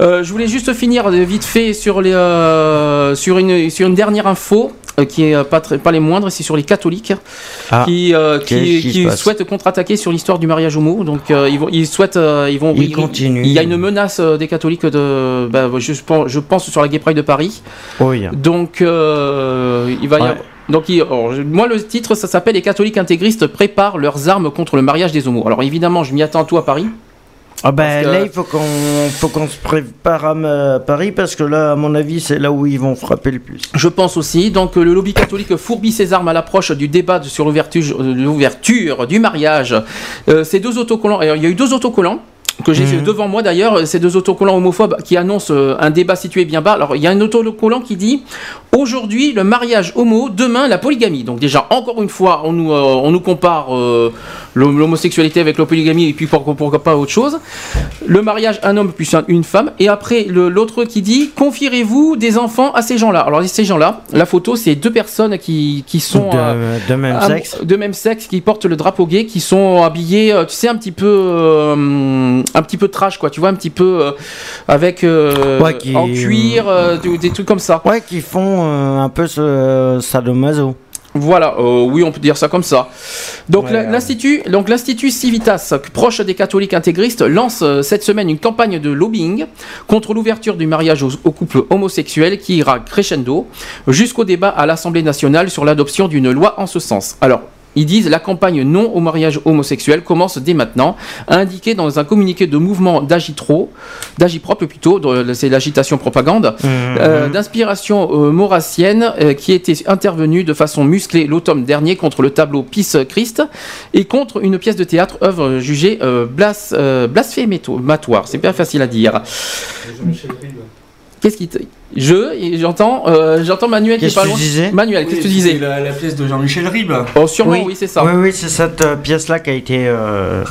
Euh, je voulais juste finir vite fait sur, les, euh, sur, une, sur une dernière info qui est euh, pas, très, pas les moindres, c'est sur les catholiques Ah. qui, euh, qui, qui souhaitent contre-attaquer sur l'histoire du mariage homo. Donc euh, ils, vont, ils souhaitent, euh, ils vont, Ils. Il y a une menace euh, des catholiques de, bah, je, pense, je pense sur la Gay Pride de Paris. Oui. Donc, euh, il va y avoir- Donc, il- alors, je- moi, le titre, ça s'appelle Les catholiques intégristes préparent leurs armes contre le mariage des homos. Alors, évidemment, je m'y attends tout à Paris. Ah ben que- là, il faut qu'on faut qu'on se prépare à, Paris parce que là, à mon avis, c'est là où ils vont frapper le plus. Je pense aussi. Donc, euh, le lobby catholique fourbit ses armes à l'approche du débat sur l'ouverture euh, l'ouverture du mariage. Euh, ces deux autocollants. il y a eu deux autocollants. Que j'ai fait devant moi d'ailleurs, ces deux autocollants homophobes qui annoncent euh, un débat situé bien bas. Alors il y a un autocollant qui dit aujourd'hui le mariage homo, demain la polygamie. Donc déjà encore une fois on nous, euh, on nous compare euh, l'hom- l'homosexualité avec la polygamie et puis pourquoi, pourquoi pas autre chose. Le mariage un homme plus un- une femme et après l'autre qui dit confierez-vous des enfants à ces gens-là. Alors ces gens-là, la photo c'est deux personnes qui, qui sont De- euh, de même sexe. de même sexe qui portent le drapeau gay, qui sont habillés, tu sais, un petit peu, un petit peu trash, quoi. Tu vois, un petit peu euh, avec euh, Ouais, qui- en cuir, euh, des, des trucs comme ça. Ouais, qui font un peu ce sadomaso. Voilà, euh, oui, on peut dire ça comme ça. Donc Ouais, la- ouais. l'institut, donc l'institut Civitas, proche des catholiques intégristes, lance euh, cette semaine une campagne de lobbying contre l'ouverture du mariage aux, aux couples homosexuels qui ira crescendo jusqu'au débat à l'Assemblée nationale sur l'adoption d'une loi en ce sens. Alors. Ils disent la campagne non au mariage homosexuel commence dès maintenant, a indiqué dans un communiqué de mouvement d'Agitro, d'Agiprop plutôt, c'est l'agitation propagande, euh, d'inspiration euh, maurassienne euh, qui était intervenue de façon musclée l'automne dernier contre le tableau Peace Christ et contre une pièce de théâtre œuvre jugée euh, blas- euh, blasphématoire. C'est bien facile à dire. Qu'est-ce qui te... Je, et j'entends, euh, j'entends Manuel qui est Qu'est-ce pas que tu loin. disais Manuel, qu'est-ce que tu disais la, la pièce de Jean-Michel Ribes. Oh, sûrement, oui, c'est ça. Oui, oui, c'est cette euh, pièce-là qui a été. euh,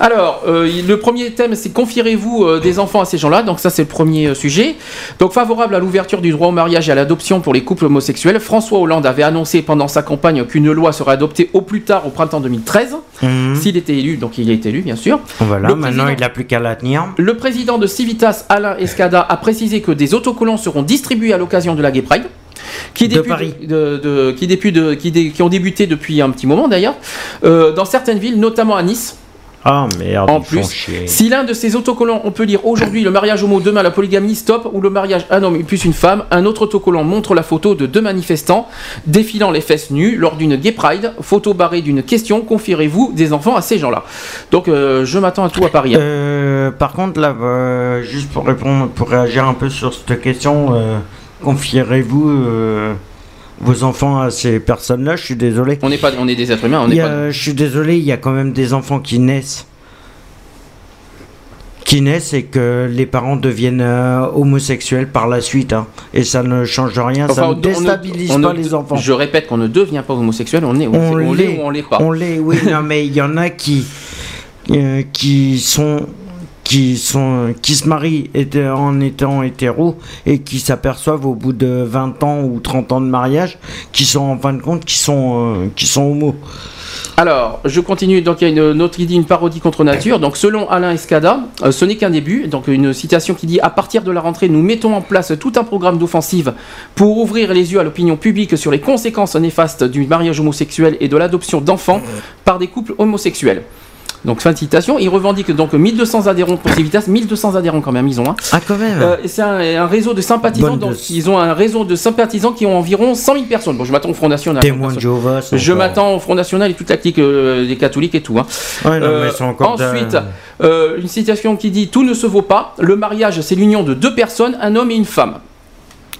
Alors, euh, le premier thème, c'est confierez-vous euh, des enfants à ces gens-là. Donc ça, c'est le premier euh, sujet. Donc favorable à l'ouverture du droit au mariage et à l'adoption pour les couples homosexuels, François Hollande avait annoncé pendant sa campagne qu'une loi serait adoptée au plus tard au printemps 2013, Mhm. s'il était élu. Donc il a été élu, bien sûr. Voilà, Le maintenant président- il n'a plus qu'à la tenir. Le président de Civitas, Alain Escada, a précisé que des autocollants seront distribués à l'occasion de la Gay Pride. Qui, De débute- Paris. de- de- qui, ont débuté depuis un petit moment d'ailleurs, euh, dans certaines villes, notamment à Nice. Ah merde, En plus, chier. si l'un de ces autocollants, on peut lire aujourd'hui le mariage homo, demain la polygamie, stop, ou le mariage un homme plus une femme, un autre autocollant montre la photo de deux manifestants défilant les fesses nues lors d'une gay pride, photo barrée d'une question, confierez-vous des enfants à ces gens-là? Donc euh, je m'attends à tout à Paris. hein. Euh, par contre, là, euh, juste pour répondre, pour réagir un peu sur cette question, euh, confierez-vous euh, vos enfants à ces personnes-là Je suis désolé. On n'est pas, on est des êtres humains, on a- pas. Je suis désolé, il y a quand même des enfants qui naissent. Qui naissent et que les parents deviennent euh, homosexuels par la suite. hein. Et ça ne change rien, ça Enfin, ne déstabilise on pas les enfants. Je répète qu'on ne devient pas homosexuel, on est, on l'est ou on l'est pas. On l'est, oui, non, mais il y en a qui, euh, qui sont qui sont qui se marient en étant hétéros et qui s'aperçoivent au bout de 20 ans ou 30 ans de mariage qui sont en fin de compte qui sont euh, qui sont homos. Alors, je continue. Donc, il y a une, une autre qui dit une parodie contre nature. Donc, selon Alain Escada, euh, ce n'est qu'un début. Donc, une citation qui dit À partir de la rentrée, nous mettons en place tout un programme d'offensive pour ouvrir les yeux à l'opinion publique sur les conséquences néfastes du mariage homosexuel et de l'adoption d'enfants par des couples homosexuels. Donc, fin de citation. Il revendique donc 1200 adhérents pour Civitas. 1200 adhérents quand même, ils ont. Hein. Ah, quand même. Euh, c'est un, un réseau de sympathisants. Bonne Donc, de- ils ont un réseau de sympathisants qui ont environ 100 000 personnes. Bon, je m'attends au Front National. Témoins de Jéhovah. sont Je encore- m'attends au Front National et toute la clique euh, des catholiques et tout. hein. Ouais, non, Euh, mais c'est encore de- ensuite, euh, une citation qui dit Tout ne se vaut pas. Le mariage, c'est l'union de deux personnes, un homme et une femme.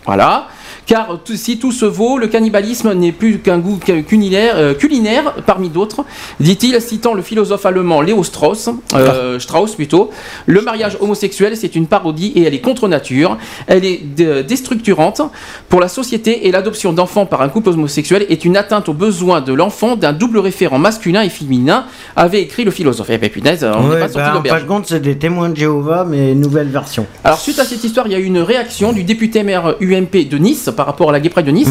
Voilà. Car tout- si tout se vaut, le cannibalisme n'est plus qu'un goût culinaire, euh, culinaire parmi d'autres, dit-il, citant le philosophe allemand Léo Strauss, euh, Strauss plutôt. Le mariage homosexuel, c'est une parodie et elle est contre nature. Elle est dé- déstructurante pour la société et l'adoption d'enfants par un couple homosexuel est une atteinte aux besoins de l'enfant d'un double référent masculin et féminin, avait écrit le philosophe. Eh ben punaise, on n'est Ouais, pas sorti bah, en d'auberge. fin de compte, c'est des témoins de Jéhovah, mais nouvelle version. Alors suite à cette histoire, il y a eu une réaction du député maire UMP de Nice par rapport à la Gay Pride de Nice.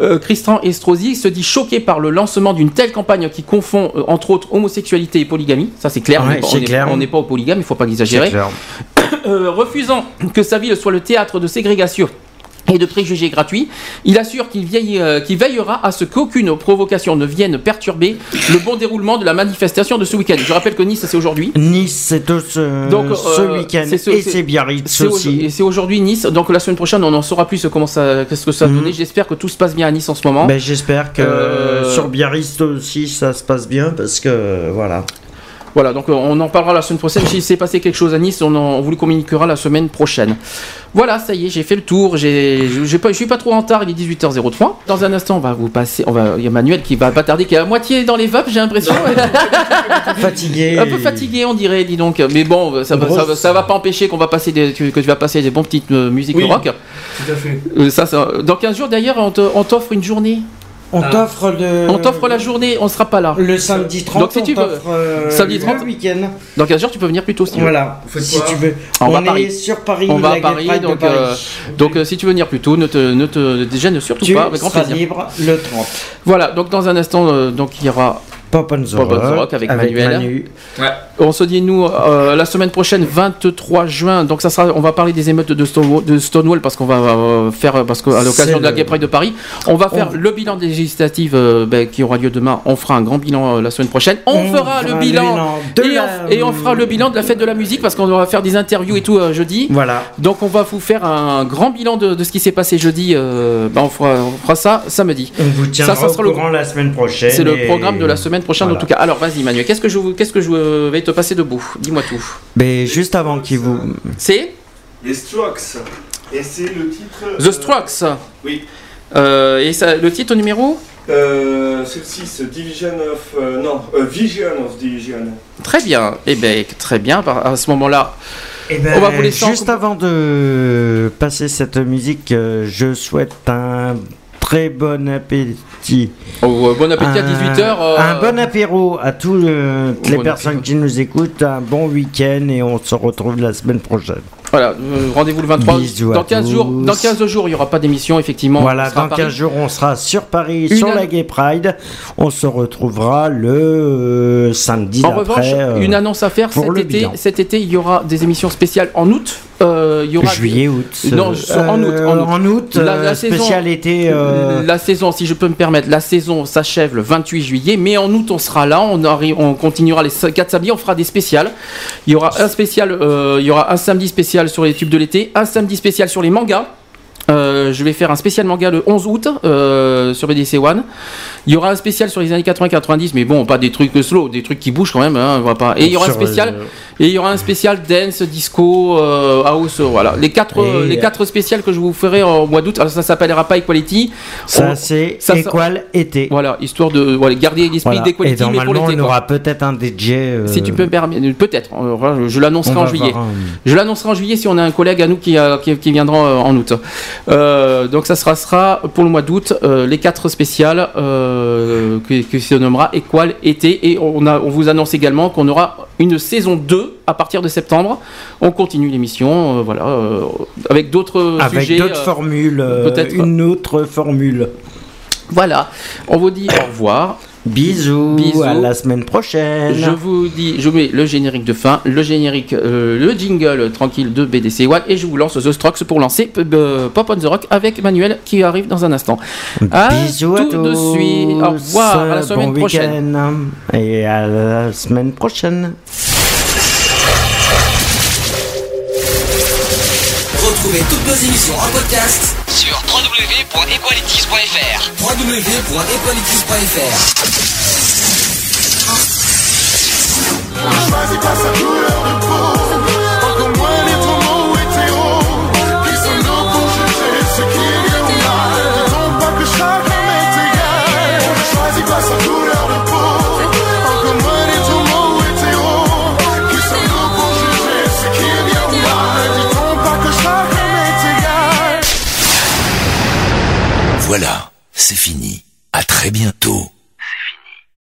Euh, Christian Estrosi se dit choqué par le lancement d'une telle campagne qui confond euh, entre autres homosexualité et polygamie. Ça c'est clair, on Ouais, n'est pas- on n'est- au polygame, il faut pas exagérer. Euh, refusant que sa ville soit le théâtre de ségrégation et de préjugés gratuits, il assure qu'il euh, qu'il veillera à ce qu'aucune provocation ne vienne perturber le bon déroulement de la manifestation de ce week-end. Je rappelle que Nice, c'est aujourd'hui. Nice, c'est ce, Donc, ce euh, week-end ce- et c'est- Biarritz aussi. et c'est aujourd'hui Nice. Donc la semaine prochaine, on en saura plus comment ça, qu'est-ce que ça va donner. J'espère que tout se passe bien à Nice en ce moment. Mhm. Ben, J'espère que Euh, sur Biarritz aussi ça se passe bien parce que voilà. Voilà, donc euh, on en parlera la semaine prochaine. S'il s'est passé quelque chose à Nice, on, en- on vous le communiquera la semaine prochaine. Voilà, ça y est, j'ai fait le tour. J'ai, j'ai pas, je suis pas trop en retard. Il est 18h03. Dans un instant, on va vous passer. On va, il y a Manuel qui va pas tarder, qui est à moitié dans les vapes, j'ai l'impression. fatigué. Un peu fatigué, on dirait, dis donc. Mais bon, ça, va- ça, va- ça va pas empêcher qu'on va passer des, que, que tu vas passer des bons petites euh, musiques Oui, rock. Tout à fait. Euh, ça, ça- dans 15 jours, d'ailleurs, on, te- on t'offre une journée. On t'offre le. On t'offre la journée, on sera pas là. Le samedi 30, Donc si tu on veux, t'offre, euh, samedi le 30, week-end. Dans 15 jours, tu peux venir plus tôt si tu veux. Voilà, si tu veux. On, va à est Paris. sur Paris, On va à Paris, donc, Paris. euh, donc euh, si tu veux venir plus tôt, ne te, ne te déjà ne surtout Tu pas, avec grand plaisir. libre le 30. Voilà, donc dans un instant, euh, donc il y aura Pop on the Pop on the Rock Rock avec, avec Manuel. Manu. On se dit nous euh, la semaine prochaine 23 juin. Donc ça sera on va parler des émeutes de Stonewall, de Stonewall parce qu'on va euh, faire parce qu'à l'occasion de la le- Gay Pride de Paris, on va faire On- le bilan des législatives euh, ben, qui aura lieu demain. On fera un grand bilan euh, la semaine prochaine. On, On fera le fera le bilan, bilan de et, la- on, et on fera le bilan de la fête de la musique parce qu'on va faire des interviews et tout euh, jeudi. Voilà. Donc on va vous faire un grand bilan de, de ce qui s'est passé jeudi. euh, ben, on, fera, on fera ça samedi. On vous tiendra Ça, ça au sera le- courant la semaine prochaine. C'est le programme de la semaine prochaine Voilà. en tout cas. Alors vas-y Manuel, qu'est-ce que je vous- qu'est-ce que je euh, vais te passer debout? Dis-moi tout. Mais juste avant qu'il vous. C'est? Les Strokes. Et c'est le titre. The Strokes. Oui. Euh, et ça, le titre au numéro? Euh, Celle-ci, c'est Division of. euh, non, euh, Vision of Division. Très bien. Eh bien, très bien. Par- À ce moment-là, Eh ben, on va vous laisser en juste avant de passer cette musique, euh, je souhaite un très bon appétit. Oh, euh, bon appétit à Un- 18h. Un bon apéro à tous le- toutes les personnes qui nous écoutent. Un bon week-end et on se retrouve la semaine prochaine. Voilà, euh, rendez-vous le 23. Bisous dans à 15 tous. jours, dans 15 jours, il n'y aura pas d'émission effectivement. Voilà, dans Paris. 15 jours, on sera sur Paris, Une sur an- la Gay Pride. On se retrouvera le euh, samedi En revanche, euh, une annonce à faire pour cet été. bilan. Cet été, il y aura des émissions spéciales en août. Euh, il y aura Juillet, août. Non, en août. En août, en août, euh, spécialité, euh, La saison, si je peux me permettre, la saison s'achève le 28 juillet, mais en août on sera là, on, on continuera les 4 samedis, on fera des spéciales. Il y aura un spécial, il y aura un samedi spécial sur les tubes de l'été, un samedi spécial sur les mangas. Euh, je vais faire un spécial manga le 11 août euh, sur BDC One. Il y aura un spécial sur les années 80-90, mais bon, pas des trucs slow, des trucs qui bougent quand même. Hein, on va pas. Et il y aura un Sur, spécial, euh, et il y aura un spécial dance, disco, euh, house, euh, voilà. Les quatre, euh, Et- les quatre spéciales que je vous ferai en mois d'août. Alors ça s'appellera pas Equality. Ça, c'est Equal été. Voilà, histoire de voilà, garder l'esprit Voilà. d'Equality, Et mais pour normalement, on quoi. aura peut-être un DJ. euh, Si tu peux me permettre, peut-être. euh, je l'annoncerai On en juillet. un- Je l'annoncerai en juillet si on a un collègue à nous qui, qui, qui viendra euh, en août. Euh, donc ça sera, sera pour le mois d'août euh, les quatre spéciales euh, qui, qui se nommera Equal été et on, a, on vous annonce également qu'on aura une saison 2 à partir de septembre. On continue l'émission, euh, voilà, euh, avec d'autres Avec sujets. d'autres euh, formules. peut-être. Une autre formule. Voilà, on vous dit au revoir. Bisous, Bisous. à la semaine prochaine. Je vous dis, je mets le générique de fin, le générique, euh, le jingle tranquille de BDC One et je vous lance The Strokes pour lancer euh, Pop on the Rock avec Manuel qui arrive dans un instant. À Bisous à tout tous. de suite. Au revoir, à la semaine bon prochaine. Et à la semaine prochaine. Retrouvez toutes nos émissions en podcast www.equalities.fr. www.equalities.fr. Voilà, c'est fini. À très bientôt.